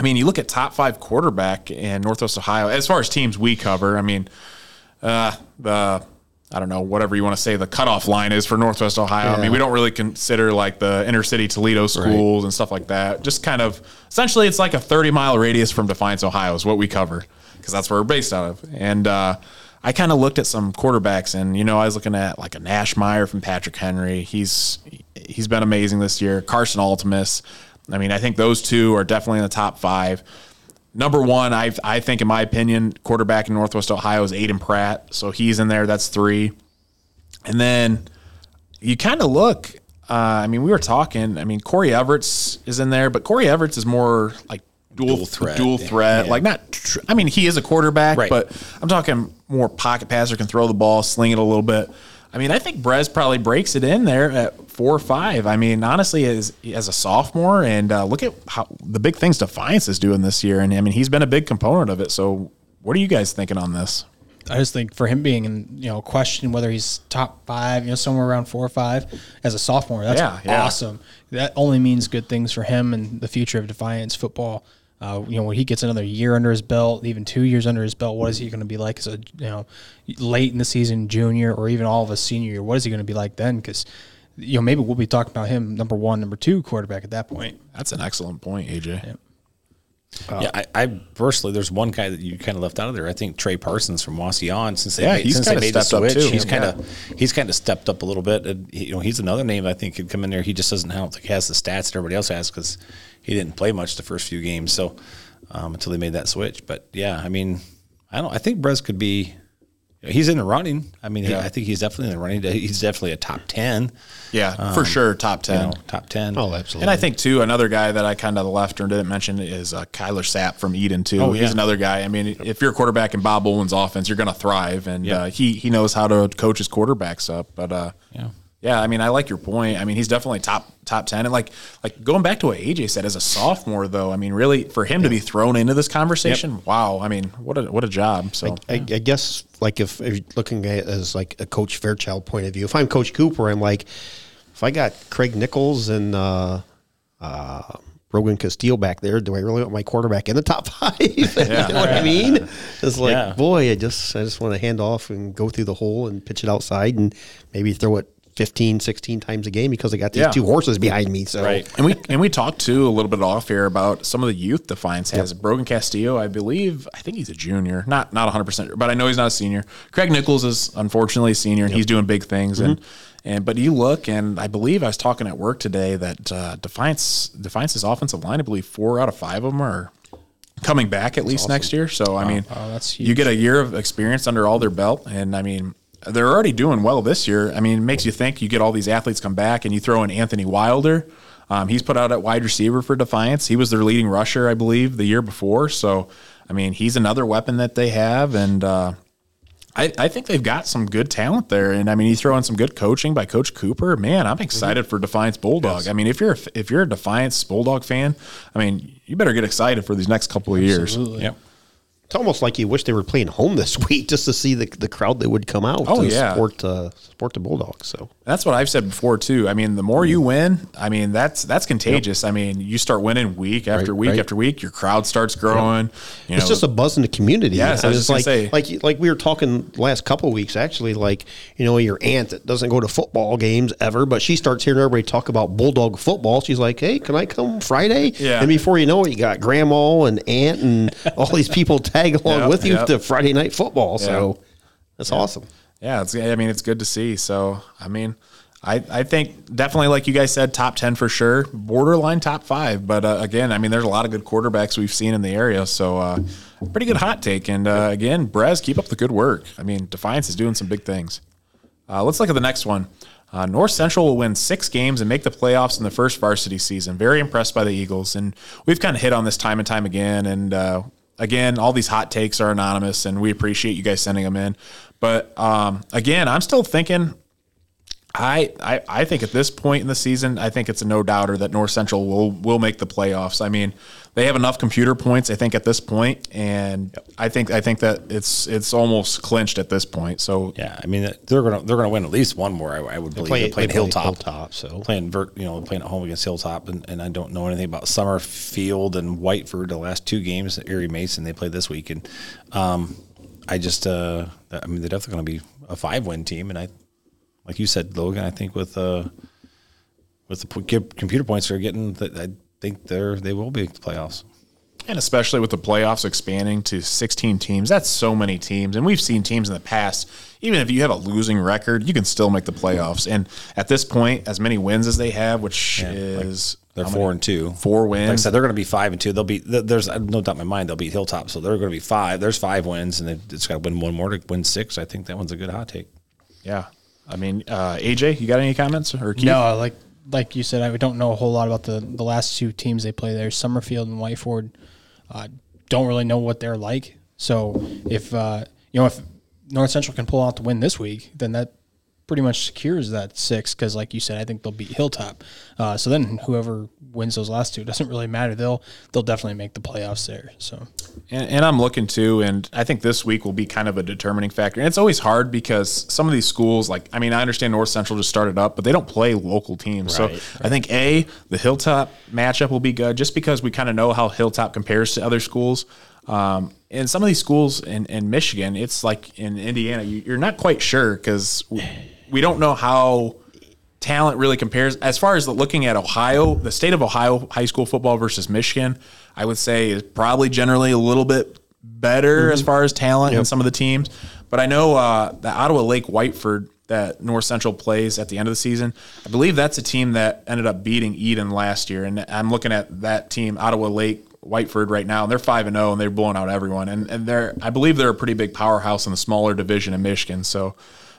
I mean, you look at top five quarterback in Northwest Ohio as far as teams we cover. I mean, uh, the I don't know whatever you want to say the cutoff line is for Northwest Ohio. I mean, we don't really consider like the inner city Toledo schools and stuff like that. Just kind of essentially, it's like a 30 mile radius from Defiance, Ohio, is what we cover because that's where we're based out of. And uh, I kind of looked at some quarterbacks, and you know, I was looking at like a Nash Meyer from Patrick Henry. He's he's been amazing this year. Carson Altimus. I mean, I think those two are definitely in the top five. Number one, I I think in my opinion, quarterback in Northwest Ohio is Aiden Pratt. So he's in there. That's three. And then you kind of look. Uh, I mean, we were talking. I mean, Corey Everett's is in there, but Corey Everett's is more like dual, Dual threat, dual threat. Yeah. Like not. Tr- I mean, he is a quarterback, Right. but I'm talking more pocket passer, can throw the ball, sling it a little bit. I mean, I think Brez probably breaks it in there at four or five. I mean, honestly, as as a sophomore, and uh, look at how the big things Defiance is doing this year, and I mean, he's been a big component of it. So, what are you guys thinking on this? I just think for him being in, you know, question whether he's top five, you know, somewhere around four or five as a sophomore, that's Yeah, yeah. awesome. That only means good things for him and the future of Defiance football. Uh, you know, when he gets another year under his belt, even two years under his belt, what is he going to be like as a, you know, late in the season junior or even all of a senior year? What is he going to be like then? Because, you know, maybe we'll be talking about him number one, number two quarterback at that point. That's an excellent point, AJ. yeah, I, I personally, there's one guy that you kind of left out of there. I think Trey Parsons from Wauseon. Since they Yeah, made, he's since they kinda made the up switch, too. he's kind of he's kind of stepped up a little bit. And he, you know, he's another name I think could come in there. He just doesn't. Don't think has the stats that everybody else has because he didn't play much the first few games. So um, until they made that switch, but yeah, I mean, I don't. I think Brez could be. He's in the running. I mean, he, I think he's definitely in the running. He's definitely a top ten. Yeah, for sure, top You ten. know, top ten. Oh, absolutely. And I think too, another guy that I kind of left or didn't mention is uh, Kyler Sapp from Edon too. Oh, He's another guy. I mean, if you're a quarterback in Bob Olin's offense, you're going to thrive, and Yeah. uh, he he knows how to coach his quarterbacks up. But uh, Yeah. Yeah, I mean, I like your point. I mean, he's definitely top top ten, and like like going back to what AJ said as a sophomore, though. I mean, really for him to be thrown into this conversation, wow. I mean, what a what a job. So I, I guess like if, if you're looking at it as like a Coach Fairchild point of view, if I'm Coach Cooper, I'm like, if I got Craig Nichols and uh, uh, Rogan Castile back there, do I really want my quarterback in the top five? you know what I mean? It's like, Yeah. boy, I just I just want to hand off and go through the hole and pitch it outside and maybe throw it 15, 16 times a game because I got these Yeah. two horses behind me. So Right. And we and we talked too a little bit off here about some of the youth Defiance has. Brogan Castillo, I believe, I think he's a junior, not not 100, percent but I know he's not a senior. Craig Nichols is unfortunately a senior, and he's doing big things. And and but you look, and I believe I was talking at work today that uh, Defiance Defiance's offensive line, I believe four out of five of them are coming back at least next year. So I mean, Wow, that's you get a year of experience under all their belt, and I mean. They're already doing well this year. I mean, it makes you think you get all these athletes come back and you throw in Anthony Wilder. Um, he's put out at wide receiver for Defiance. He was their leading rusher, I believe, the year before. So, I mean, he's another weapon that they have, and uh, I, I think they've got some good talent there. And I mean, you throw in some good coaching by Coach Cooper. Man, I'm excited for Defiance Bulldog. I mean, if you're a, if you're a Defiance Bulldog fan, I mean, you better get excited for these next couple of years. Yep. It's almost like you wish they were playing home this week just to see the, the crowd that would come out Oh, to yeah. support uh, support the Bulldogs. So That's what I've said before too. I mean, the more you win, I mean that's that's contagious. I mean, you start winning week after Right, week right. after week, your crowd starts growing. You it's just a buzz in the community. Yes, I it's just like say. like like we were talking last couple of weeks actually. Like you know your aunt that doesn't go to football games ever, but she starts hearing everybody talk about Bulldog football. She's like, "Hey, can I come Friday?" Yeah. And before you know it, you got grandma and aunt and all these people tag along Yep, with you yep. to Friday night football. So that's awesome. yeah, it's I mean it's good to see. So I mean, I I think definitely like you guys said, top ten for sure, borderline top five. But uh, again, I mean, there's a lot of good quarterbacks we've seen in the area, so uh, pretty good hot take. And uh, again, Brez, keep up the good work. I mean, Defiance is doing some big things. Uh, let's look at the next one. Uh, North Central will win six games and make the playoffs in the first varsity season. Very impressed by the Eagles, and we've kind of hit on this time and time again. And uh, again, all these hot takes are anonymous, and we appreciate you guys sending them in. But um, again, I'm still thinking. I, I I think at this point in the season, I think it's a no doubter that North Central will will make the playoffs. I mean, they have enough computer points, I think, at this point, and I think I think that it's it's almost clinched at this point. So Yeah, I mean they're gonna they're gonna win at least one more. I, I would believe play- they're playing they play Hilltop, Hilltop, so. playing vert, you know, playing at home against Hilltop, and, and I don't know anything about Summerfield and Whiteford. The last two games, Erie Mason they played this week, and um, I just uh, I mean they're definitely going to be a five win team, and I like you said, Logan. I think with uh with the p- computer points they're getting, that I think they're they will be the playoffs. And especially with the playoffs expanding to 16 teams, that's so many teams. And we've seen teams in the past, even if you have a losing record, you can still make the playoffs. And at this point, as many wins as they have, which is They're four many? and two. Four wins. Like I said, they're going to be five and two. They'll be there's no doubt in my mind they'll beat Hilltop, so they're going to be five. There's five wins, and just got to win one more to win six. I think that one's a good hot take. yeah. I mean, uh, AJ, you got any comments or Keith? No, like like you said, I don't know a whole lot about the the last two teams they play there, Summerfield and Whiteford. Uh, don't really know what they're like. So if uh, you know if North Central can pull out the win this week, then that pretty much secures that six. Because like you said, I think they'll beat Hilltop. Uh, so then whoever wins those last two doesn't really matter. They'll they'll definitely make the playoffs there. So And, and I'm looking too, and I think this week will be kind of a determining factor. And it's always hard because some of these schools, like I mean, I understand North Central just started up, but they don't play local teams. so I think a the Hilltop matchup will be good, just because we kind of know how Hilltop compares to other schools. Um, and some of these schools in, in Michigan, it's like in Indiana, you, you're not quite sure because we, don't know how talent really compares as far as looking at Ohio, the state of Ohio high school football versus Michigan, I would say is probably generally a little bit better as far as talent in some of the teams. But I know uh, the Ottawa Lake Whiteford that North Central plays at the end of the season. I believe that's a team that ended up beating Edon last year, and I'm looking at that team, Ottawa Lake Whiteford, right now, and they're five and zero, and they're blowing out everyone. And and they're I believe they're a pretty big powerhouse in the smaller division in Michigan. So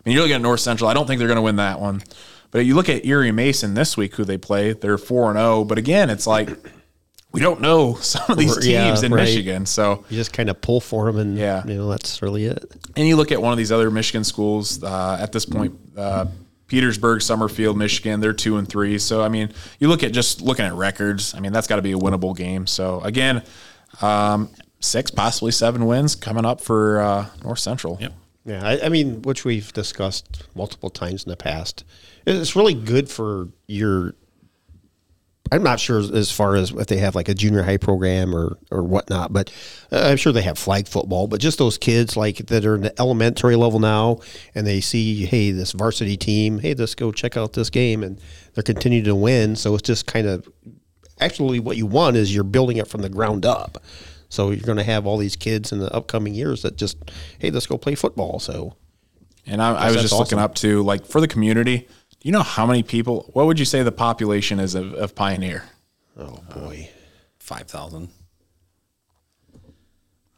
mean, you're looking at North Central. I don't think they're going to win that one. But you look at Erie Mason this week, who they play. They're four and zero. But again, it's like we don't know some of these teams Yeah, in right. Michigan. So You just kind of pull for them, and Yeah. you know that's really it. and you look at one of these other Michigan schools uh, at this point, uh, Petersburg, Summerfield, Michigan. They're two and three. So I mean, you look at just looking at records. I mean, that's got to be a winnable game. So again, um, six, possibly seven wins coming up for uh, North Central. Yep. Yeah, I, I mean, which we've discussed multiple times in the past. It's really good for your. I'm not sure as- far as if they have like a junior high program or or whatnot, but uh, I'm sure they have flag football. But just those kids like that are in the elementary level now, and they see, hey, this varsity team, hey, let's go check out this game, and they're continuing to win. So it's just kind of actually what you want is you're building it from the ground up. So you're going to have all these kids in the upcoming years that just, hey, let's go play football. So And I, I was that's just looking up to like for the community. Do you know how many people? What would you say the population is of, of Pioneer? Oh boy. Five thousand.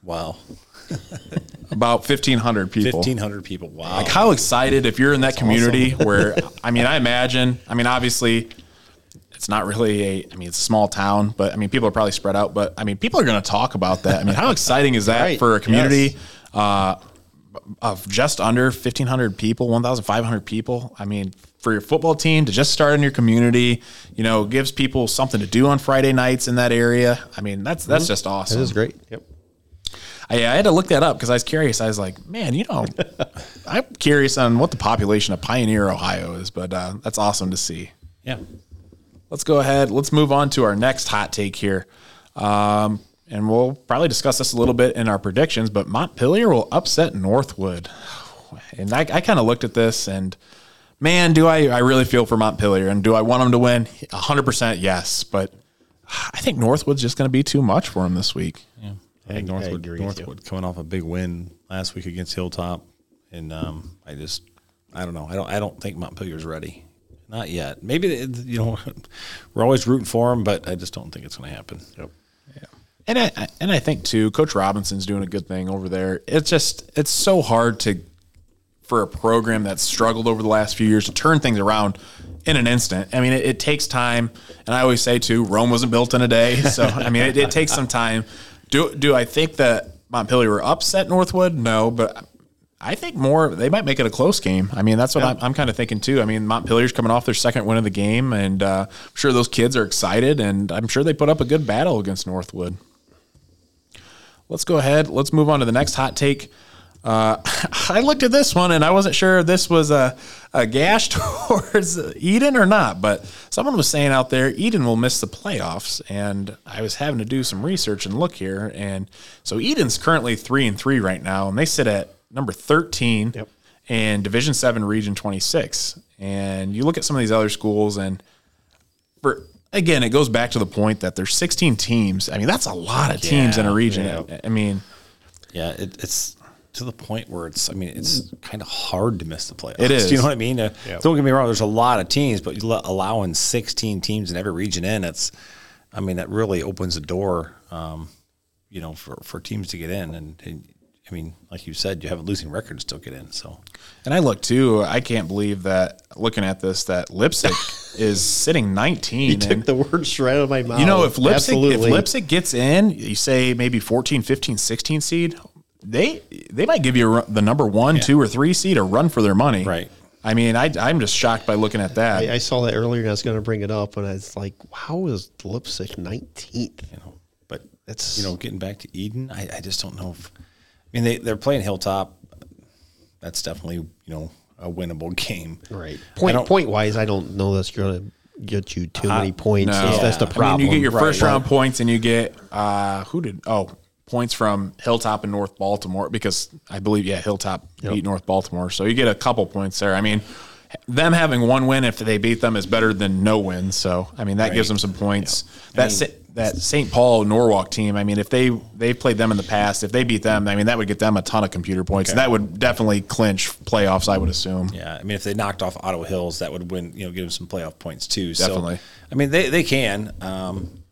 Wow, About fifteen hundred people. fifteen hundred people. Wow. Like how excited if you're in that community where I mean I imagine I mean obviously it's it's not really a. I mean, it's a small town, but I mean, people are probably spread out. But I mean, people are going to talk about that. I mean, how exciting is that Right. for a community? Yes. Uh, of just under 1500 people 1500 people i mean for your football team to just start in your community you know gives people something to do on friday nights in that area i mean that's that's just awesome That is great. Yep. I, I had to look that up because i was curious i was like man you know i'm curious on what the population of pioneer ohio is but uh, that's awesome to see Yeah. Let's go ahead. Let's move on to our next hot take here. Um, and we'll probably discuss this a little bit in our predictions, but Montpelier will upset Northwood. And I, I kind of looked at this and man, do I, I really feel for Montpelier and do I want them to win? 100% yes. But I think Northwood's just going to be too much for them this week. I think I Northwood, agree with you. Northwood coming off a big win last week against Hilltop, and um, I just, I don't know. I don't, I don't think Montpelier's ready. Not yet. Maybe you know, we're always rooting for them, but I just don't think it's going to happen. Yep. Yeah. And I I- and I think too, Coach Robinson's doing a good thing over there. It's just it's so hard to for a program that's struggled over the last few years to turn things around in an instant. I mean, it, it takes time, and I always say too, Rome wasn't built in a day. So I mean, it, it takes some time. Do do I think that Montpelier were upset Northwood? No, but. I think more they might make it a close game. I mean, that's what I'm, I'm kind of thinking too. I mean, Montpelier's coming off their second win of the game, and uh, I'm sure those kids are excited, and I'm sure they put up a good battle against Northwood. Let's go ahead. Let's move on to the next hot take. Uh, I looked at this one and I wasn't sure if this was a, a gash towards Edon or not, but someone was saying out there Edon will miss the playoffs, and I was having to do some research and look here, and so Eden's currently three and three right now, and they sit at number thirteen Yep. in Division Seven, Region twenty six, and you look at some of these other schools and for again, it goes back to the point that there's 16 teams. I mean, that's a lot of teams in a region. yeah. I mean, Yeah, it, it's to the point where it's. I mean, it's kind of hard to miss the playoffs. It is. Do you know what I mean? Uh, Don't get me wrong. There's a lot of teams, but you allowing 16 teams in every region in, it's. I mean, that really opens the door. Um, you know, for, for teams to get in, and, and I mean, like you said, you have a losing record to still get in. So and I look too. I can't believe that looking at this that Leipsic is sitting 19. You took the words right out of my mouth. you know, if Leipsic Absolutely. if Leipsic gets in, you say maybe 14, 15, 16 seed, they they might give you a, run- the number one, two, or three seed a run for their money. Right. I mean, I, I'm just shocked by looking at that. I, I saw that earlier and I was going to bring it up, and I was like, how is Leipsic 19th? you know, but It's- you know, getting back to Edon, I, I just don't know. if I mean, they they're playing Hilltop. That's definitely you know a winnable game. Right. Point wise, I don't know that's going to get you too many points. No. That's- That's the I mean, problem. you get your first Right. round points, and you get uh, who did? Oh, points from Hilltop and North Baltimore because I believe yeah, Hilltop beat North Baltimore, so you get a couple points there. I mean, them having one win if they beat them is better than no win. So I mean, that gives them some points. That Sa- that St. Paul Norwalk team. I mean, if they they've played them in the past, if they beat them, I mean, that would get them a ton of computer points. and That would definitely clinch playoffs. I would assume. Yeah, I mean, if they knocked off Ottawa Hills, that would win. You know, give them some playoff points too. Definitely. So, I mean, they they can. Um,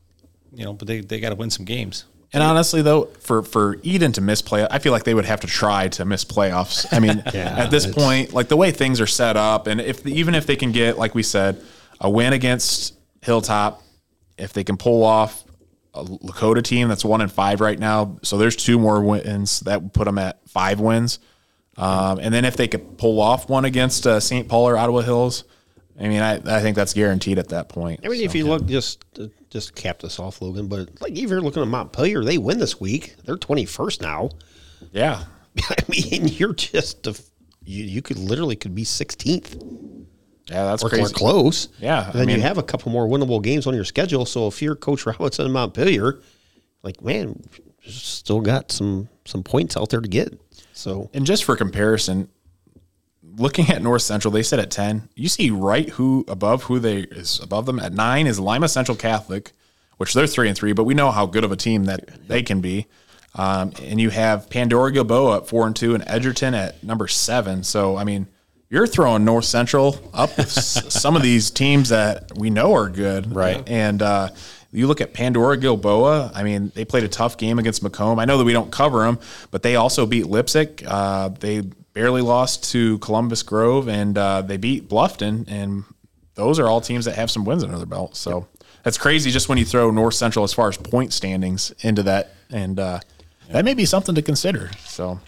you know, but they they got to win some games. And honestly, though, for for Edon to miss play, I feel like they would have to try to miss playoffs. I mean, at this point, like the way things are set up, and if even if they can get, like we said, a win against Hilltop, if they can pull off a Lakota team that's one and five right now, so there's two more wins that would put them at five wins. Um, and then if they could pull off one against uh, St. Paul or Ottawa Hills, I mean, I, I think that's guaranteed at that point. I mean, if you look, just uh, just cap this off, Logan. But like, if you're looking at Montpelier, they win this week. They're 21st now. Yeah, I mean, you're just a, you, you could literally could be 16th yeah, that's or, or close. Yeah, I then mean- you have a couple more winnable games on your schedule. So if you're Coach Robinson in Montpelier, like man, still got some some points out there to get. So And just for comparison, looking at North Central, they sit at ten. You see right who above who they is above them at nine is Lima Central Catholic, which they're three and three, but we know how good of a team that they can be. Um, and you have Pandora Gilboa at four and two, and Edgerton at number seven. So I mean, you're throwing North Central up with s- some of these teams that we know are good, Right. And uh, you look at Pandora Gilboa. I mean, they played a tough game against McComb. I know that we don't cover them, but they also beat Leipsic. Uh, they barely lost to Columbus Grove, and uh, they beat Bluffton. And those are all teams that have some wins under their belt. So that's crazy. Just when you throw North Central as far as point standings into that, and uh, that may be something to consider. So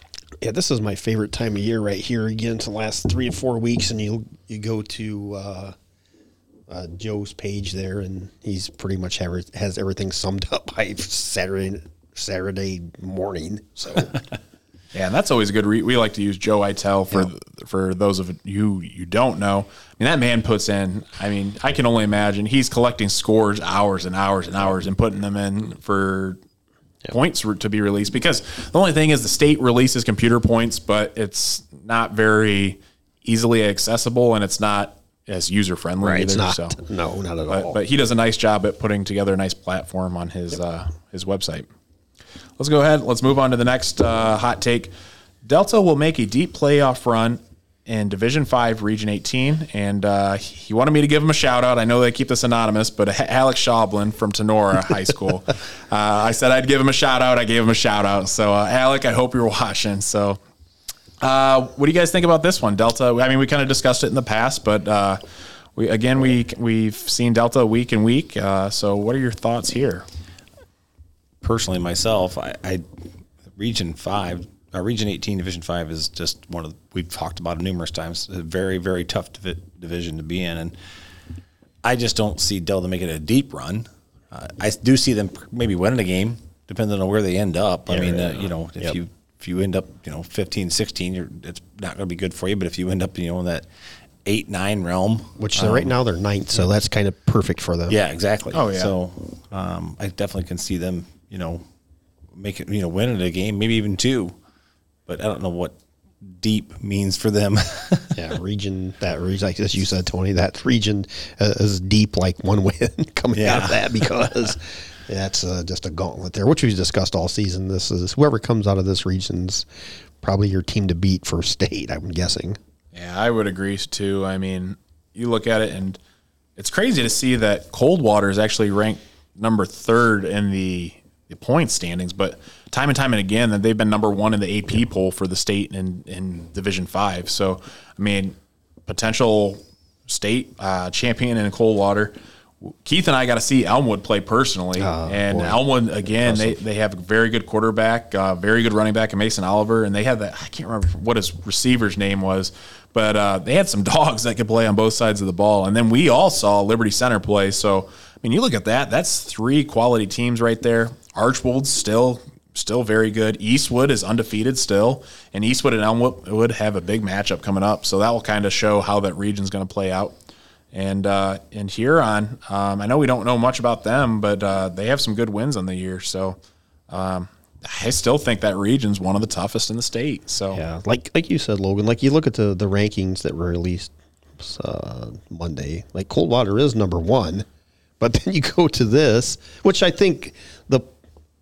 Yeah, this is my favorite time of year right here. Again, to the last three or four weeks, and you you go to uh, uh, Joe's page there, and he's pretty much have, has everything summed up by Saturday Saturday morning. So Yeah, and that's always a good. Re- we like to use Joe Eitel for for those of you you don't know. I mean, that man puts in. I mean, I can only imagine he's collecting scores hours and hours and hours and putting them in for points re- to be released. Because the only thing is the state releases computer points, but it's not very easily accessible and it's not as user friendly. right, either, it's not So. no, not at But, all. but he does a nice job at putting together a nice platform on his uh, his website. Let's go ahead. Let's move on to the next uh, hot take. Delta will make a deep playoff run in Division Five, Region 18, and uh, he wanted me to give him a shout out. I know they keep this anonymous, but Alex Schaublin from Tinora High School. uh, I said I'd give him a shout out. I gave him a shout out. So, uh, Alec, I hope you're watching. So, uh, what do you guys think about this one, Delta? I mean, we kind of discussed it in the past, but uh, we again we we've seen Delta week and week. Uh, so, what are your thoughts here? personally myself, I, I Region Five, uh, Region Eighteen, Division Five is just one of the, we've talked about it numerous times. A very very tough divi- division to be in, and I just don't see Delta making a deep run. Uh, I do see them maybe winning a game, depending on where they end up. I mean, uh, you know, if Yep. you if you end up you know 15, 16, you're, it's not going to be good for you. But if you end up you know in that eight nine realm, Which they're right now they're ninth, so that's kind of perfect for them. yeah, exactly. Oh, yeah. So um, I definitely can see them, you know, make it, you know, winning a game, maybe even two. But I don't know what deep means for them. yeah, region that region, like as you said, Tony, that region uh, is deep, like one win coming out of that because that's uh, just a gauntlet there, which we've discussed all season. This is whoever comes out of this region's probably your team to beat for state. I'm guessing. Yeah, I would agree too. I mean, you look at it and it's crazy to see that Coldwater is actually ranked number third in the, the point standings, but time and time and again that they've been number one in the AP poll for the state in, in Division Five. So, I mean, potential state uh, champion in Coldwater. Keith and I got to see Elmwood play personally, and boy. Elmwood again. They, they have a very good quarterback, uh, very good running back, in Mason Oliver, and they had that. I can't remember what his receiver's name was, but uh, they had some dogs that could play on both sides of the ball. And then we all saw Liberty Center play. So I mean, you look at that. That's three quality teams right there. Archbold's still still very good. Eastwood is undefeated still, and Eastwood and Elmwood have a big matchup coming up. So that will kind of show how that region's going to play out. And uh, and Huron, um, I know we don't know much about them, but uh, they have some good wins on the year. So um, I still think that region's one of the toughest in the state. So Yeah, like like you said, Logan. Like you look at the the rankings that were released uh, Monday. Like Coldwater is number one, but then you go to this, which I think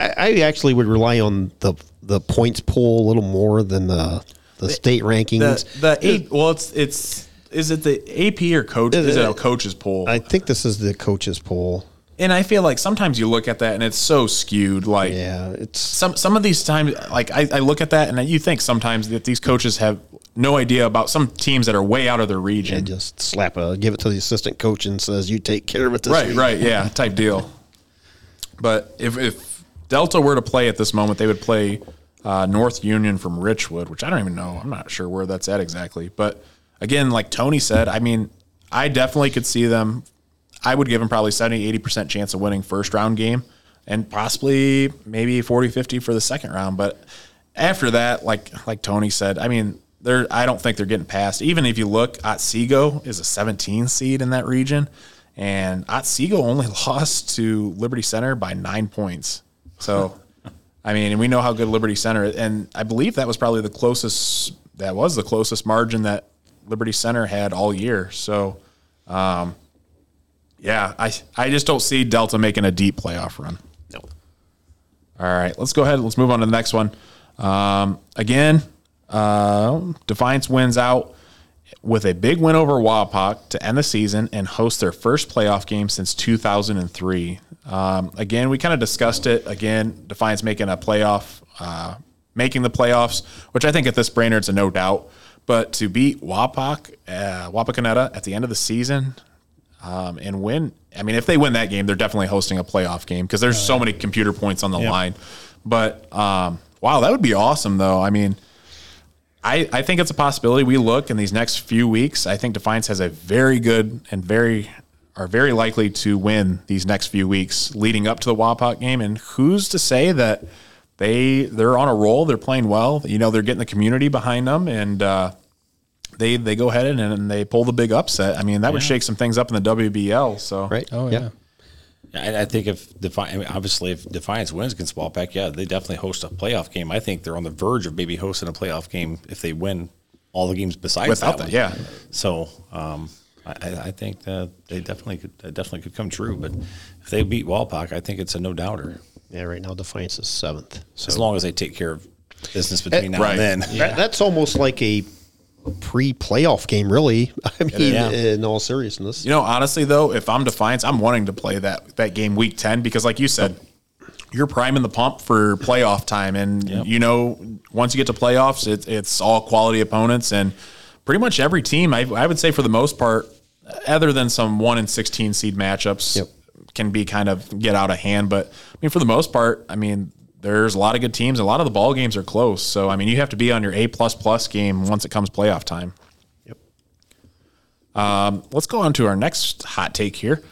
I, I actually would rely on the the points pool a little more than the the state rankings. the the A, well, it's it's is it the AP or coach? Is it a coach's poll? I think this is the coaches poll. and I feel like sometimes you look at that and it's so skewed. Like Yeah, it's some some of these times, like I, I look at that and you think sometimes that these coaches have no idea about some teams that are way out of their region. and just slap a give it to the assistant coach and says you take care of it this right, week. right, yeah, type deal. But if if Delta were to play at this moment, they would play uh, North Union from Richwood, which I don't even know. I'm not sure where that's at exactly. But again, like Tony said, I mean, I definitely could see them. I would give them probably 70, 80% chance of winning first round game and possibly maybe 40, 50 for the second round. But after that, like like Tony said, I mean, they're I don't think they're getting past. Even if you look, Otsego is a 17 seed in that region, and Otsego only lost to Liberty Center by nine points. So, I mean, and we know how good Liberty Center is, and I believe that was probably the closest. That was the closest margin that Liberty Center had all year. So, um, yeah, I I just don't see Delta making a deep playoff run. No. All right, let's go ahead. Let's move on to the next one. Um, again, uh, Defiance wins out with a big win over Wapak to end the season and host their first playoff game since 2003. Um, again, we kind of discussed it. Again, Defiance making a playoff, uh, making the playoffs, which I think at this Brainerd's a no doubt. But to beat Wapak, uh, Wapakoneta at the end of the season, um, and win. I mean, if they win that game, they're definitely hosting a playoff game because there's so many computer points on the line. But um, wow, that would be awesome, though. I mean, I, I think it's a possibility. We look in these next few weeks. I think Defiance has a very good and very are very likely to win these next few weeks leading up to the Wapak game. And who's to say that they they're on a roll? They're playing well. You know, they're getting the community behind them, and uh, they they go ahead and, and they pull the big upset. I mean, that would shake some things up in the WBL. So Right? Oh yeah. I, I think if Defiance, I mean, obviously, if Defiance wins against Wapak, yeah, they definitely host a playoff game. I think they're on the verge of maybe hosting a playoff game if they win all the games besides Without that, that, one. yeah. So um, I, I I think that they definitely could that definitely could come true. But if they beat Wapak, I think it's a no doubter. Yeah, right now Defiance is seventh. So As long as they take care of business between now right. and then. that, that's almost like a pre-playoff game, really. I mean, Yeah. in all seriousness. You know, honestly though, if I'm Defiance, I'm wanting to play that that game week ten because, like you said, you're priming the pump for playoff time, and Yep. you know, once you get to playoffs, it, it's all quality opponents, and pretty much every team, I, I would say for the most part, other than some one in sixteen seed matchups, Yep. can be kind of get out of hand. But I mean, for the most part, I mean. There's a lot of good teams. A lot of the ball games are close. So I mean, you have to be on your A plus plus game once it comes playoff time. Yep. let's go on to our next hot take here.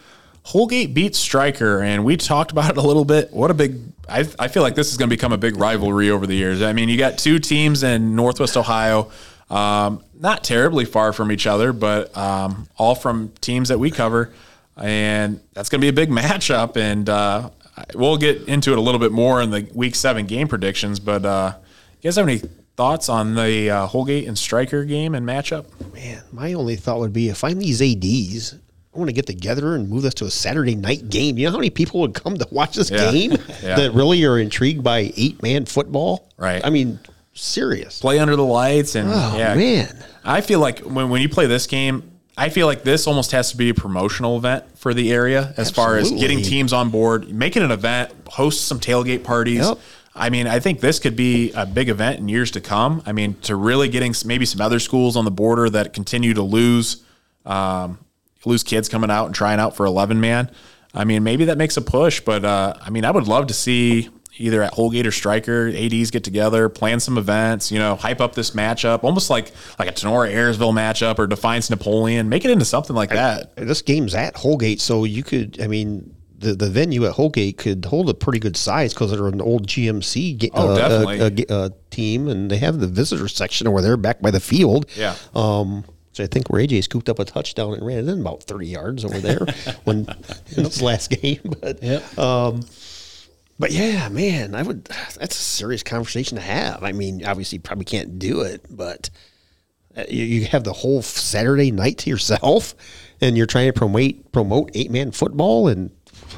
Holgate beats Striker, and we talked about it a little bit. What a big! I, I feel like this is going to become a big rivalry over the years. I mean, you got two teams in Northwest Ohio, um, not terribly far from each other, but um, all from teams that we cover, and that's going to be a big matchup. And uh, we'll get into it a little bit more in the Week Seven game predictions. But uh, you guys have any thoughts on the uh, Holgate and Striker game and matchup? Man, my only thought would be if I'm these ads, I want to get together and move this to a Saturday night game. You know how many people would come to watch this Yeah. game Yeah. that really are intrigued by eight man football? Right. I mean, serious. play under the lights and Oh yeah man. i feel like when, when you play this game i feel like this almost has to be a promotional event for the area as far as getting teams on board making an event host some tailgate parties. Yep. i mean i think this could be a big event in years to come. I mean to really getting maybe some other schools on the border that continue to lose um, lose kids coming out and trying out for 11 man. I mean maybe that makes a push but uh, i mean i would love to see either at Holgate or Striker, ADs get together, plan some events, you know, hype up this matchup, almost like like a Tinora Ayersville matchup or Defiance Napoleon. Make it into something like that. This game's at Holgate, so you could. I mean, the the venue at Holgate could hold a pretty good size because they're an old GMC ga- Oh, uh, uh, uh, team, and they have the visitor section over there back by the field. Yeah. Um, so I think where AJ scooped up a touchdown and ran it in about thirty yards over there when in his last game. But Yep. um, but yeah, man, I would. That's a serious conversation to have. I mean, obviously, you probably can't do it, but uh, you, you have the whole Saturday night to yourself, and you're trying to promote promote eight man football, and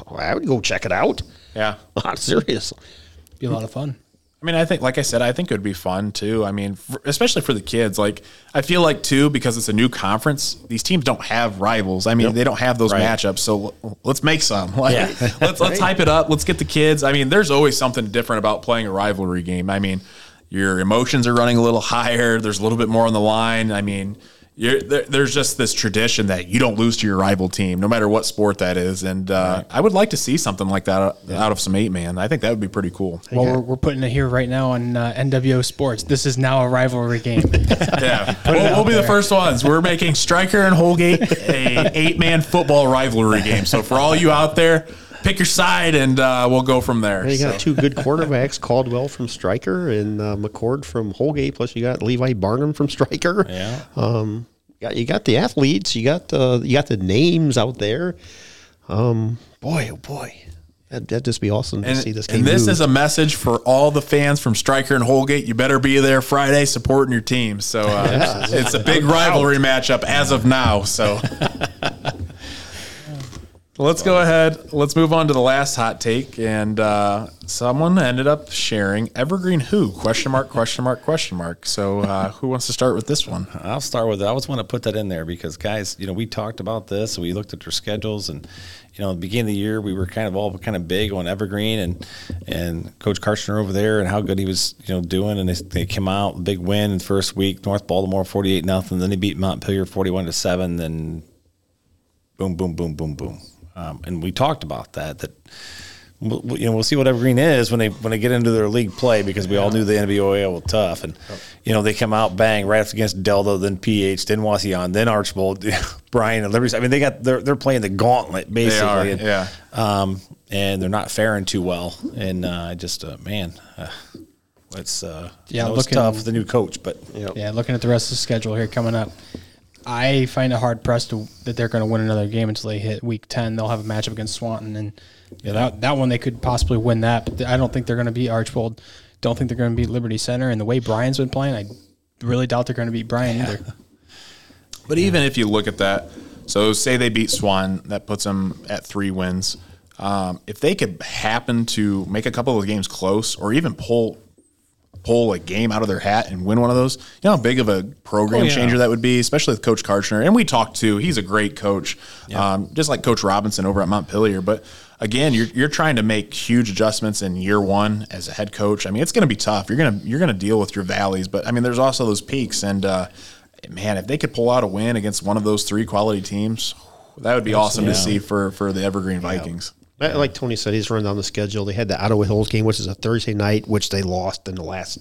I would go check it out. Yeah. I'm serious. Be a lot of fun. I mean, I think, like I said, I think it would be fun too. I mean, for, especially for the kids. Like, I feel like too because it's a new conference. These teams don't have rivals. I mean, they don't have those Right. matchups. So l- let's make some. Like, let's let's hype it up. Let's get the kids. I mean, there's always something different about playing a rivalry game. I mean, your emotions are running a little higher. There's a little bit more on the line. I mean. You're, there, there's just this tradition that you don't lose to your rival team, no matter what sport that is, and uh, I would like to see something like that out, out of some eight man. I think that would be pretty cool. Well, we're, we're putting it here right now on uh, NWO Sports. This is now a rivalry game. Yeah, we'll, we'll be the first ones. We're making Striker and Holgate a eight man football rivalry game. So for all you out there, pick your side and uh, we'll go from there. And you got So- two good quarterbacks, Caldwell from Striker and uh, McCord from Holgate. Plus, you got Levi Barnum from Striker. Yeah. Um, you got, you got the athletes. You got the you got the names out there. Um, boy, oh boy, that'd, that'd just be awesome to and, see this game. and this move. is a message for all the fans from Striker and Holgate. You better be there Friday supporting your team. So uh, it's a big rivalry matchup as of now. So let's go ahead. Let's move on to the last hot take. And uh, someone ended up sharing Evergreen Who question mark question mark question mark. So uh, who wants to start with this one? I'll start with it. I always want to put that in there because, guys, you know, we talked about this. We looked at their schedules, and you know, at the beginning of the year, we were kind of all kind of big on Evergreen and and Coach Karchner over there and how good he was, you know, doing. And they, they came out big win in first week, North Baltimore forty eight nothing. Then they beat Montpelier forty one to seven. Then boom, boom, boom, boom, boom. Um, and we talked about that. That we'll, we'll- you know we'll see what Evergreen is when they when they get into their league play because we all knew the NBOA was tough, and you know they come out bang right up against Delta, then PH, then Wauseon, then Archbold, Bryan, and Liberty. I mean they got they're they're playing the gauntlet basically. are, and, yeah. Um, and they're not faring too well, and uh, I just uh, man. Uh, it's uh, Yeah, yeah, it's looking- tough with the new coach, but Yeah, looking at the rest of the schedule here coming up, I find it hard pressed to, that they're going to win another game until they hit week ten. They'll have a matchup against Swanton, and yeah, that that one they could possibly win that. But I don't think they're going to beat Archbold. Don't think they're going to beat Liberty Center. And the way Bryan's been playing, I really doubt they're going to beat Brian either. But even if you look at that, so say they beat Swan, that puts them at three wins. Um, if they could happen to make a couple of games close, or even pull pull a game out of their hat and win one of those, you know how big of a program Oh, yeah. changer that would be, especially with Coach Karchner. And we talked to, he's a great coach, um, just like Coach Robinson over at Montpelier. But again, you're, you're trying to make huge adjustments in year one as a head coach. I mean, it's going to be tough. You're going to you're going to deal with your valleys, but I mean, there's also those peaks. And uh, man, if they could pull out a win against one of those three quality teams, that would be awesome to see for for the Evergreen Vikings. Like- Tony said, he's run down the schedule. They had the Ottawa Hills game, which is a Thursday night, which they lost in the last.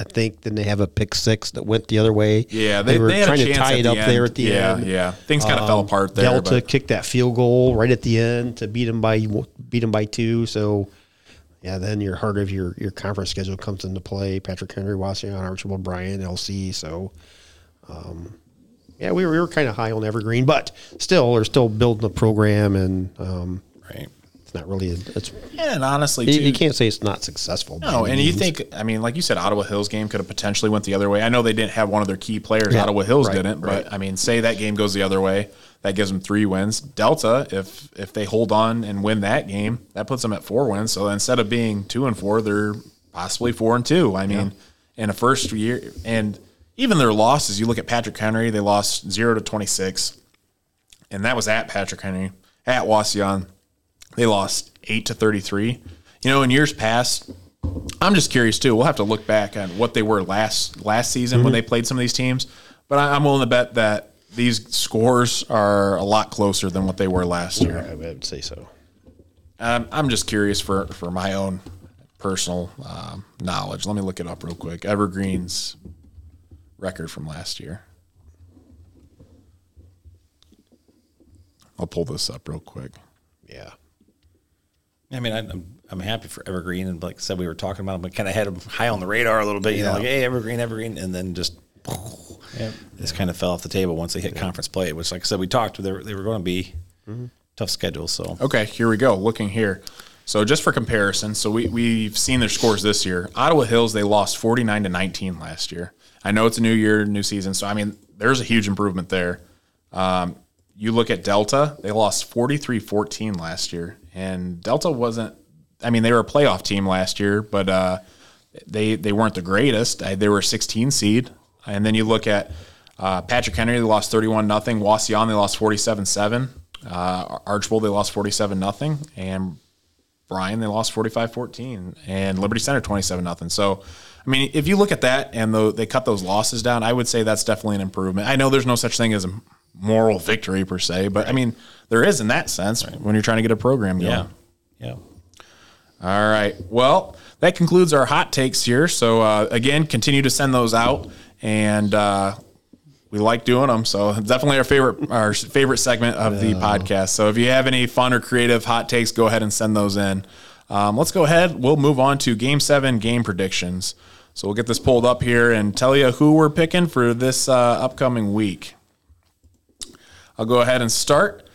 I think then they have a pick six that went the other way. Yeah, they, were they had trying to tie it up end. there at the yeah, end. Yeah, yeah. things kind of fell apart there. Delta but- kicked that field goal right at the end to beat them by beat them by two. So, yeah, then your heart of your your conference schedule comes into play. Patrick Henry, Wauseon, Archbold, Bryan, LC. So, um, yeah, we were, we were kind of high on Evergreen, but still, they're still building a program, and um, right. it's not really. A, it's and honestly, you, too, you can't say it's not successful. No, and you think, I mean, like you said, Ottawa Hills game could have potentially went the other way. I know they didn't have one of their key players. Yeah, Ottawa Hills right, didn't, right. but I mean, say that game goes the other way, that gives them three wins. Delta, if if they hold on and win that game, that puts them at four wins. So instead of being two and four, they're possibly four and two. I mean, in a first year, and even their losses, you look at Patrick Henry, they lost zero to twenty six, and that was at Patrick Henry at Wauseon. They lost eight to thirty three. You know, in years past, I'm just curious too. We'll have to look back on what they were last last season when they played some of these teams. But I, I'm willing to bet that these scores are a lot closer than what they were last year. I would say so. Um, I'm just curious for for my own personal um, knowledge. Let me look it up real quick. Evergreen's record from last year. I'll pull this up real quick. Yeah. I mean, I, I'm I'm happy for Evergreen, and like I said, we were talking about them. We kind of had them high on the radar a little bit. You know, like hey, Evergreen, Evergreen, and then just this kind of fell off the table once they hit conference play. Which, like I said, we talked. They were, they were going to be tough schedule. So Okay, here we go. Looking here. So just for comparison, so we we've seen their scores this year. Ottawa Hills they lost 49 to 19 last year. I know it's a new year, new season, so I mean there's a huge improvement there. Um, you look at Delta, they lost 43-14 last year, and Delta wasn't. I mean, they were a playoff team last year, but uh, they they weren't the greatest. They were 16 seed, and then you look at uh, Patrick Henry, they lost 31 nothing. Wauseon, they lost 47 seven. Uh, Archbold, they lost 47 nothing, and Bryan, they lost 45-14, and Liberty Center 27 nothing. So, I mean, if you look at that and the, they cut those losses down, I would say that's definitely an improvement. I know there's no such thing as a moral victory per se, but I mean, there is in that sense when you're trying to get a program going. yeah, yeah. All right. Well, that concludes our hot takes here. So uh, again, continue to send those out, and uh, we like doing them. So definitely our favorite our favorite segment of the podcast. So if you have any fun or creative hot takes, go ahead and send those in. Um, let's go ahead. We'll move on to Game Seven game predictions. So we'll get this pulled up here and tell you who we're picking for this uh, upcoming week. I'll go ahead and start.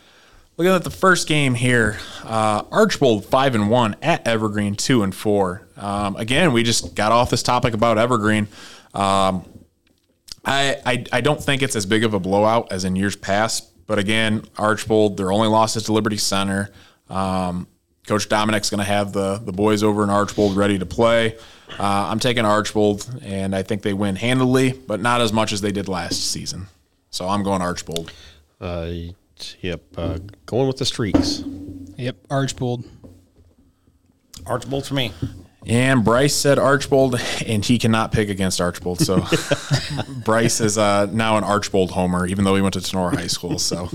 Looking at the first game here, uh, Archbold five and one at Evergreen two and four. Um, again, we just got off this topic about Evergreen. Um, I, I I don't think it's as big of a blowout as in years past, but again, Archbold their only loss is to Liberty Center. Um, Coach Dominic's going to have the the boys over in Archbold ready to play. Uh, I'm taking Archbold, and I think they win handily, but not as much as they did last season. So I'm going Archbold. Uh, yep. Uh, going with the streaks. Yep, Archbold. Archbold for me. And Bryce said Archbold, and he cannot pick against Archbold. So Bryce is uh, now an Archbold homer, even though he went to Tinora High School. So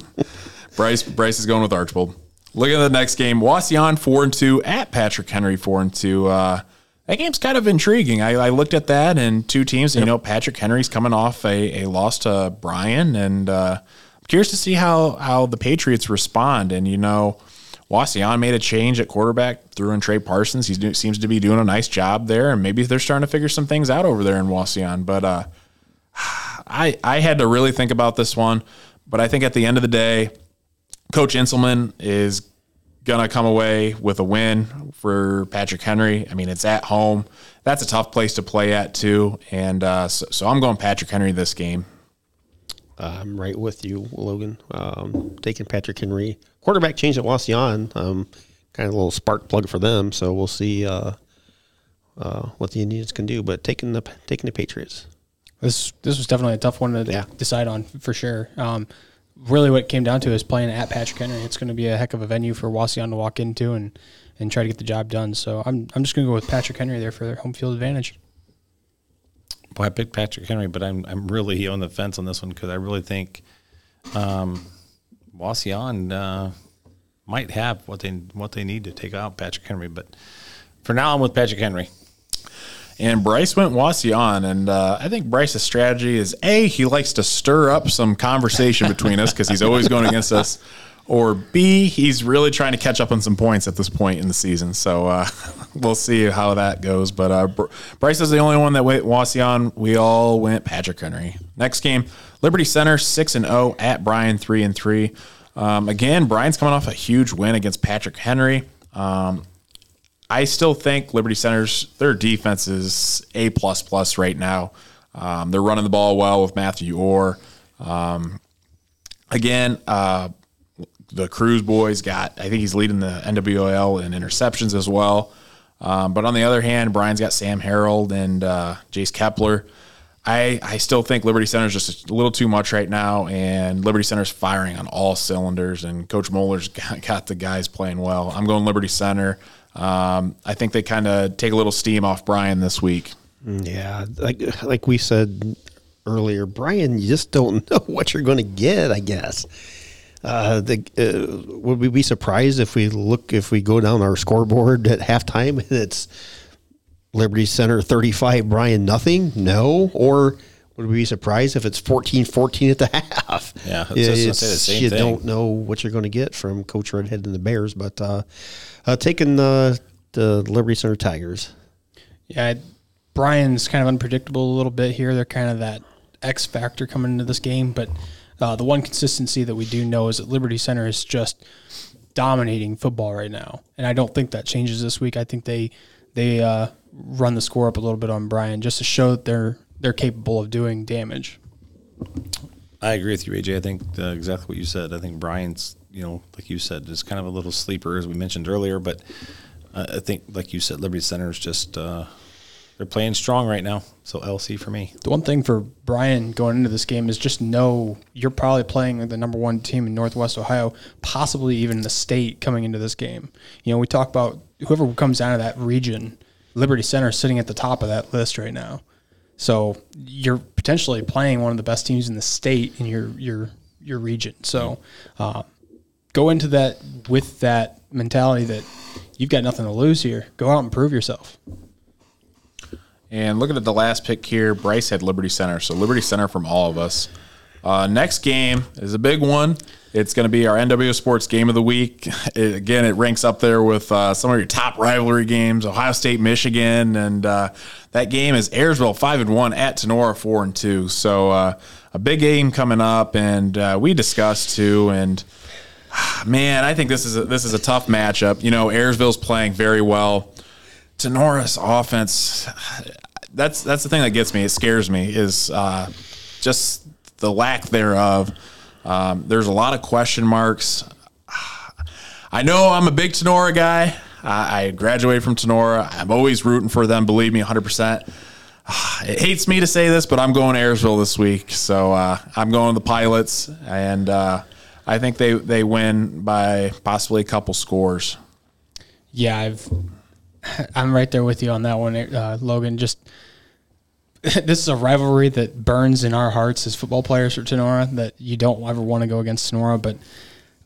Bryce Bryce is going with Archbold. Look at the next game. Wauseon four and two at Patrick Henry four and two. Uh, that game's kind of intriguing. I, I looked at that and two teams. And, You know, Patrick Henry's coming off a, a loss to Bryan, and uh, I'm curious to see how how the Patriots respond. And you know, Wauseon made a change at quarterback, threw in Trey Parsons. He seems to be doing a nice job there, and maybe they're starting to figure some things out over there in Wauseon. But uh, I I had to really think about this one, but I think at the end of the day, Coach Inselman is gonna come away with a win for Patrick Henry. I mean, it's at home. That's a tough place to play at too, and uh, so, so I'm going Patrick Henry this game. I'm right with you, Logan. Um, taking Patrick Henry. Quarterback change at Wauseon. Um, kind of a little spark plug for them. So we'll see uh, uh, what the Indians can do. But taking the taking the Patriots. This this was definitely a tough one to Yeah. decide on for sure. Um, really, what it came down to is playing at Patrick Henry. It's going to be a heck of a venue for Wauseon to walk into and, and try to get the job done. So I'm I'm just going to go with Patrick Henry there for their home field advantage. Well, I picked Patrick Henry, but I'm I'm really on the fence on this one because I really think um, Wauseon uh, might have what they what they need to take out Patrick Henry. But for now, I'm with Patrick Henry. And Bryce went Wauseon, and uh, I think Bryce's strategy is a he likes to stir up some conversation between us because he's always going against us, or b he's really trying to catch up on some points at this point in the season. So uh, we'll see how that goes. But uh, Br- Bryce is the only one that went Wauseon. We all went Patrick Henry. Next game, Liberty Center six and zero at Bryan three and three. Um, again, Bryan's coming off a huge win against Patrick Henry. Um, I still think Liberty Center's their defense is a plus plus right now. Um, they're running the ball well with Matthew Orr. Um, again, uh, the Cruz boys got. I think he's leading the NWL in interceptions as well. Um, but on the other hand, Bryan's got Sam Harold and uh, Jace Kepler. I, I still think Liberty Center is just a little too much right now, and Liberty Center's firing on all cylinders, and Coach Moller's got, got the guys playing well. I'm going Liberty Center. Um, I think they kind of take a little steam off Bryan this week. Yeah, like like we said earlier, Bryan, you just don't know what you're going to get. I guess. Uh, the, uh, would we be surprised if we look if we go down our scoreboard at halftime and it's Liberty Center 35, Bryan nothing? No, or would we be surprised if it's 14-14 at the half? Yeah, I was say the it's- same you thing. don't know what you're going to get from Coach Redhead and the Bears, but uh, uh, taking the the Liberty Center Tigers. Yeah, Bryan's kind of unpredictable a little bit here. They're kind of that X factor coming into this game, but uh, the one consistency that we do know is that Liberty Center is just dominating football right now, and I don't think that changes this week. I think they they uh, run the score up a little bit on Bryan just to show that they're they're capable of doing damage. I agree with you, AJ. I think uh, exactly what you said. I think Bryan's, you know, like you said, is kind of a little sleeper, as we mentioned earlier. But uh, I think, like you said, Liberty Center is just uh, they're playing strong right now. So LC for me. The one thing for Bryan going into this game is just know you're probably playing the number one team in Northwest Ohio, possibly even the state coming into this game. You know, we talk about whoever comes out of that region, Liberty Center sitting at the top of that list right now. So you're potentially playing one of the best teams in the state in your your your region. So uh, go into that with that mentality that you've got nothing to lose here. Go out and prove yourself. And looking at the last pick here, Bryce had Liberty Center. So Liberty Center from all of us. Uh, next game is a big one. It's going to be our NW Sports Game of the Week. It- again, it ranks up there with uh, some of your top rivalry games: Ohio State, Michigan, and uh, that game is Ayersville five and one at Tinora four and two. So uh, a big game coming up, and uh, we discussed too. And man, I think this is a, this is a tough matchup. You know, Ayersville's playing very well. Tinora's offense. That's that's the thing that gets me. It scares me. Is uh, just the lack thereof. Um, there's a lot of question marks. I know I'm a big Tinora guy. I, I graduated from Tinora. I'm always rooting for them. Believe me, 100. percent It hates me to say this, but I'm going to Ayersville this week. So uh, I'm going to the Pilots, and uh, I think they they win by possibly a couple scores. Yeah, I've I'm right there with you on that one, uh, Logan. Just this is a rivalry that burns in our hearts as football players for Tinora. That you don't ever want to go against Tinora, but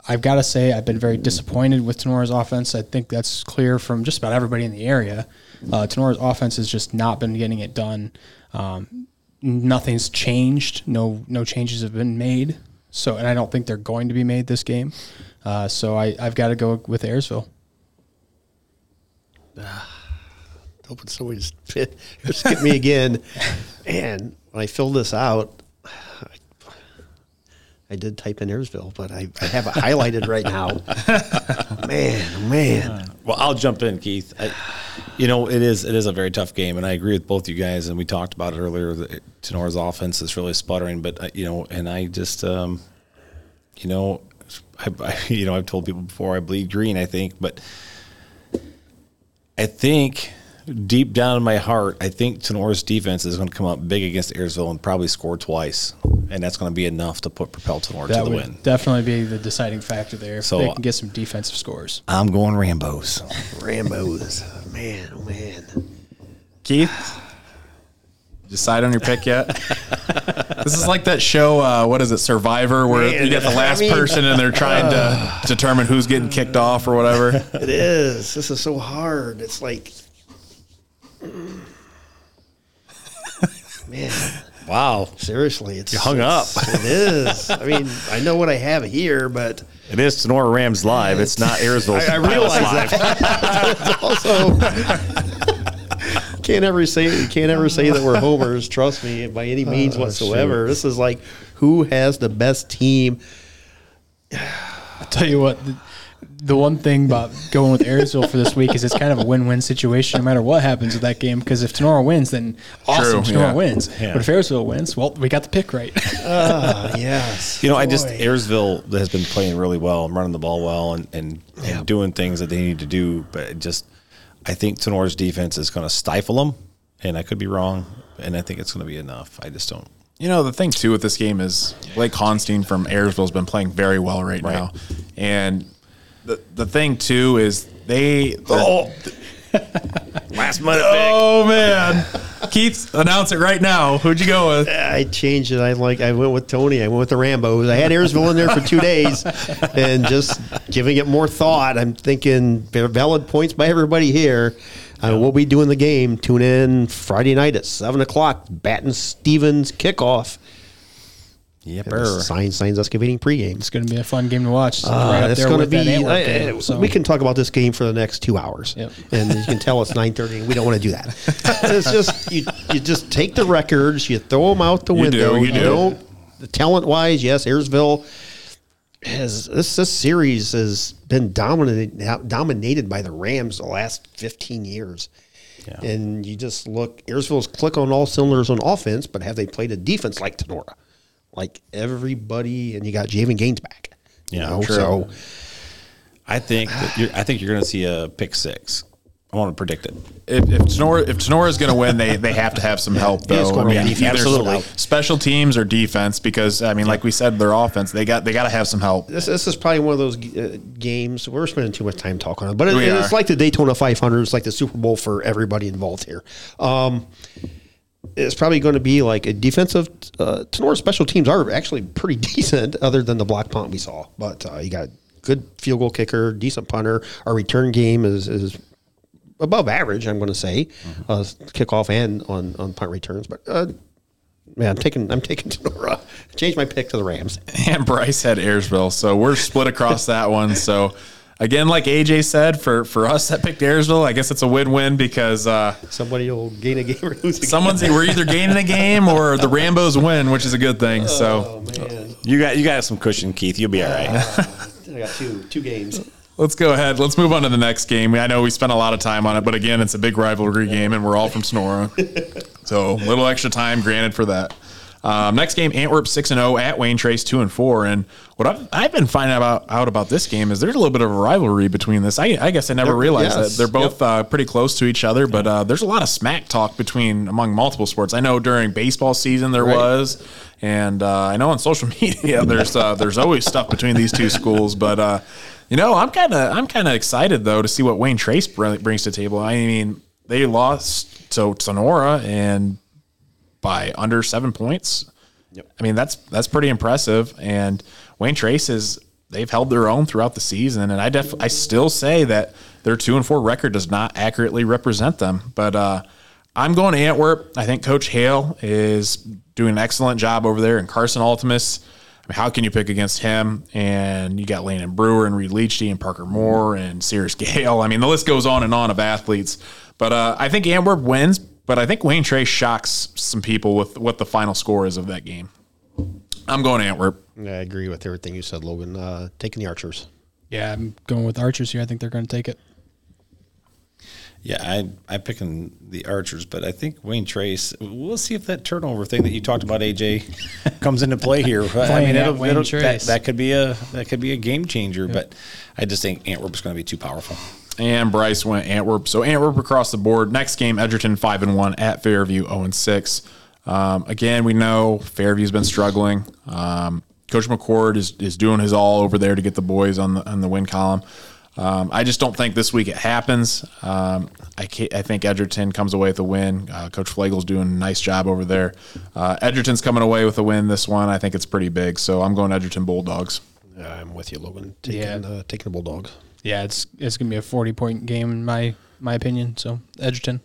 I've got to say I've been very disappointed with Tinora's offense. I think that's clear from just about everybody in the area. Uh, Tinora's offense has just not been getting it done. Um, nothing's changed. No no changes have been made. So and I don't think they're going to be made this game. Uh, so I, I've got to go with Ayersville. Hoping somebody just, fit, just get me again. And when I filled this out, I, I did type in Ayersville, but I, I have it highlighted right now. man, man. Well, I'll jump in, Keith. I, you know, it is it is a very tough game, and I agree with both you guys. And we talked about it earlier. That Tinora's offense is really sputtering, but you know, and I just, um, you know, I, I, you know, I've told people before I bleed green. I think, but I think deep down in my heart, I think Tinora's defense is going to come up big against Ayersville and probably score twice, and that's going to be enough to put propel Tinora That to the would win. definitely be the deciding factor there. If So- they uh, can get some defensive scores. I'm going Rambo's. Rambo's. Man, oh man. Keith, decide on your pick yet? this is like that show. Uh, what is it, Survivor, where Man, you get the I last mean- person and they're trying to determine who's getting kicked off or whatever. It is. This is so hard. It's like, man, Wow, seriously, it's You hung up. it's- I mean, I know what I have here, but it is Tinora Rams live. It's not Ayersville. I, I realize that. also, can't ever say you can't ever say that we're homers. Trust me, by any means whatsoever. This is like who has the best team. I'll tell you what, the, the one thing about going with Ayersville for this week is it's kind of a win-win situation no matter what happens with that game. Because if Tinora wins, then awesome, True, Tinora yeah. wins. Yeah. But if Ayersville wins, well, we got the pick right. Ah, yes. You know, I just Boy. Ayersville has been playing really well and running the ball well and, and, and doing things that they need to do. But just, I think Tinora's defense is going to stifle them, and I could be wrong. And I think it's going to be enough. I just don't. You know, the thing too with this game is Blake Honstein from Ayersville has been playing very well right, now. And the the thing too is they Oh, last minute Oh man. Keith, announce it right now. Who'd you go with? I changed it. I like. I went with Tony. I went with the Rambo's. I had Ayersville in there for two days, and just giving it more thought. I'm thinking valid points by everybody here. Uh, we'll be doing the game. Tune in Friday night at seven o'clock. Baton Stevens kickoff. Yep. Signs Signs Excavating pregame. it's going to be a fun game to watch. It's Uh, right up it's there going to be. Antwerp game, so. We can talk about this game for the next two hours, Yep. and you can tell it's nine thirty. We don't want to do that. it's just you. You just take the records, you throw them out the You do, window. you do. don't. Talent wise, yes, Ayersville has this this series has been dominated dominated by the Rams the last fifteen years. Yeah. And you just look, Ayersville's click on all cylinders on offense, but have they played a defense like Tinora? Like everybody, and you got Javen Gaines back. You Yeah, know, true. so I think that you're, I think you're going to see a pick six. I want to predict it. If, if Tinora if Tinora is going to win, they they have to have some help though. I mean, defense. either Absolutely. special teams or defense because I mean, like we said, their offense they got they got to have some help. this, this is probably one of those uh, games. We're spending too much time talking on but it, it's like the Daytona 500. It's like the Super Bowl for everybody involved here. Um, it's probably going to be like a defensive. Uh, Tinora special teams are actually pretty decent, other than the block punt we saw. But uh, you got good field goal kicker, decent punter. Our return game is is above average. I'm going to say Mm-hmm. uh, kickoff and on on punt returns, but. Uh, Man, I'm taking I'm taking Tinora. Change my pick to the Rams. And Bryce had Ayersville, so we're split across that one. So again, like AJ said, for for us that picked Ayersville, I guess it's a win win because uh, Somebody will gain a game or lose a game. someone's we're either gaining a game or the Rambo's win, which is a good thing. So Oh man, You got you got some cushion, Keith. You'll be all right. I got two two games. let's go ahead. Let's move on to the next game. I know we spent a lot of time on it, but again, it's a big rivalry game, and we're all from Tinora, so a little extra time granted for that. Um, next game, Antwerp six and zero at Wayne Trace two and four. And what I've, I've been finding about out about this game is there's a little bit of a rivalry between this. I, I guess I never Yep, realized yes, that they're both uh, pretty close to each other, but uh, there's a lot of smack talk between among multiple sports. I know during baseball season there Right. was, and uh, I know on social media there's uh, there's always stuff between these two schools, but. Uh, you know, I'm kind of I'm kind of excited though to see what Wayne Trace br- brings to the table. I mean, they lost to Tinora and by under seven points. I mean, that's that's pretty impressive. And Wayne Trace is they've held their own throughout the season, and I def I still say that their two and four record does not accurately represent them. But uh, I'm going to Antwerp. I think Coach Hale is doing an excellent job over there, and Carson Ultimus. I mean, how can you pick against him? And you got Landon Brewer and Reed Leachy and Parker Moore and Sears Gale. I mean, the list goes on and on of athletes. But uh, I think Antwerp wins. But I think Wayne Trace shocks some people with what the final score is of that game. I'm going Antwerp. I agree with everything you said, Logan. Uh, taking the Archers. Yeah, I'm going with Archers here. I think they're going to take it. Yeah, I I'm picking the Archers, but I think Wayne Trace. We'll see if that turnover thing that you talked about, AJ, comes into play here. I mean, it'll, Wayne it'll, that, Trace. that could be a that could be a game changer, but I just think Antwerp's going to be too powerful. And Bryce went Antwerp. So Antwerp across the board. Next game, Edgerton five and one at Fairview zero and six. Um, again, we know Fairview's been struggling. Um, Coach McCord is, is doing his all over there to get the boys on the on the win column. Um, I just don't think this week it happens. Um, I, ca- I think Edgerton comes away with a win. Uh, Coach Flagel's doing a nice job over there. Uh, Edgerton's coming away with a win this one. I think it's pretty big. So I'm going Edgerton Bulldogs. I'm with you, Logan. Taking, Yeah. uh, taking the Bulldogs. Yeah, it's it's to be a 40 point game in my my opinion. So Edgerton.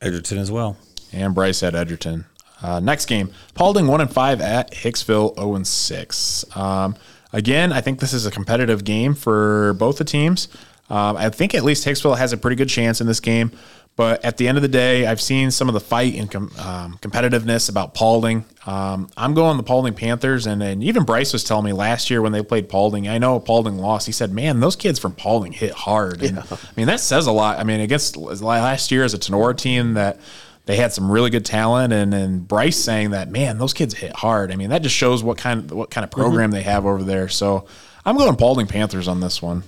Edgerton as well. and Bryce at Edgerton. Uh, next game, Paulding one and five at Hicksville zero and six. Um, again, I think this is a competitive game for both the teams. Um, I think at least Hicksville has a pretty good chance in this game. But at the end of the day, I've seen some of the fight and com- um, competitiveness about Paulding. Um, I'm going the Paulding Panthers, and, and even Bryce was telling me last year when they played Paulding. I know Paulding lost. He said, "Man, those kids from Paulding hit hard." And, I mean, that says a lot. I mean, against last year as a Tinora team that they had some really good talent, and and Bryce saying that, man, those kids hit hard. I mean, that just shows what kind of what kind of program they have over there. So I'm going Paulding Panthers on this one.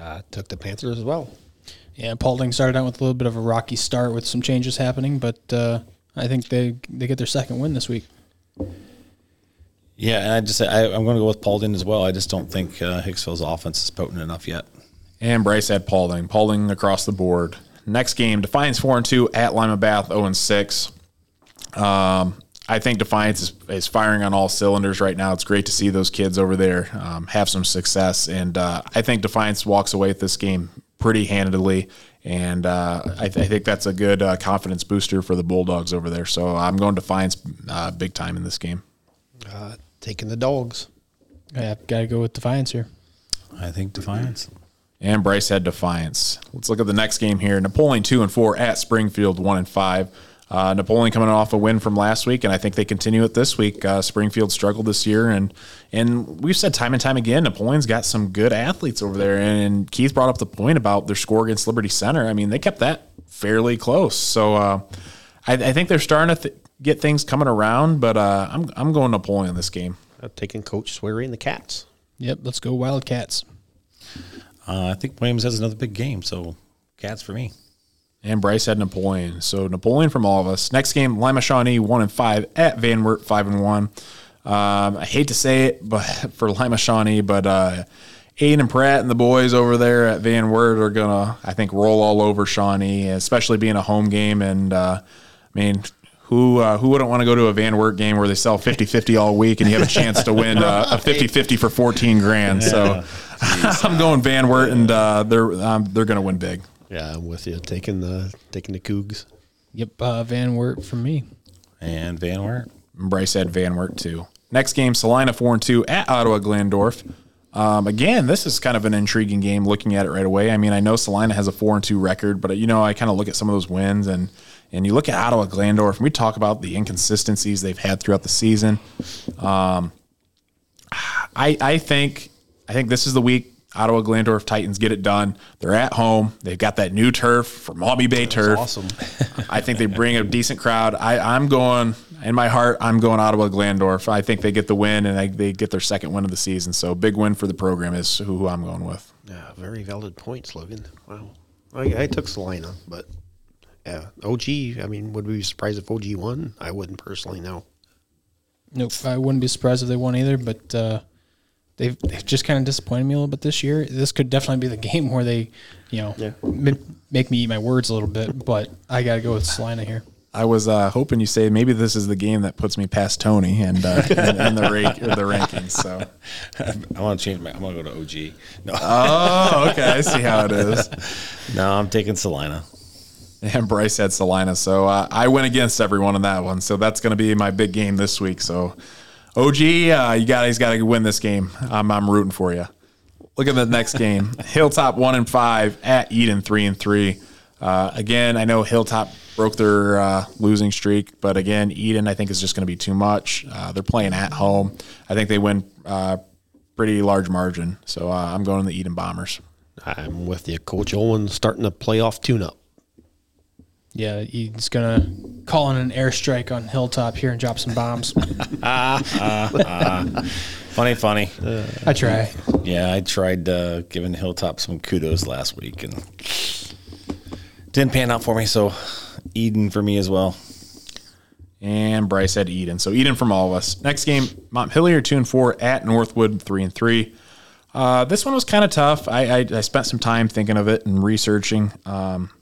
Uh, took the Panthers as well. Yeah, Paulding started out with a little bit of a rocky start with some changes happening, but uh, I think they they get their second win this week. Yeah, and I just I, I'm going to go with Paulding as well. I just don't think uh, Hicksville's offense is potent enough yet. And Bryce had Paulding. Paulding across the board. Next game, Defiance four and two at Lima Bath zero and six. Um, I think Defiance is, is firing on all cylinders right now. It's great to see those kids over there um, have some success, and uh, I think Defiance walks away with this game pretty handedly. And uh, I, th- I think that's a good uh, confidence booster for the Bulldogs over there. So I'm going Defiance uh, big time in this game. Uh, taking the Dogs. Yeah, got to go with Defiance here. I think Defiance. and Bryce had Defiance. Let's look at the next game here. Napoleon two and four at Springfield one and five. Uh, Napoleon coming off a win from last week, and I think they continue it this week. Uh, Springfield struggled this year, and and we've said time and time again, Napoleon's got some good athletes over there. And Keith brought up the point about their score against Liberty Center. I mean, they kept that fairly close. So uh, I, I think they're starting to th- get things coming around. But uh, I'm I'm going Napoleon this game. Uh, taking Coach Sweary and the Cats. Yep, let's go Wildcats. Uh, I think Williams has another big game, so Cats for me. And Bryce had Napoleon. So Napoleon from all of us. Next game, Lima Shawnee one and five at Van Wert five and one. Um, I hate to say it, but for Lima Shawnee, but uh, Aiden and Pratt and the boys over there at Van Wert are gonna, I think, roll all over Shawnee, especially being a home game. And uh, I mean, who uh, who wouldn't want to go to a Van Wert game where they sell 50-50 all week and you have a chance to win uh, a 50-50 for 14 grand? So I'm going Van Wert, and uh, they're um, they're gonna win big. Yeah, I'm with you. Taking the taking the Cougs. Yep, uh, Van Wert from me. And Van Wert. Bryce had Van Wert too. Next game, Celina four and two at Ottawa Glandorf. Um, again, this is kind of an intriguing game. Looking at it right away, I mean, I know Celina has a four and two record, but you know, I kind of look at some of those wins and and you look at Ottawa Glandorf, and we talk about the inconsistencies they've had throughout the season. Um, I I think I think this is the week Ottawa Glandorf Titans get it done. They're at home. They've got that new turf from Maumee Bay Turf. awesome. I think they bring a decent crowd. I, I'm going in my heart. I'm going Ottawa Glandorf. I think they get the win and they, they get their second win of the season. So big win for the program is who, who I'm going with. Yeah, very valid points, Logan. Wow. I, I took Celina, but yeah, OG. I mean, would we be surprised if OG won? I wouldn't personally. No. Nope, I wouldn't be surprised if they won either. But uh, they've they've just kind of disappointed me a little bit this year. This could definitely be the game where they, you know, Yeah. m- make me eat my words a little bit. But I got to go with Celina here. I was uh, hoping you say maybe this is the game that puts me past Tony and uh, in, in the rank, the rankings. So, I want to change my. I'm going to go to OG. No, oh, okay, I see how it is. no, I'm taking Celina. And Bryce had Celina, so uh, I went against everyone in that one. So that's going to be my big game this week. So, OG, uh, you got he's got to win this game. I'm, I'm rooting for you. Look at the next game: Hilltop one and five at Edon three and three. Uh, again, I know Hilltop broke their uh, losing streak, but again, Edon I think is just going to be too much. Uh, they're playing at home. I think they win uh, pretty large margin. So uh, I'm going to the Edon Bombers. I'm with you. Coach Owen starting a playoff tune-up. Yeah, he's gonna call in an airstrike on Hilltop here and drop some bombs. Funny, funny. I try. Yeah, I tried uh, giving Hilltop some kudos last week and didn't pan out for me. So Edon for me as well. And Bryce had Edon. So Edon from all of us. Next game, Montpelier two and four at Northwood three and three. Uh, this one was kind of tough. I, I, I spent some time thinking of it and researching. Um, at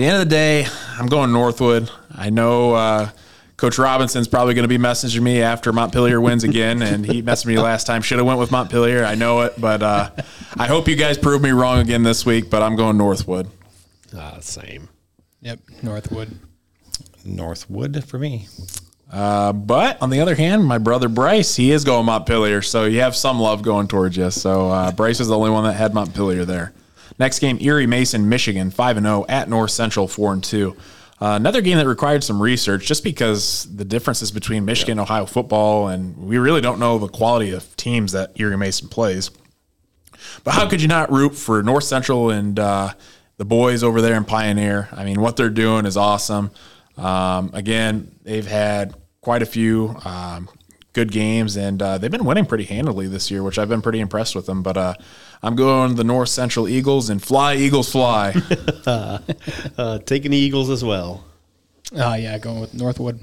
the end of the day, I'm going Northwood. I know uh, Coach Robinson's probably going to be messaging me after Montpelier wins again, and he messaged me last time. Should have went with Montpelier. I know it, but uh, I hope you guys prove me wrong again this week. But I'm going Northwood. Ah, same. Yep, Northwood. Northwood for me. Uh, but on the other hand, my brother Bryce, he is going Montpelier, so you have some love going towards you. So uh, Bryce is the only one that had Montpelier there. Next game, Erie Mason, Michigan, five and zero at North Central, four and two. Uh, another game that required some research, just because the differences between Michigan and Ohio football, and we really don't know the quality of teams that Erie Mason plays. But how could you not root for North Central and uh, the boys over there in Pioneer? I mean, what they're doing is awesome. Um, again, they've had quite a few um, good games, and uh, they've been winning pretty handily this year, which I've been pretty impressed with them. But uh, I'm going the North Central Eagles and fly, Eagles, fly. Uh, taking the Eagles as well. Uh, yeah, going with Northwood.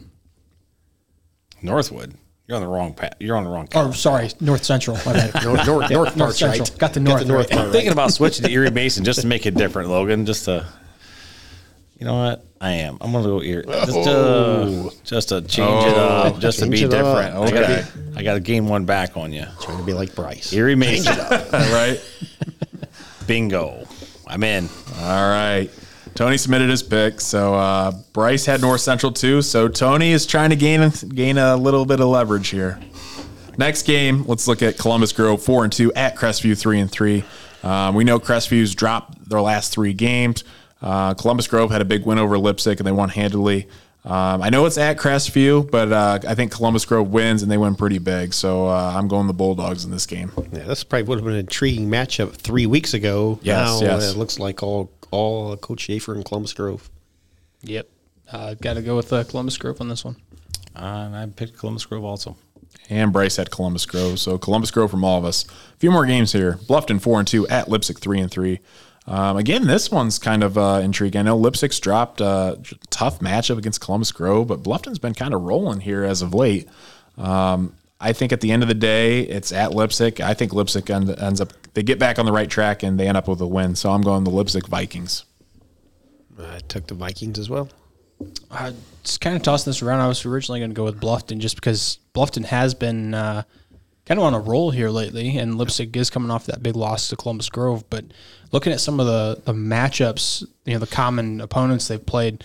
Northwood. You're on the wrong path. You're on the wrong. Or sorry, North Central. My bad. North, north, north North Central. right. Got the north. north right. I'm thinking about switching to Erie Mason just to make it different, Logan. Just to, you know what? I am. I'm gonna go Erie. Just to, just to change it up, just to be it up. different. I gotta, I gotta gain one back on you. Trying to be like Bryce. Erie Mason. right? Bingo. I'm in. All right. Tony submitted his pick, so uh, Bryce had North Central too. So Tony is trying to gain gain a little bit of leverage here. Next game, let's look at Columbus Grove four and two at Crestview three and three. Um, we know Crestview's dropped their last three games. Uh, Columbus Grove had a big win over Leipsic and they won handily. Um, I know it's at Crestview, but uh, I think Columbus Grove wins and they win pretty big. So uh, I'm going the Bulldogs in this game. Yeah, this probably would have been an intriguing matchup three weeks ago. Yes, now yes. it looks like all all Coach Schaefer and Columbus Grove. Yep. Uh, Got to go with uh, Columbus Grove on this one. Uh, and I picked Columbus Grove also. and Bryce had Columbus Grove. So Columbus Grove from all of us. A few more games here. Bluffton four and two at Leipsic three and three. Um, again, this one's kind of uh, intriguing. I know Leipsic's dropped a tough matchup against Columbus Grove, but Bluffton's been kind of rolling here as of late. Um, I think at the end of the day, it's at Leipsic. I think Leipsic end, ends up they get back on the right track and they end up with a win. So I'm going the Leipsic Vikings. I took the Vikings as well. I just kind of tossing this around. I was originally going to go with Bluffton just because Bluffton has been uh, kind of on a roll here lately, and Leipsic is coming off that big loss to Columbus Grove. But looking at some of the, the matchups, you know, the common opponents they've played,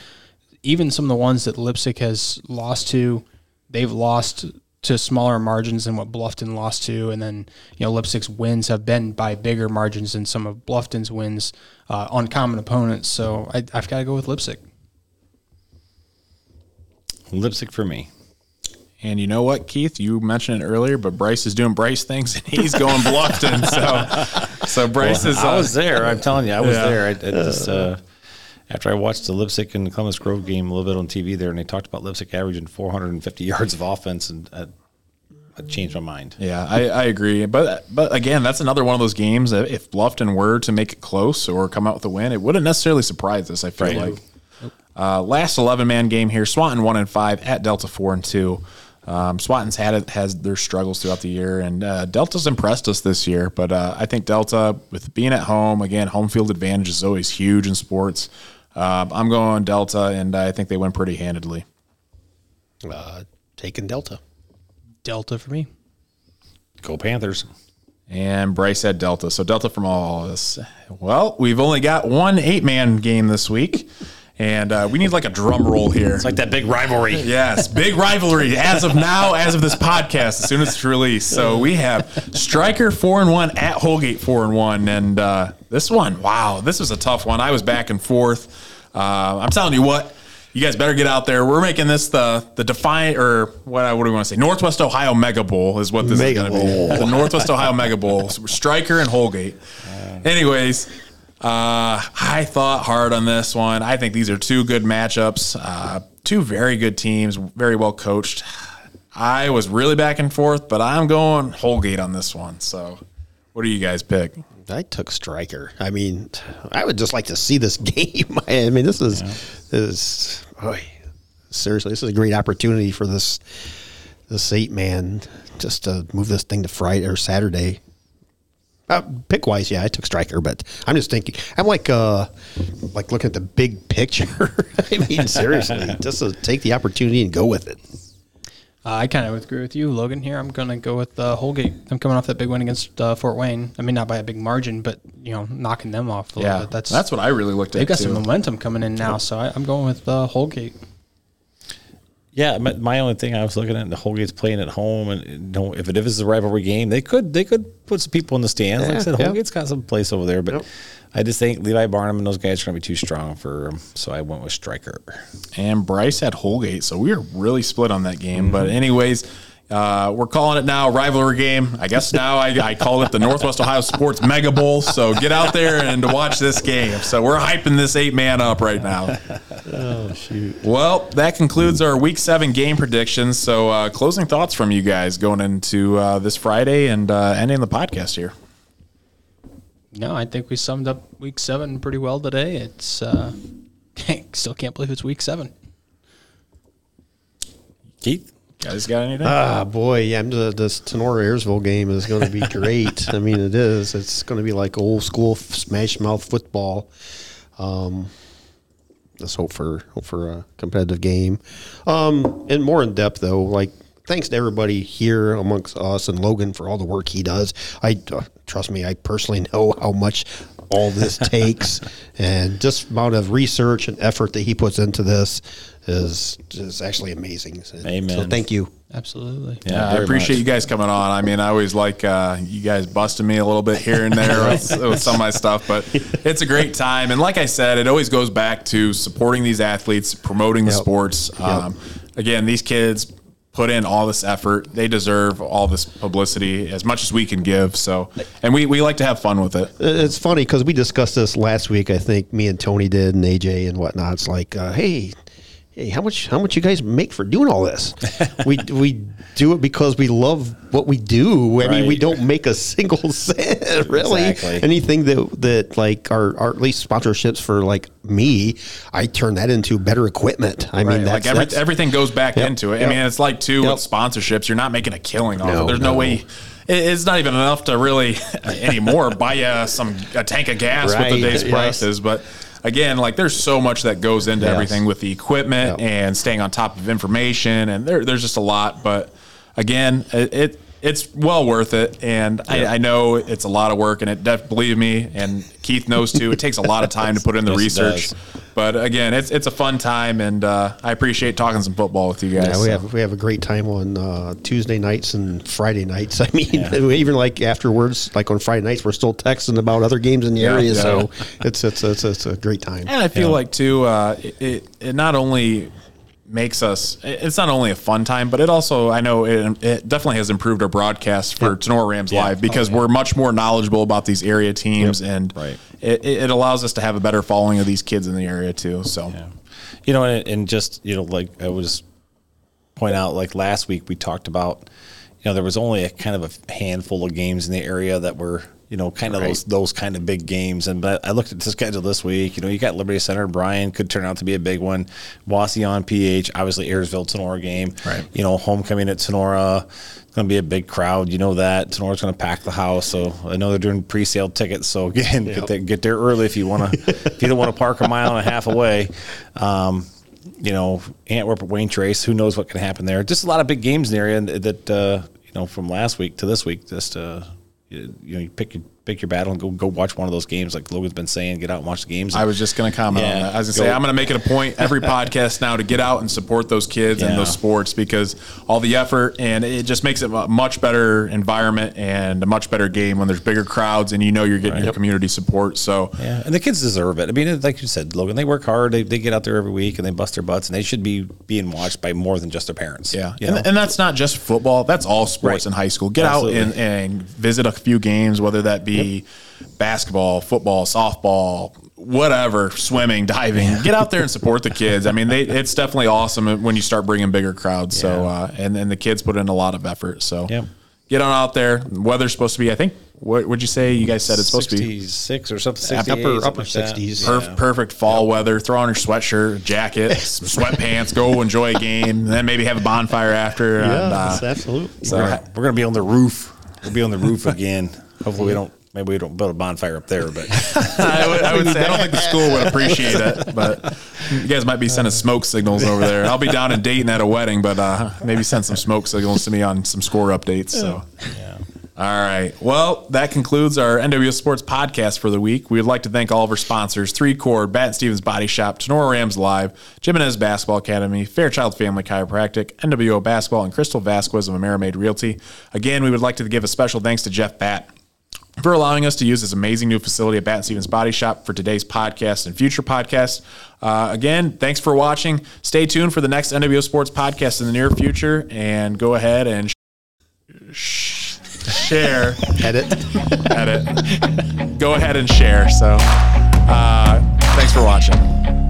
even some of the ones that Leipsic has lost to, they've lost to smaller margins than what Bluffton lost to, and then you know Leipsic's wins have been by bigger margins than some of Bluffton's wins uh, on common opponents. So I, I've got to go with Leipsic. Leipsic for me. And you know what, Keith? You mentioned it earlier, but Bryce is doing Bryce things, and he's going Bluffton. so, so Bryce is. I uh, was there. I'm telling you, I was Yeah. there. I, I just uh, after I watched the Leipsic and Columbus Grove game a little bit on TV there, and they talked about Leipsic averaging 450 yards of offense, and uh, I changed my mind. Yeah, I, I agree. But but again, that's another one of those games that if Bluffton were to make it close or come out with a win, it wouldn't necessarily surprise us. I feel Right. like. Uh, last eleven man game here: Swanton one and five at Delta four and two. Um, Swanton's had it, has their struggles throughout the year, and uh, Delta's impressed us this year. But uh, I think Delta, with being at home again, home field advantage is always huge in sports. Um, I'm going Delta, and I think they win pretty handedly. Uh, taking Delta. Delta for me. Go Panthers. And Bryce said Delta. So Delta from all of us. Well, we've only got one eight man game this week. And uh, we need like a drum roll here. It's like that big rivalry. Yes, big rivalry as of now, as of this podcast, as soon as it's released. So we have Striker four and one at Holgate four and one, and uh, this one, wow, this was a tough one. I was back and forth. Uh, I'm telling you what, you guys better get out there. We're making this the the defiant or what? What do we want to say? Northwest Ohio Mega Bowl is what this Mega is going to be. The Northwest Ohio Mega Bowl. So Striker and Holgate. Anyways, uh, I thought hard on this one. I think these are two good matchups, uh, two very good teams, very well coached. I was really back and forth, but I'm going Holgate on this one. So, what do you guys pick? I took striker. I mean, I would just like to see this game. I mean, this is this is boy, seriously, this is a great opportunity for this this eight man just to move this thing to Friday or Saturday. Uh, pick wise, yeah, I took striker, but I'm just thinking. I'm like, uh, like looking at the big picture. I mean, seriously, just to take the opportunity and go with it. Uh, I kind of agree with you, Logan. Here, I'm gonna go with uh, Holgate. I'm coming off that big win against uh, Fort Wayne. I mean, not by a big margin, but you know, knocking them off a little Yeah, bit. That's that's what I really looked at. they've got too. some momentum coming in now. So I, I'm going with uh, Holgate. Yeah, my, my only thing I was looking at the Holgate's playing at home, and you know, if it is a rivalry game, they could they could put some people in the stands. like I Yeah, said, yeah. Holgate's got some place over there, but Yep. I just think Levi Barnum and those guys are going to be too strong for them. So I went with striker. and Bryce had Holgate, so we were really split on that game. But mm-hmm. anyways, uh, we're calling it now rivalry game. I guess now I, I call it the Northwest Ohio Sports Mega Bowl. So get out there and watch this game. So we're hyping this eight man up right now. Oh shoot! Well, that concludes our Week Seven game predictions. So uh, closing thoughts from you guys going into uh, this Friday and uh, ending the podcast here. No, I think we summed up Week Seven pretty well today. It's uh, still can't believe it's Week Seven. Keith, Guys, got anything? Ah, boy, yeah, the, this Tinora Ayersville game is going to be great. I mean, it is. It's going to be like old school smash mouth football. Um, let's hope for hope for a competitive game. Um, and more in depth though, like thanks to everybody here amongst us and Logan for all the work he does. I uh, trust me, I personally know how much all this takes, and just amount of research and effort that he puts into this is is actually amazing. So Amen. thank you. Absolutely. Yeah, I appreciate much. you guys coming on. I mean, I always like uh, you guys busting me a little bit here and there with, with some of my stuff, but it's a great time. And like I said, it always goes back to supporting these athletes, promoting the Yep. sports. Um, again, these kids put in all this effort. They deserve all this publicity as much as we can give. So, and we, we like to have fun with it. It's funny because we discussed this last week. I think me and Tony did, and AJ and whatnot. It's like, uh, hey, hey, how much how much you guys make for doing all this? we we do it because we love what we do. I mean, we don't make a single cent really. Exactly. Anything that that like our, our at least sponsorships for like me, I turn that into better equipment. I mean, that's, like every, that's- everything goes back Yep, into it. I mean, it's like too Yep. with sponsorships. You're not making a killing off No, it. There's no, no. way. It's not even enough to really anymore buy you some a tank of gas Right, with today's yes. prices. But again, like there's so much that goes into Yes. everything with the equipment Yep. and staying on top of information, and there, there's just a lot. But again, it. it it's well worth it, and I, I know it's a lot of work, and it def- believe me, and Keith knows too. It takes a lot of time to put in the Yes, research. But again, it's it's a fun time, and uh, I appreciate talking some football with you guys. Yeah, we so. have we have a great time on uh, Tuesday nights and Friday nights. I mean, even like afterwards, like on Friday nights, we're still texting about other games in the Yeah, area. yeah. So it's it's it's, it's a great time. And I feel like too, uh, it it not only makes us it's not only a fun time, but it also I know it, it definitely has improved our broadcast for Tinora Rams Yeah. Live because oh, we're much more knowledgeable about these area teams, and Right. it, it allows us to have a better following of these kids in the area too. So you know, and, and just you know, like I was point out, like last week we talked about, you know, there was only a kind of a handful of games in the area that were, you know, kind of those those kind of big games. And but I looked at the schedule this week. You know, you got Liberty Center, Bryan could turn out to be a big one. Wauseon, PH, obviously Ayersville, Tinora game. Right. You know, homecoming at Tinora. It's going to be a big crowd. You know that Tinora's going to pack the house. So I know they're doing pre-sale tickets. So again, get there, get there early if you want to. if you don't want to park a mile and a half away. Um, you know, Antwerp, Wayne Trace. Who knows what can happen there? Just a lot of big games in the area that uh, you know from last week to this week. Just uh, you, know, you pick your pick your battle and go go watch one of those games. Like Logan's been saying, get out and watch the games. I was just going to comment Yeah. on that. I was going to say, I'm going to make it a point every podcast now to get out and support those kids and Yeah. those sports because all the effort and it just makes it a much better environment and a much better game when there's bigger crowds and you know you're getting your community support. So, Yeah, and the kids deserve it. I mean, like you said, Logan, they work hard. They, they get out there every week and they bust their butts, and they should be being watched by more than just their parents. Yeah, and, and that's not just football. That's all sports Right. in high school. Get Absolutely. out and, and visit a few games, whether that be basketball, football, softball, whatever, swimming, diving. Get out there and support the kids. I mean, they, it's definitely awesome when you start bringing bigger crowds. So, uh, and and the kids put in a lot of effort. So, Yep. get on out there. Weather's supposed to be. I think. What would you say? You guys said it's supposed to be. six or something. Upper- 68, something upper like 60s. Perf- Yeah. Perfect fall weather. Throw on your sweatshirt, jacket, some sweatpants. Go enjoy a game. And then maybe have a bonfire after. and, uh, absolutely. so- We're gonna, we're gonna be on the roof. We'll be on the roof again. Hopefully, we don't. Maybe we don't build a bonfire up there, but I would, I would say I don't think the school would appreciate it, but you guys might be sending smoke signals over there. I'll be down in Dayton at a wedding, but uh, maybe send some smoke signals to me on some score updates. So. All right. Well, that concludes our NWS Sports podcast for the week. We would like to thank all of our sponsors Three Chord, Bat and Stevens Body Shop, Tinora Rams Live, Jimenez Basketball Academy, Fairchild Family Chiropractic, NWO Basketball, and Crystal Vasquez of Amerimaid Realty. Again, we would like to give a special thanks to Jeff Bat for allowing us to use this amazing new facility at Bat Stevens Body Shop for today's podcast and future podcasts. Uh, again, thanks for watching. Stay tuned for the next NWO Sports podcast in the near future, and go ahead and sh- share, Edit. edit, go ahead and share. So, uh, thanks for watching.